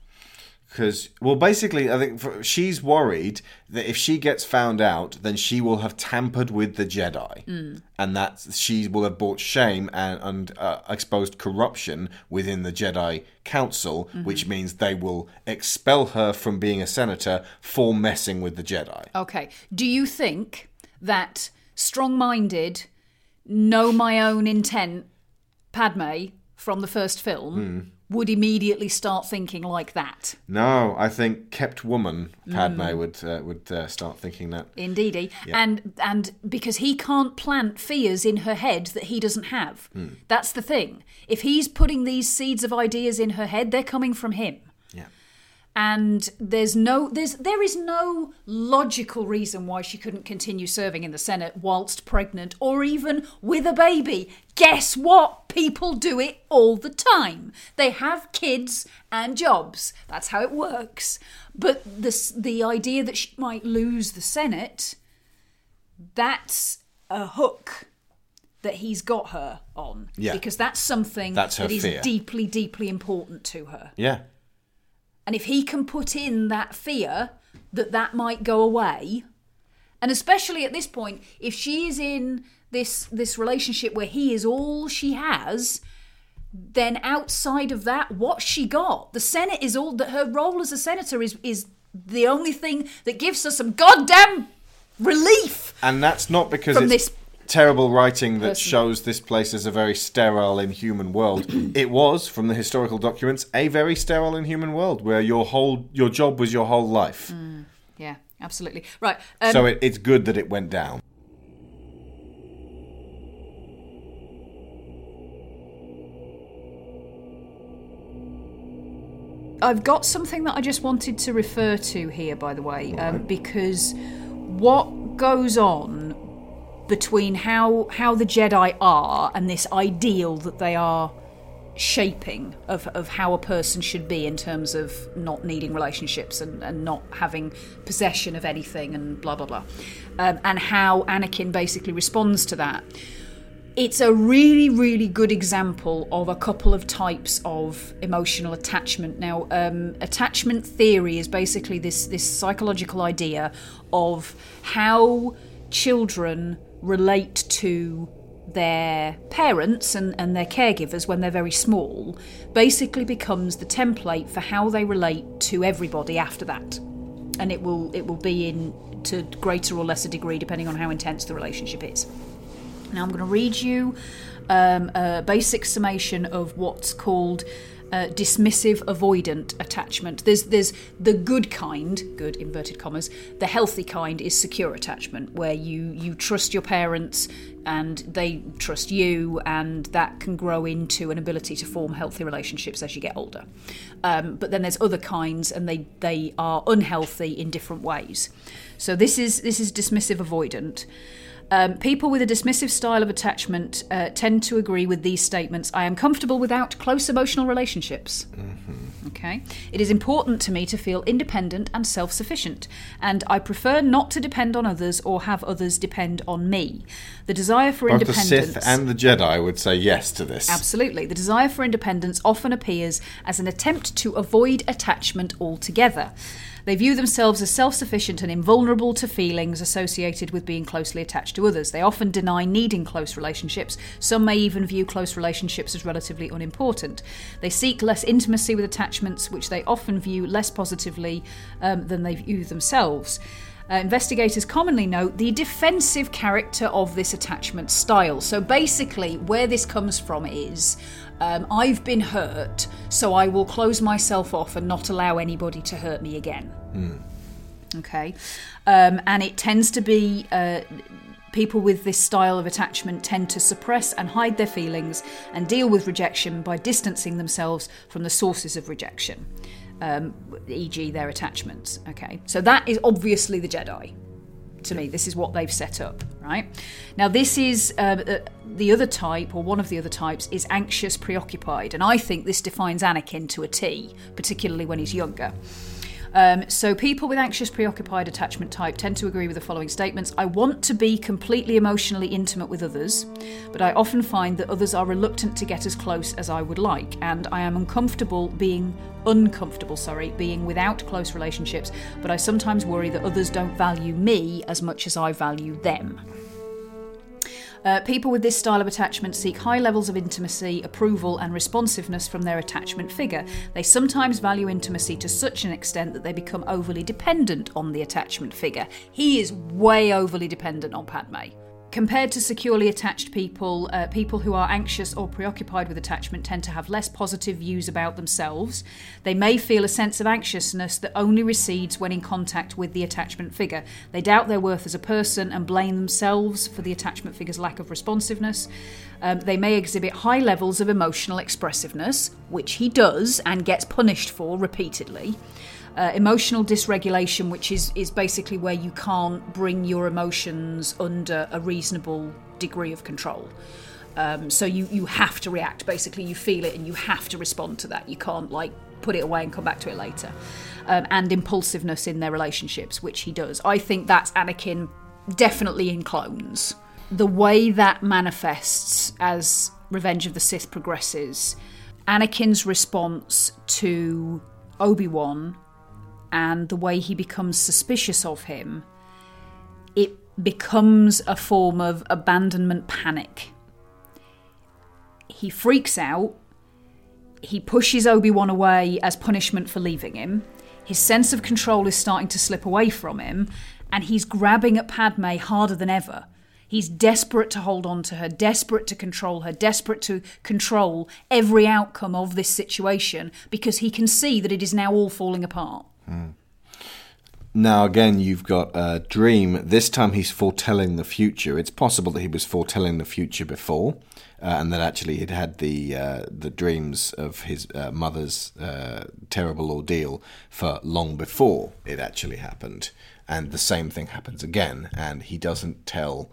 Because, well, basically, I think for, she's worried that if she gets found out, then she will have tampered with the Jedi, Mm. and that she will have brought shame and, and uh, exposed corruption within the Jedi Council, Mhm. which means they will expel her from being a senator for messing with the Jedi. Okay. Do you think that strong minded, know my own intent Padme from the first film Hmm. Would immediately start thinking like that? No, I think kept woman Padme Mm. would uh, would uh, start thinking that. Indeedy. And and because he can't plant fears in her head that he doesn't have. Hmm. That's the thing. If he's putting these seeds of ideas in her head, they're coming from him. And there's no there's there is no logical reason why she couldn't continue serving in the Senate whilst pregnant or even with a baby. Guess what? People do it all the time. They have kids and jobs. That's how it works. But the the idea that she might lose the Senate that's a hook that he's got her on Yeah. because that's something That's that is deeply deeply important to her. Yeah. And if he can put in that fear that that might go away, and especially at this point, if she is in this this relationship where he is all she has, then outside of that, what's she got? The Senate is all that her role as a senator is is the only thing that gives her some goddamn relief. And that's not because From it's this terrible writing that person. shows this place as a very sterile, inhuman world. (clears throat) it was, from the historical documents, a very sterile, inhuman world where your whole your job was your whole life. Yeah, absolutely. Right. Um, so it, it's good that it went down. I've got something that I just wanted to refer to here, by the way, um, because what goes on between how how the Jedi are and this ideal that they are shaping of, of how a person should be in terms of not needing relationships and, and not having possession of anything and blah blah blah um, and how Anakin basically responds to that it's a really, really good example of a couple of types of emotional attachment. Now, um, attachment theory is basically this this psychological idea of how children relate to their parents and, and their caregivers when they're very small basically becomes the template for how they relate to everybody after that. And it will it will be in to greater or lesser degree depending on how intense the relationship is. Now I'm going to read you um, a basic summation of what's called uh, dismissive avoidant attachment. There's there's the good kind, good inverted commas. The healthy kind is secure attachment, where you you trust your parents and they trust you, and that can grow into an ability to form healthy relationships as you get older. Um, but then there's other kinds, and they they are unhealthy in different ways. So this is this is dismissive avoidant. Um, people with a dismissive style of attachment uh, tend to agree with these statements. I am comfortable without close emotional relationships. Okay. It is important to me to feel independent and self sufficient, and I prefer not to depend on others or have others depend on me. The desire for Both the independence. Sith and the Jedi would say yes to this. Absolutely. The desire for independence often appears as an attempt to avoid attachment altogether. They view themselves as self sufficient and invulnerable to feelings associated with being closely attached to others. They often deny needing close relationships. Some may even view close relationships as relatively unimportant. They seek less intimacy with attachments, which they often view less positively um, than they view themselves. Uh, investigators commonly note the defensive character of this attachment style. So basically, where this comes from is um, I've been hurt, so I will close myself off and not allow anybody to hurt me again. Okay. Um, and it tends to be. Uh, People with this style of attachment tend to suppress and hide their feelings and deal with rejection by distancing themselves from the sources of rejection, um, e.g., their attachments. Okay, so that is obviously the Jedi. To me, this is what they've set up, right? Now, this is uh, the other type, or one of the other types, is anxious, preoccupied, and I think this defines Anakin to a T, particularly when he's younger. Um, so, people with anxious, preoccupied attachment type tend to agree with the following statements I want to be completely emotionally intimate with others, but I often find that others are reluctant to get as close as I would like, and I am uncomfortable being uncomfortable, sorry, being without close relationships, but I sometimes worry that others don't value me as much as I value them. Uh, people with this style of attachment seek high levels of intimacy, approval, and responsiveness from their attachment figure. They sometimes value intimacy to such an extent that they become overly dependent on the attachment figure. He is way overly dependent on Padme. Compared to securely attached people, uh, people who are anxious or preoccupied with attachment tend to have less positive views about themselves. They may feel a sense of anxiousness that only recedes when in contact with the attachment figure. They doubt their worth as a person and blame themselves for the attachment figure's lack of responsiveness. Um, they may exhibit high levels of emotional expressiveness, which he does and gets punished for repeatedly uh, emotional dysregulation, which is is basically where you can't bring your emotions under a reasonable degree of control. Um, so you you have to react. Basically, you feel it and you have to respond to that. You can't like put it away and come back to it later. Um, and impulsiveness in their relationships, which he does. I think that's Anakin definitely in clones. The way that manifests as Revenge of the Sith progresses, Anakin's response to Obi Wan and the way he becomes suspicious of him, it becomes a form of abandonment panic. He freaks out. He pushes Obi Wan away as punishment for leaving him. His sense of control is starting to slip away from him, and he's grabbing at Padme harder than ever. He's desperate to hold on to her, desperate to control her, desperate to control every outcome of this situation because he can see that it is now all falling apart. Now, again, you've got a dream. This time he's foretelling the future. It's possible that he was foretelling the future before, uh, and that actually he'd had the uh, the dreams of his uh, mother's uh, terrible ordeal for long before it actually happened. And the same thing happens again, and he doesn't tell.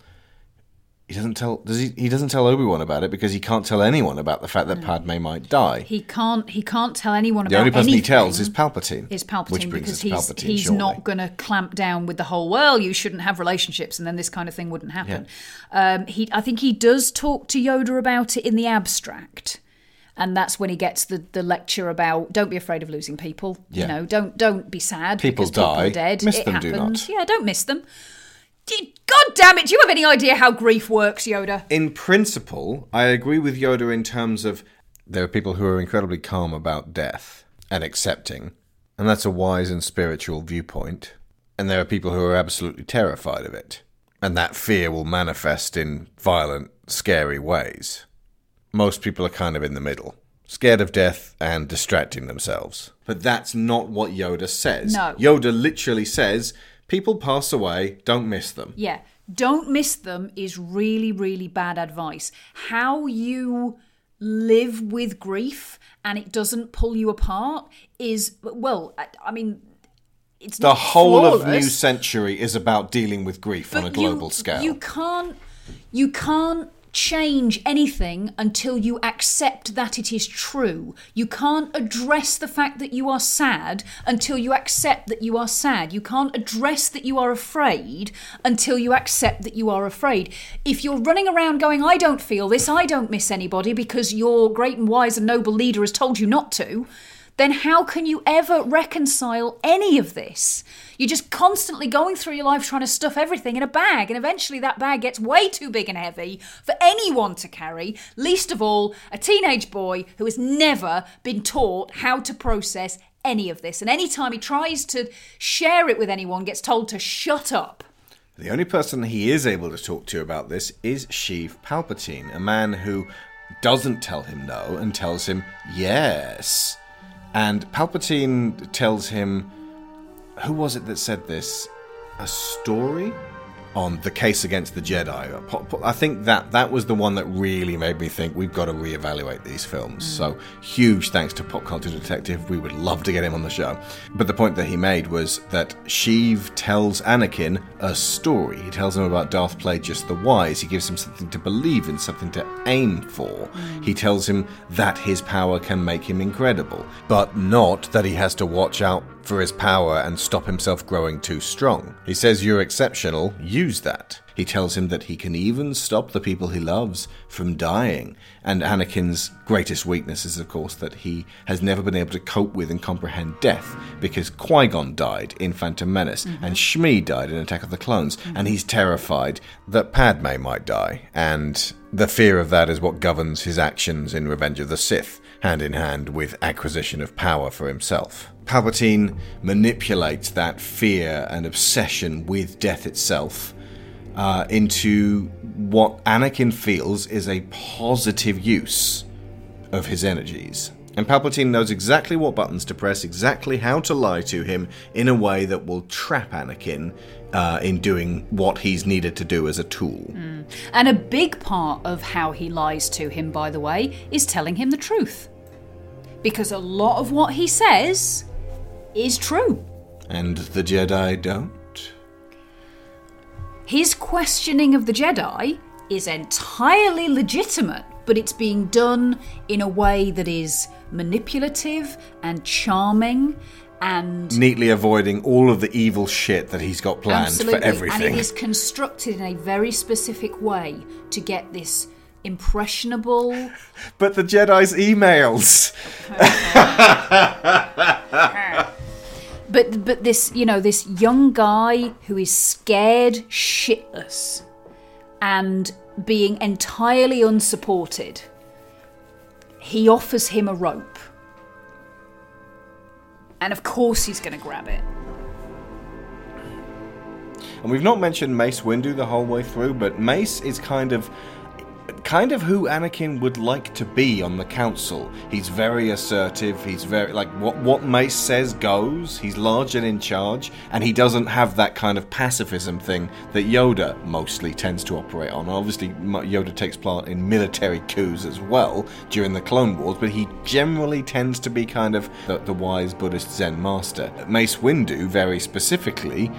He doesn't tell. Does he? He doesn't tell Obi Wan about it because he can't tell anyone about the fact that Padme might die. He can't. He can't tell anyone The about only person he tells is Palpatine. Is Palpatine which brings because us he's to Palpatine he's shortly. not going to clamp down with the whole. Well, you shouldn't have relationships, and then this kind of thing wouldn't happen. Yeah. Um, he, I think he does talk to Yoda about it in the abstract, and that's when he gets the, the lecture about don't be afraid of losing people. Yeah. You know, don't don't be sad People because people die. are dead. Miss it them, do not. Yeah, don't miss them. God damn it! Do you have any idea how grief works, Yoda? In principle, I agree with Yoda in terms of there are people who are incredibly calm about death and accepting, and that's a wise and spiritual viewpoint. And there are people who are absolutely terrified of it, and that fear will manifest in violent, scary ways. Most people are kind of in the middle, scared of death and distracting themselves. But that's not what Yoda says. No. Yoda literally says, people pass away, don't miss them. Yeah. Don't miss them is really, really bad advice. How you live with grief and it doesn't pull you apart is, well, I, I mean, it's The whole of New Century is about dealing with grief on a global you, scale. You can't, you can't change anything until you accept that it is true. You can't address the fact that you are sad until you accept that you are sad. You can't address that you are afraid until you accept that you are afraid. If you're running around going, I don't feel this, I don't miss anybody because your great and wise and noble leader has told you not to, then how can you ever reconcile any of this? You're just constantly going through your life trying to stuff everything in a bag, and eventually that bag gets way too big and heavy for anyone to carry, least of all a teenage boy who has never been taught how to process any of this. And anytime he tries to share it with anyone, gets told to shut up. The only person he is able to talk to about this is Sheev Palpatine, a man who doesn't tell him no and tells him yes. And Palpatine tells him, who was it that said this? A story on the case against the Jedi. I think that that was the one that really made me think we've got to reevaluate these films. Mm. So huge thanks to Pop Culture Detective. We would love to get him on the show. But the point that he made was that Sheev tells Anakin a story. He tells him about Darth Plagueis the Wise. He gives him something to believe in, something to aim for. Mm. He tells him that his power can make him incredible, but not that he has to watch out for his power and stop himself growing too strong. He says, You're exceptional, use that. He tells him that he can even stop the people he loves from dying. And Anakin's greatest weakness is, of course, that he has never been able to cope with and comprehend death because Qui Gon died in Phantom Menace mm-hmm. and Shmi died in Attack of the Clones, mm-hmm. and he's terrified that Padme might die. And the fear of that is what governs his actions in Revenge of the Sith, hand in hand with acquisition of power for himself. Palpatine manipulates that fear and obsession with death itself uh, into what Anakin feels is a positive use of his energies. And Palpatine knows exactly what buttons to press, exactly how to lie to him in a way that will trap Anakin uh, in doing what he's needed to do as a tool. And a big part of how he lies to him, by the way, is telling him the truth. Because a lot of what he says is true. And the Jedi don't? His questioning of the Jedi is entirely legitimate, but it's being done in a way that is manipulative and charming and Neatly avoiding all of the evil shit that he's got planned absolutely for everything. and it is constructed in a very specific way to get this impressionable (laughs) But the Jedi's emails. (laughs) but but this you know this young guy who is scared shitless and being entirely unsupported he offers him a rope and of course he's going to grab it. And we've not mentioned Mace Windu the whole way through, but Mace is kind of kind of who Anakin would like to be on the council. He's very assertive, he's very like what what Mace says goes. He's large and in charge, and he doesn't have that kind of pacifism thing that Yoda mostly tends to operate on. Obviously, Yoda takes part in military coups as well during the Clone Wars, but he generally tends to be kind of the, the wise Buddhist Zen master. Mace Windu, very specifically,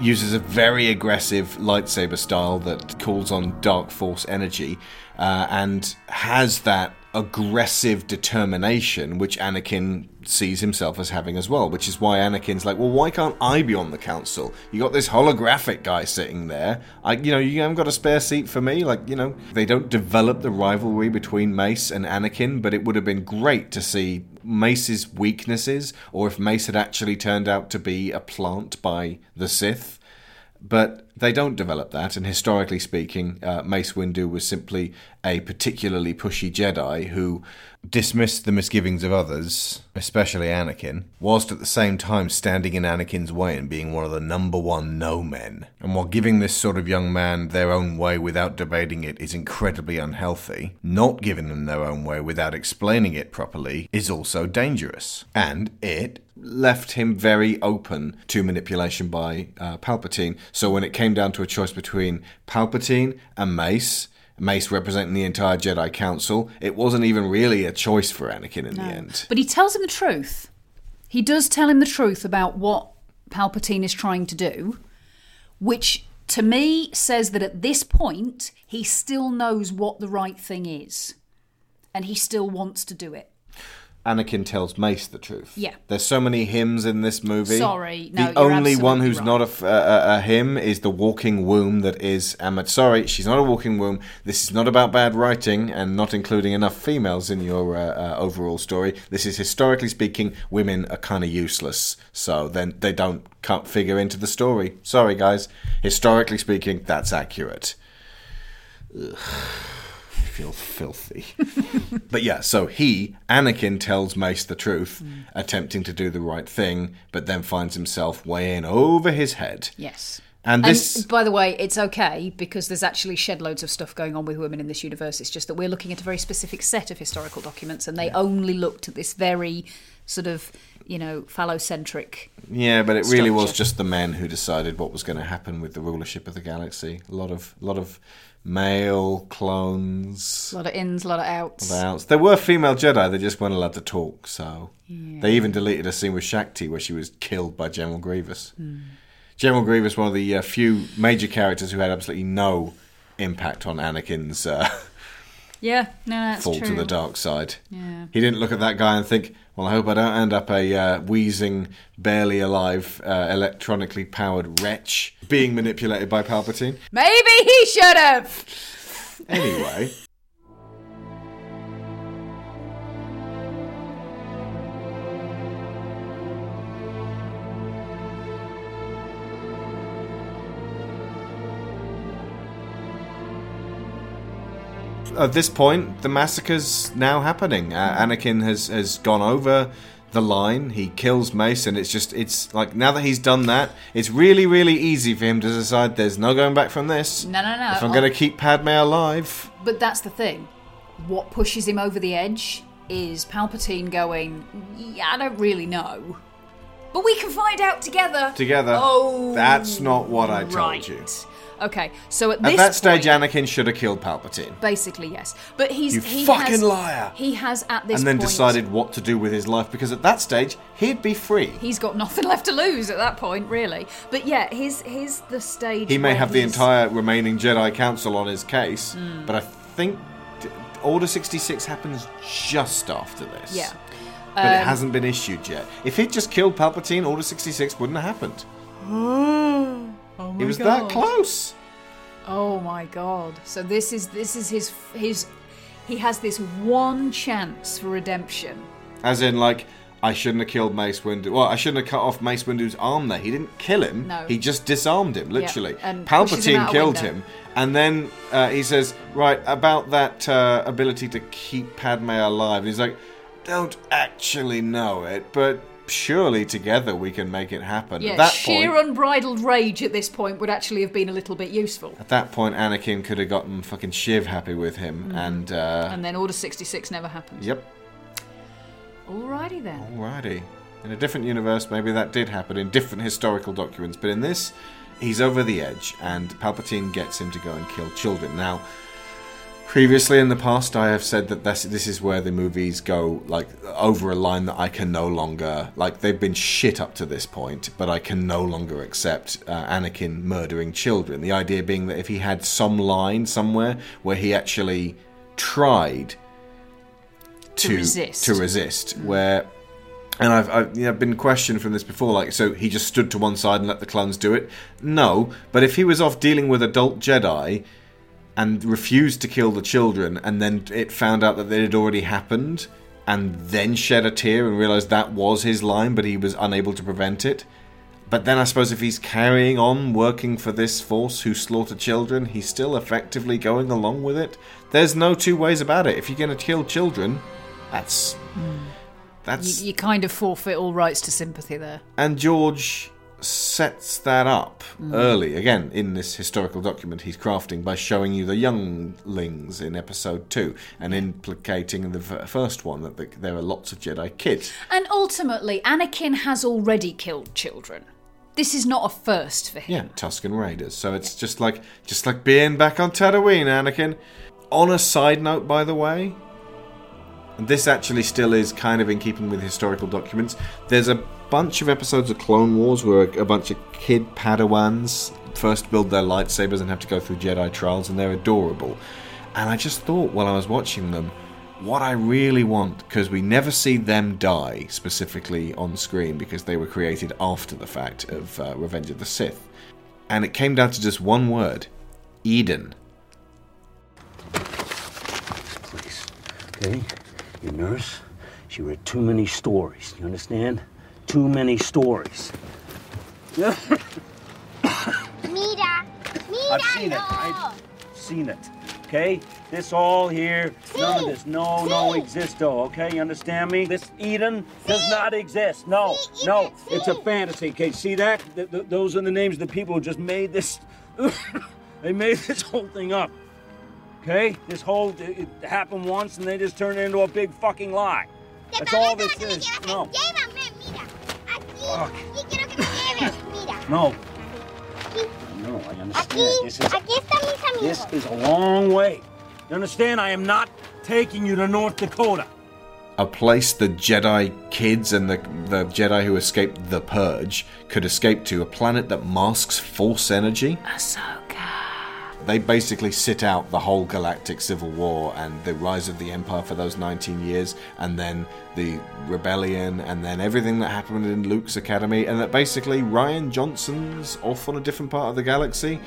uses a very aggressive lightsaber style that calls on dark force energy uh, and has that aggressive determination which Anakin sees himself as having as well which is why Anakin's like well why can't I be on the council? You got this holographic guy sitting there. I you know you haven't got a spare seat for me. Like you know they don't develop the rivalry between Mace and Anakin but it would have been great to see Mace's weaknesses or if Mace had actually turned out to be a plant by the Sith but they don't develop that, and historically speaking, uh, Mace Windu was simply a particularly pushy Jedi who dismissed the misgivings of others, especially Anakin, whilst at the same time standing in Anakin's way and being one of the number one no men. And while giving this sort of young man their own way without debating it is incredibly unhealthy, not giving them their own way without explaining it properly is also dangerous. And it left him very open to manipulation by uh, Palpatine. So when it came down to a choice between Palpatine and Mace, Mace representing the entire Jedi Council, it wasn't even really a choice for Anakin in the end. But he tells him the truth. He does tell him the truth about what Palpatine is trying to do, which to me says that at this point, he still knows what the right thing is. And he still wants to do it. Anakin tells Mace the truth. Yeah. There's so many hymns in this movie. Sorry, no, the only one who's right. not a hymn is the walking womb that is Amat. Sorry, she's not a walking womb. This is not about bad writing and not including enough females in your uh, uh, overall story. This is historically speaking, women are kind of useless, so then they don't can't figure into the story. Sorry, guys. Historically speaking, that's accurate. Ugh. Feel filthy. (laughs) but yeah, so he, Anakin, tells Mace the truth, mm. attempting to do the right thing, but then finds himself way in over his head. Yes. And this, by the way, it's okay because there's actually shed loads of stuff going on with women in this universe. It's just that we're looking at a very specific set of historical documents, and they only looked at this very sort of, you know, phallocentric. yeah, but it really was just the men who decided what was going to happen with the rulership of the galaxy. A lot of, lot of male clones. A lot of ins, a lot of outs. of outs. There were female Jedi, they just weren't allowed to talk. So they even deleted a scene with Shaak Ti where she was killed by General Grievous. Hmm. General Grievous, one of the uh, few major characters who had absolutely no impact on Anakin's uh, Yeah, no, that's fall true. to the dark side. Yeah. He didn't look at that guy and think, "Well, I hope I don't end up a uh, wheezing, barely alive, uh, electronically powered wretch being manipulated by Palpatine." Maybe he should have. Anyway. At this point, the massacre's now happening. Uh, Anakin has, has gone over the line. He kills Mace, and it's just, it's like, now that he's done that, it's really, really easy for him to decide there's no going back from this. No, no, no. If I'm going to keep Padme alive, But that's the thing. What pushes him over the edge is Palpatine going, yeah, I don't really know. But we can find out together. together. Oh, that's not what I told right. you. Okay, so at this At that stage, point, Anakin should have killed Palpatine. basically yes. But he's You he fucking has, liar. He has at this and then point, decided what to do with his life because at that stage, he'd be free. he's got nothing (laughs) left to lose at that point, really. But yeah, here's here's the stage. He may where have the entire remaining Jedi Council on his case, Mm. but I think Order 66 happens just after this. Yeah. But it Um, hasn't been issued yet. If he'd just killed Palpatine, Order 66 wouldn't have happened. (gasps) (laughs) Oh it was that close. Oh my god! So this is this is his his he has this one chance for redemption. As in, like, I shouldn't have killed Mace Windu. Well, I shouldn't have cut off Mace Windu's arm there. He didn't kill him. No. He just disarmed him, literally. and pushes him Palpatine killed him. And then uh, he says, right, about that uh, ability to keep Padme alive. And he's like, don't actually know it, but surely together we can make it happen. Yeah, at that sheer point, unbridled rage at this point would actually have been a little bit useful. at that point, Anakin could have gotten fucking Shiv happy with him. Mhm. And, uh, And then Order sixty six never happened. yep, Alrighty then. Alrighty. In a different universe, maybe that did happen in different historical documents, but in this, he's over the edge, and Palpatine gets him to go and kill children. Now, previously in the past, I have said that this, this is where the movies go like over a line that I can no longer like. They've been shit up to this point, but I can no longer accept uh, Anakin murdering children. The idea being that if he had some line somewhere where he actually tried To resist. to resist, where and I've, I've you know, been questioned from this before, like, so he just stood to one side and let the clones do it? No, but if he was off dealing with adult Jedi and refused to kill the children, and then it found out that it had already happened, and then shed a tear and realized that was his line, but he was unable to prevent it. But then I suppose if he's carrying on working for this force who slaughter children, he's still effectively going along with it. There's no two ways about it. If you're going to kill children, that's hmm. that's You, you kind of forfeit all rights to sympathy there. and George sets that up Mm. early again in this historical document he's crafting by showing you the younglings in episode 2 and implicating in the f- first one that the, there are lots of Jedi kids. And ultimately, Anakin has already killed children. This is not a first for him. Yeah, Tusken Raiders. So it's just like just like being back on Tatooine, Anakin. On a side note, by the way, and this actually still is kind of in keeping with historical documents. There's a bunch of episodes of Clone Wars where a, bunch of kid Padawans first build their lightsabers and have to go through Jedi trials, and they're adorable. And I just thought while I was watching them, what I really want, because we never see them die specifically on screen because they were created after the fact of uh, Revenge of the Sith. And it came down to just one word Eden. Please. Okay? Your nurse, she read too many stories. You understand? Too many stories. Mira! Mira! I've seen it. I've seen it. Okay? This all here, none of this. No, no existo, okay? You understand me? This Eden does not exist. No, no, it's a fantasy. Okay, see that? Th- th- those are the names of the people who just made this. (laughs) they made this whole thing up. Okay? This whole. It, it happened once and they just turned it into a big fucking lie. That's all this is. No. Fuck. No. No, I understand. This is, this is a long way. You understand? I am not taking you to North Dakota. A place the Jedi kids and the, the Jedi who escaped the Purge could escape to, a planet that masks Force energy. They basically sit out the whole galactic civil war and the rise of the Empire for those 19 years, and then the rebellion, and then everything that happened in Luke's academy, and that basically Rian Johnson's off on a different part of the galaxy.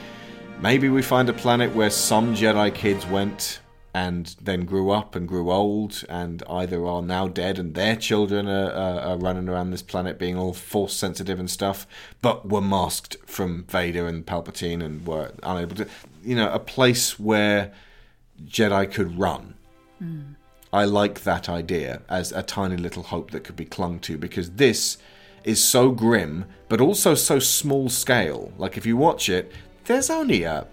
Maybe we find a planet where some Jedi kids went and then grew up and grew old, and either are now dead and their children are, are, running around this planet being all force sensitive and stuff, but were masked from Vader and Palpatine and were unable to. You know, a place where Jedi could run. Hmm. I like that idea as a tiny little hope that could be clung to because this is so grim, but also so small scale. Like if you watch it, there's only a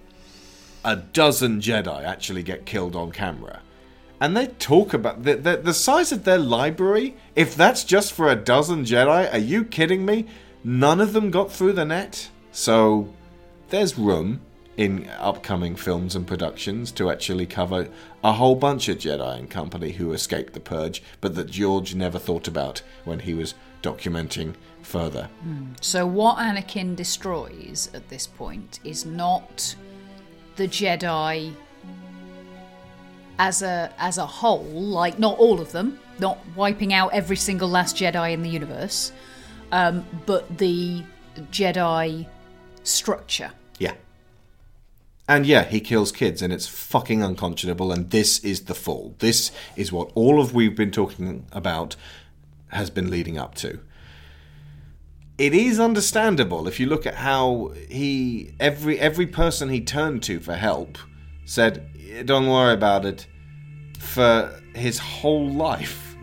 a dozen Jedi actually get killed on camera. And they talk about the, the the size of their library. If that's just for a dozen Jedi, are you kidding me? None of them got through the net. So there's room in upcoming films and productions to actually cover a whole bunch of Jedi and company who escaped the purge, but that George never thought about when he was documenting further. So what Anakin destroys at this point is not the Jedi as a as a whole, like not all of them, not wiping out every single last Jedi in the universe, um, but the Jedi structure. And yeah, he kills kids, and it's fucking unconscionable. And this is the fall. This is what all of we've been talking about has been leading up to. It is understandable if you look at how he every every person he turned to for help said, "Don't worry about it." For his whole life,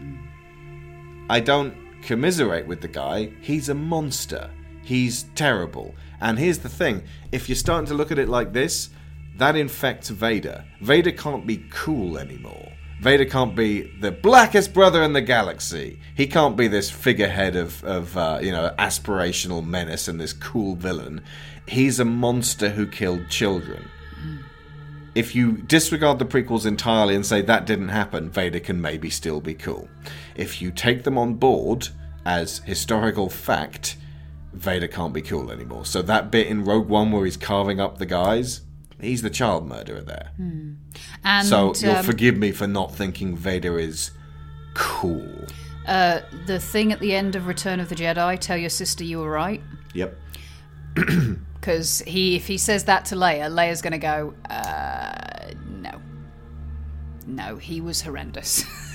I don't commiserate with the guy. He's a monster. He's terrible. And here's the thing if you're starting to look at it like this, that infects Vader. Vader can't be cool anymore. Vader can't be the blackest brother in the galaxy. He can't be this figurehead of, of uh, you know, aspirational menace and this cool villain. He's a monster who killed children. If you disregard the prequels entirely and say that didn't happen, Vader can maybe still be cool. If you take them on board as historical fact, Vader can't be cool anymore. So that bit in Rogue One where he's carving up the guys, he's the child murderer there. And so you'll um, forgive me for not thinking Vader is cool. uh, the thing at the end of Return of the Jedi, tell your sister you were right. Yep. (clears throat) Because he, if he says that to Leia, Leia's going to go, uh, no. No, he was horrendous. (laughs)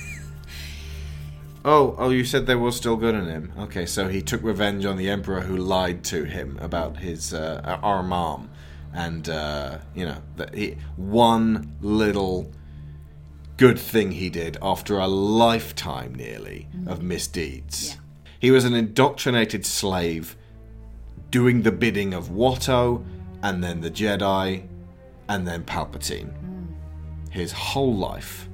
Oh, oh, you said there was still good in him. Okay, so he took revenge on the Emperor who lied to him about his uh, our mom, and uh, you know that he one little good thing he did after a lifetime nearly of misdeeds. He was an indoctrinated slave, doing the bidding of Watto, and then the Jedi, and then Palpatine. His whole life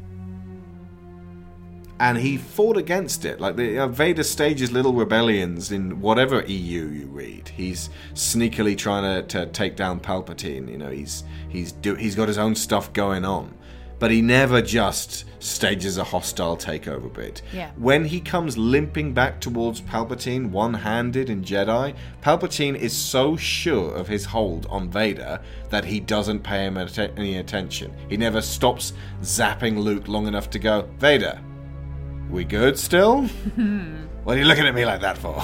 and he fought against it. Like the uh, Vader stages little rebellions in whatever EU you read. He's sneakily trying to, to take down Palpatine. You know, he's he's do, he's got his own stuff going on, but he never just stages a hostile takeover bid. Yeah. When he comes limping back towards Palpatine, one-handed in Jedi, Palpatine is so sure of his hold on Vader that he doesn't pay him any attention. He never stops zapping Luke long enough to go, Vader. We good still? (laughs) what are you looking at me like that for?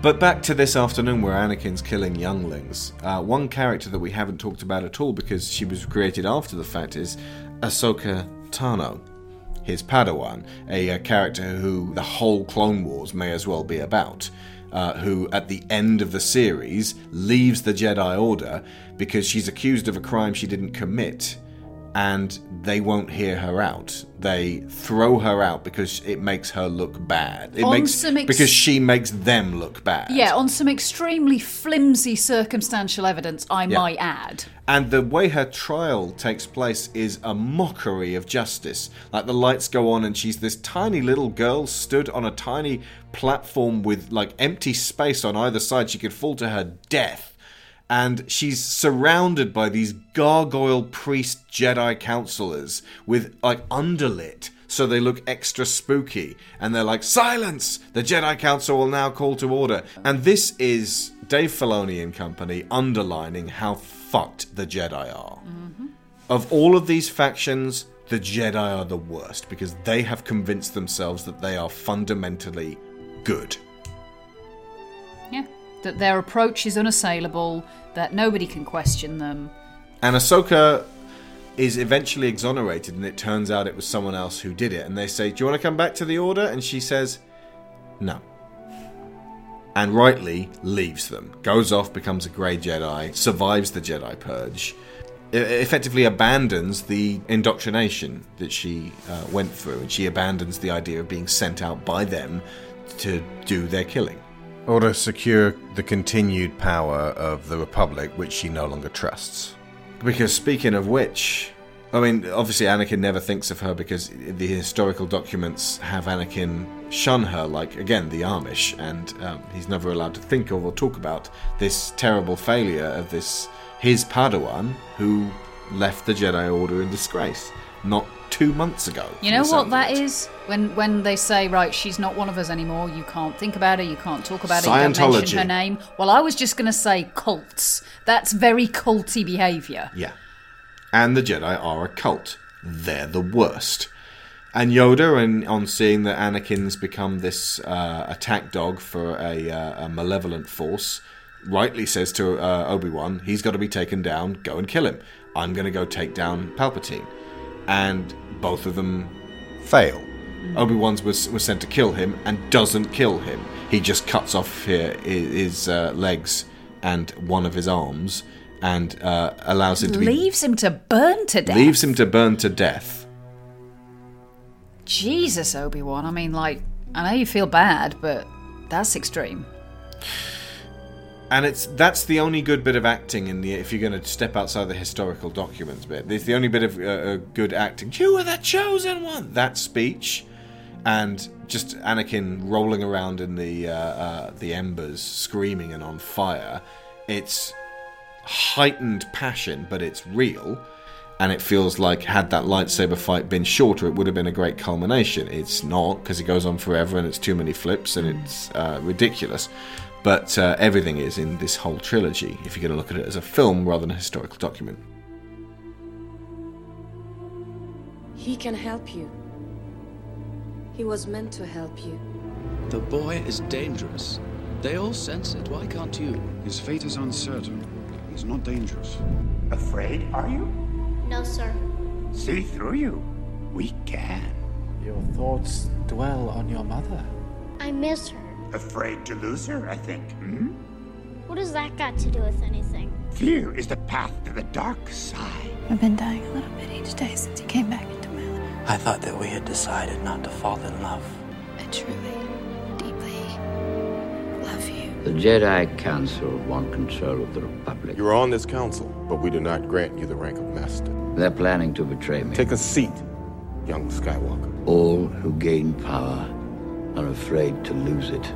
But back to this afternoon where Anakin's killing younglings. Uh, one character that we haven't talked about at all because she was created after the fact is Ahsoka Tano, his Padawan, a, uh character who the whole Clone Wars may as well be about. uh, who, at the end of the series, leaves the Jedi Order because she's accused of a crime she didn't commit, and they won't hear her out. They throw her out because it makes her look bad. It On makes some ex- because she makes them look bad. Yeah, on some extremely flimsy circumstantial evidence, I Yeah. might add. And the way her trial takes place is a mockery of justice. Like the lights go on, and she's this tiny little girl stood on a tiny platform with like empty space on either side. She could fall to her death. And she's surrounded by these gargoyle priest Jedi counselors with like underlit so they look extra spooky. And they're like, Silence! The Jedi Council will now call to order. And this is Dave Filoni and company underlining how fucked the Jedi are. Mm-hmm. Of all of these factions, the Jedi are the worst because they have convinced themselves that they are fundamentally good. Yeah. That their approach is unassailable, that nobody can question them. And Ahsoka is eventually exonerated, and it turns out it was someone else who did it. And they say, Do you want to come back to the Order? And she says, No. And rightly leaves them. Goes off, becomes a Grey Jedi, survives the Jedi Purge, effectively abandons the indoctrination that she uh, went through, and she abandons the idea of being sent out by them to do their killing. Or to secure the continued power of the Republic, which she no longer trusts. Because speaking of which, I mean, obviously Anakin never thinks of her because the historical documents have Anakin shun her, like, again, the Amish, and um, he's never allowed to think of or talk about this terrible failure of this, his Padawan, who left the Jedi Order in disgrace not two months ago. You know what that is? When when they say, right, she's not one of us anymore, you can't think about her, you can't talk about her, you don't mention her name. Well, I was just going to say cults. That's very culty behaviour. Yeah. And the Jedi are a cult. They're the worst. And Yoda, and on seeing that Anakin's become this uh, attack dog for a, uh, a malevolent force, rightly says to uh, Obi Wan, he's got to be taken down. Go and kill him. I'm going to go take down Palpatine. And both of them fail. Obi Wan's was was sent to kill him and doesn't kill him. He just cuts off hi- his uh, legs and one of his arms and uh, allows him to be Leaves him to burn to death. leaves him to burn to death. Jesus, Obi Wan. I mean, like, I know you feel bad, but that's extreme. And it's that's the only good bit of acting in the if you're going to step outside the historical documents bit. It's the only bit of uh, uh, good acting. You are the chosen one. That speech, and just Anakin rolling around in the uh, uh, the embers, screaming and on fire. It's heightened passion, but it's real. And it feels like had that lightsaber fight been shorter, it would have been a great culmination. It's not because it goes on forever and it's too many flips and it's uh, ridiculous. But uh, everything is in this whole trilogy. If you're going to look at it as a film rather than a historical document. He can help you. He was meant to help you. The boy is dangerous. They all sense it. Why can't you? His fate is uncertain. He's not dangerous. Afraid, are you? No, sir. See through you. We can. Your thoughts dwell on your mother. I miss her. Afraid to lose her, I think. Hmm? What does that got to do with anything? Fear is the path to the dark side. I've been dying a little bit each day since you came back into my life. I thought that we had decided not to fall in love. I truly, deeply love you. The Jedi Council want control of the Republic. You are on this council, but we do not grant you the rank of master. They're planning to betray me. Take a seat, young Skywalker. All who gain power are afraid to lose it,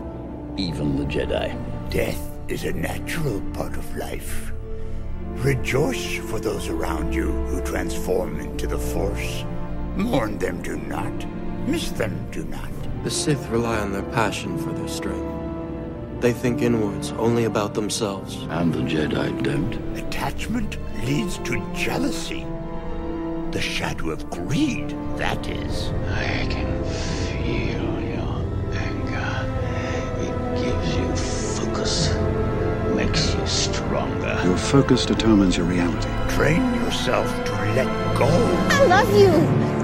even the Jedi. Death is a natural part of life. Rejoice for those around you who transform into the Force. Mourn them, do not. Miss them, do not. The Sith rely on their passion for their strength. They think inwards, only about themselves. And the Jedi don't. Attachment leads to jealousy. The shadow of greed, that is. I can feel gives you focus, makes you stronger. Your focus determines your reality. Train yourself to let go. I love you.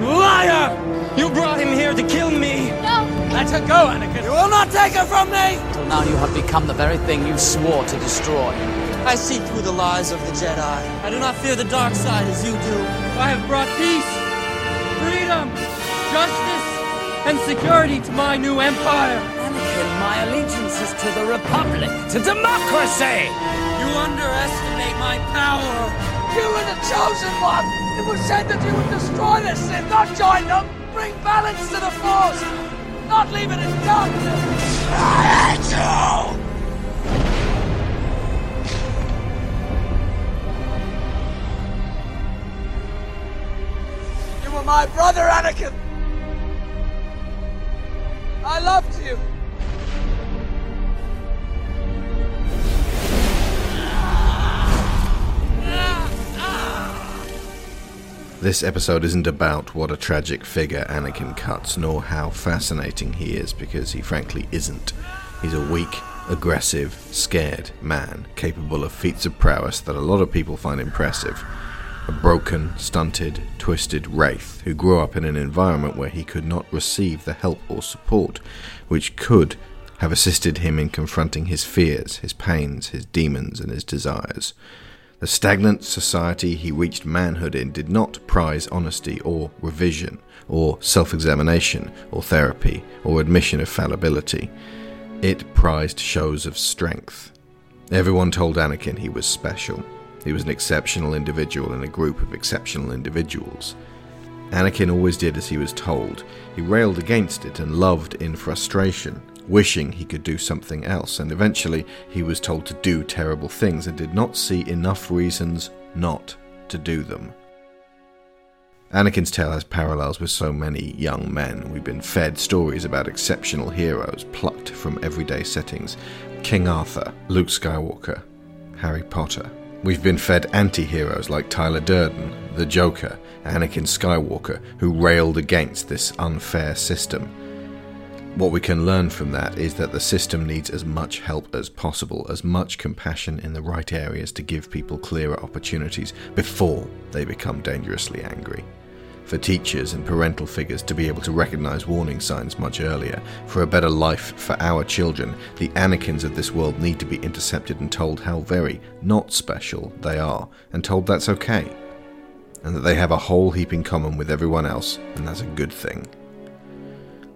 Liar! You brought him here to kill me! No, Let her go, Anakin! You will not take her from me! Till now you have become the very thing you swore to destroy. I see through the lies of the Jedi. I do not fear the dark side as you do. I have brought peace, freedom, justice, and security to my new empire. Anakin, my allegiance is to the Republic, to democracy! You underestimate my power. You were the chosen one. It was said that you would destroy the Sith, not join them. Bring balance to the Force, not leave it in darkness. I hate you. You were my brother, Anakin. I loved you. This episode isn't about what a tragic figure Anakin cuts, nor how fascinating he is, because he frankly isn't. He's a weak, aggressive, scared man, capable of feats of prowess that a lot of people find impressive. A broken, stunted, twisted wraith who grew up in an environment where he could not receive the help or support which could have assisted him in confronting his fears, his pains, his demons, and his desires. The stagnant society he reached manhood in did not prize honesty or revision, or self examination, or therapy, or admission of fallibility. It prized shows of strength. Everyone told Anakin he was special. He was an exceptional individual in a group of exceptional individuals. Anakin always did as he was told. He railed against it and loved in frustration, wishing he could do something else, and eventually he was told to do terrible things and did not see enough reasons not to do them. Anakin's tale has parallels with so many young men. We've been fed stories about exceptional heroes plucked from everyday settings King Arthur, Luke Skywalker, Harry Potter. We've been fed anti heroes like Tyler Durden, the Joker, Anakin Skywalker, who railed against this unfair system. What we can learn from that is that the system needs as much help as possible, as much compassion in the right areas to give people clearer opportunities before they become dangerously angry. For teachers and parental figures to be able to recognize warning signs much earlier, for a better life for our children, the Anakins of this world need to be intercepted and told how very not special they are, and told that's okay, and that they have a whole heap in common with everyone else, and that's a good thing.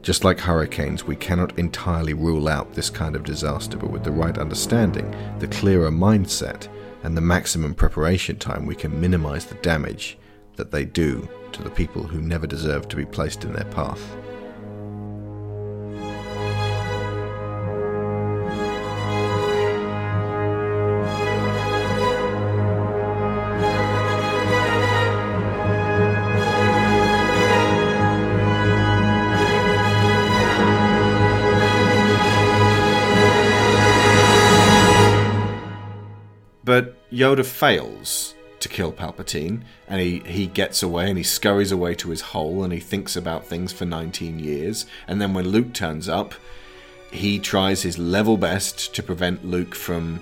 Just like hurricanes, we cannot entirely rule out this kind of disaster, but with the right understanding, the clearer mindset, and the maximum preparation time, we can minimize the damage that they do to the people who never deserve to be placed in their path. Yoda fails to kill Palpatine, and he, he gets away and he scurries away to his hole and he thinks about things for 19 years. And then when Luke turns up, he tries his level best to prevent Luke from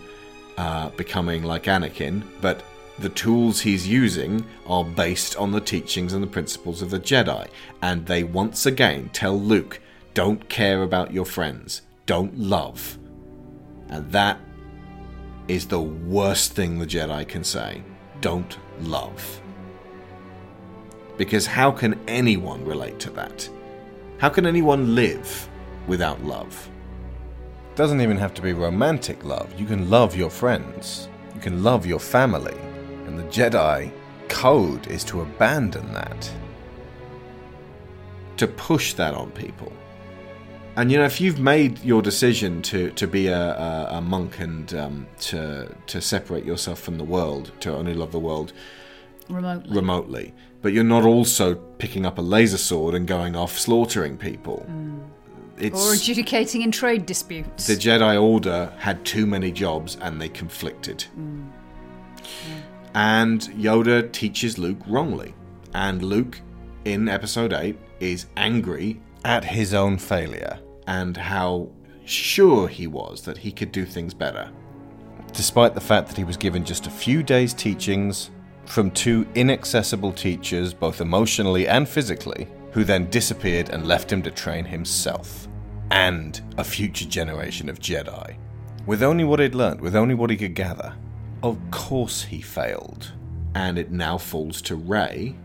uh, becoming like Anakin, but the tools he's using are based on the teachings and the principles of the Jedi. And they once again tell Luke, don't care about your friends, don't love. And that is the worst thing the Jedi can say. Don't love. Because how can anyone relate to that? How can anyone live without love? Doesn't even have to be romantic love. You can love your friends. You can love your family. And the Jedi code is to abandon that. To push that on people. And you know, if you've made your decision to, to be a, a, a monk and um, to to separate yourself from the world, to only love the world remotely. remotely, but you're not also picking up a laser sword and going off slaughtering people. It's or adjudicating in trade disputes. the Jedi Order had too many jobs and they conflicted. Mm. And Yoda teaches Luke wrongly. And Luke, in episode 8, is angry at his own failure and how sure he was that he could do things better. Despite the fact that he was given just a few days' teachings from two inaccessible teachers, both emotionally and physically, who then disappeared and left him to train himself. and a future generation of Jedi. With only what he'd learned, with only what he could gather. Of course he failed. And it now falls to Rey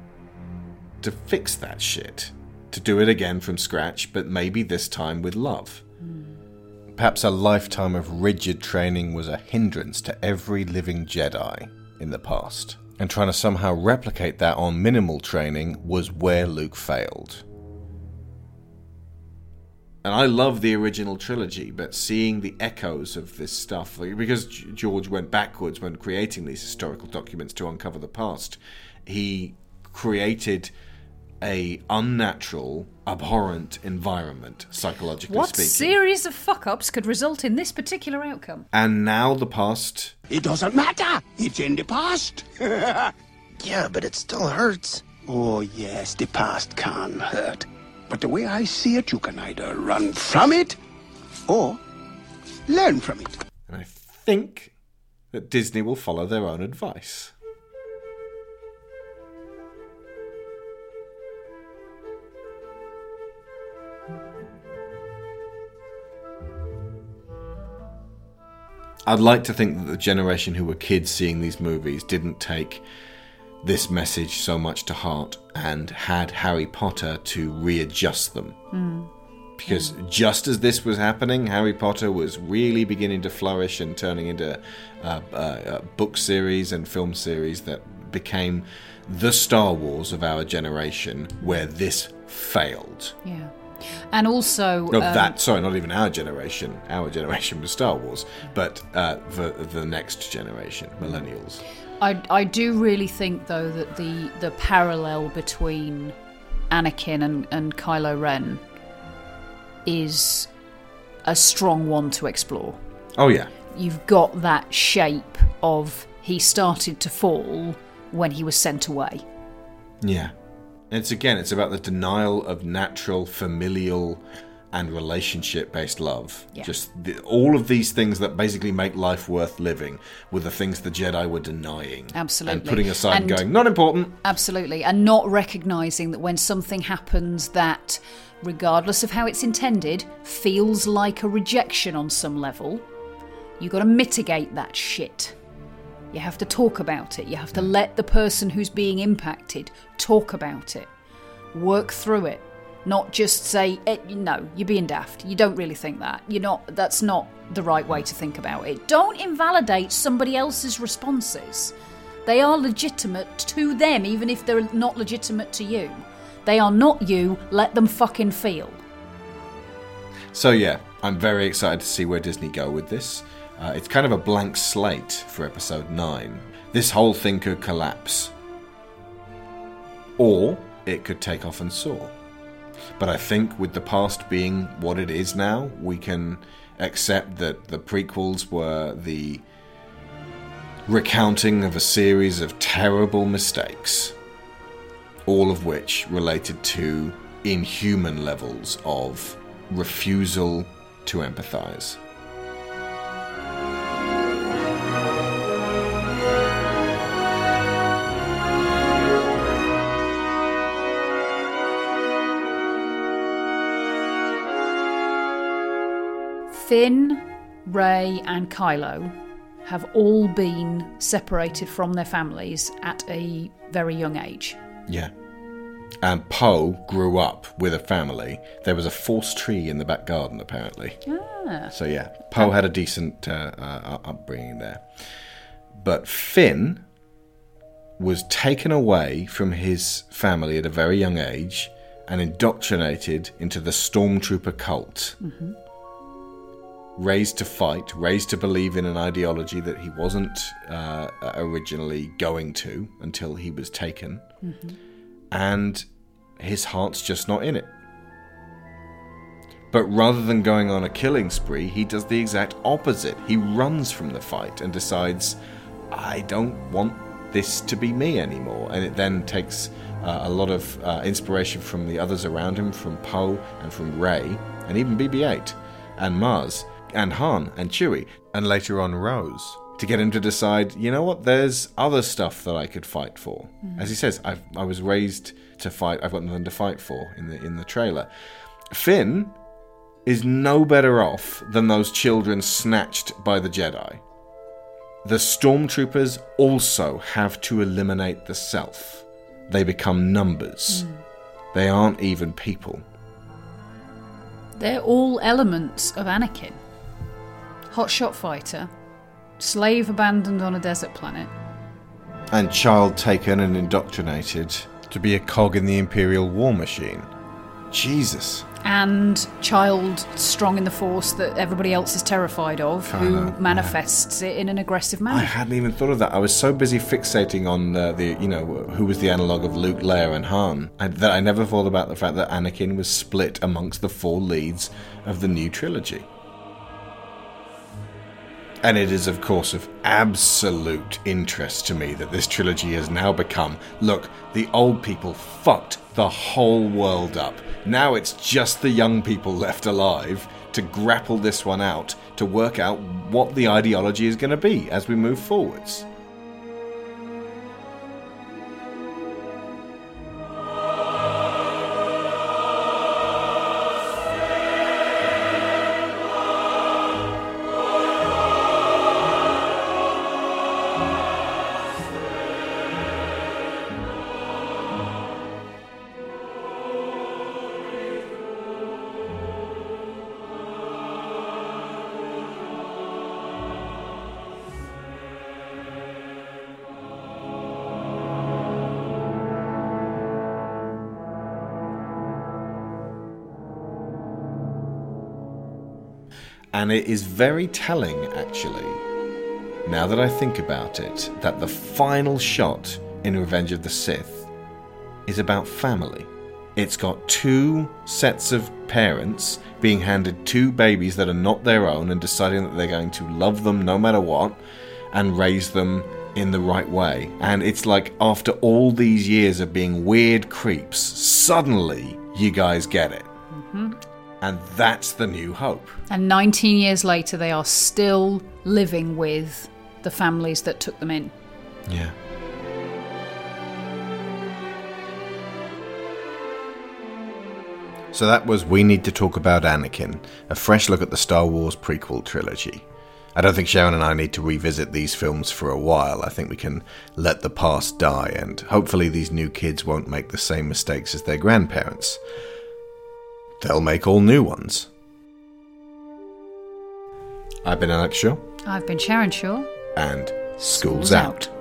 to fix that shit. To do it again from scratch, but maybe this time with love. Perhaps a lifetime of rigid training was a hindrance to every living Jedi in the past. And trying to somehow replicate that on minimal training was where Luke failed. And I love the original trilogy, but seeing the echoes of this stuff, like, because George went backwards when creating these historical documents to uncover the past, he created a unnatural, abhorrent environment, psychologically What speaking. What series of fuck ups could result in this particular outcome? and now the past It doesn't matter. It's in the past. (laughs) Yeah, but it still hurts. Oh, yes, the past can hurt. But the way I see it, you can either run from it or learn from it. And I think that Disney will follow their own advice. I'd like to think that the generation who were kids seeing these movies didn't take this message so much to heart and had Harry Potter to readjust them. Hmm. Because just as this was happening, Harry Potter was really beginning to flourish and turning into uh, uh, uh, book series and film series that became the Star Wars of our generation, where this failed. Yeah. And also. Of um, that, sorry, not even our generation. Our (laughs) generation was Star Wars, but uh, the the next generation, millennials. I, I do really think though that the the parallel between Anakin and, and Kylo Ren is a strong one to explore. Oh yeah, You've got that shape of he started to fall when he was sent away. yeah. It's again, it's about the denial of natural, familial, and relationship-based love. Yeah. Just the, all of these things that basically make life worth living were the things the Jedi were denying, Absolutely. and putting aside and And- going, not important. Absolutely. And not recognizing that when something happens that, regardless of how it's intended, feels like a rejection on some level, you've got to mitigate that shit. You have to talk about it. You have to let the person who's being impacted talk about it, work through it. Not just say, eh, no, you're being daft. You don't really think that. You're not. That's not the right way to think about it. Don't invalidate somebody else's responses. They are legitimate to them, even if they're not legitimate to you. They are not you. Let them fucking feel. So yeah, I'm very excited to see where Disney go with this. Uh, it's kind of a blank slate for episode 9. This whole thing could collapse. Or it could take off and soar. But I think with the past being what it is now, we can accept that the prequels were the recounting of a series of terrible mistakes, all of which related to inhuman levels of refusal to empathize. Finn, Rey, and Kylo have all been separated from their families at a very young age. Yeah. And Poe grew up with a family. There was a force tree in the back garden, apparently. Ah. So yeah, Poe had a decent uh, uh, upbringing there. But Finn was taken away from his family at a very young age and indoctrinated into the stormtrooper cult. Mhm. Raised to fight, raised to believe in an ideology that he wasn't uh, originally going to until he was taken Mhm. and his heart's just not in it. But rather than going on a killing spree, he does the exact opposite. He runs from the fight and decides, I don't want this to be me anymore. And it then takes uh, a lot of uh, inspiration from the others around him, from Poe and from Rey, and even BB 8 and Maz and Han and Chewie, and later on Rose. To get him to decide, you know what, there's other stuff that I could fight for. Mhm. As he says, I've, I was raised to fight. I've got nothing to fight for in the in the trailer. Finn is no better off than those children snatched by the Jedi. The stormtroopers also have to eliminate the self. They become numbers. They aren't even people. They're all elements of Anakin. Hotshot fighter, slave abandoned on a desert planet, And child taken and indoctrinated to be a cog in the Imperial war machine. Jesus. and child strong in the force that everybody else is terrified of, who Kinda, yeah. manifests it in an aggressive manner. I hadn't even thought of that. I was so busy fixating on uh, the, you know, who was the analog of Luke, Leia, and Han, I, that I never thought about the fact that Anakin was split amongst the four leads of the new trilogy. And it is, of course, of absolute interest to me that this trilogy has now become look, the old people fucked the whole world up. Now it's just the young people left alive to grapple this one out, to work out what the ideology is going to be as we move forwards. And it is very telling, actually, now that I think about it, that the final shot in Revenge of the Sith is about family. It's got two sets of parents being handed two babies that are not their own and deciding that they're going to love them no matter what and raise them in the right way. And it's like after all these years of being weird creeps, suddenly you guys get it. Mhm. And that's the new hope. And 19 years later, they are still living with the families that took them in. Yeah. So that was We Need to Talk About Anakin, a fresh look at the Star Wars prequel trilogy. I don't think Sharon and I need to revisit these films for a while. I think we can let the past die, and hopefully these new kids won't make the same mistakes as their grandparents. They'll make all new ones. I've been Alex Shaw, I've been Sharon Shaw. and School's, School's out. out.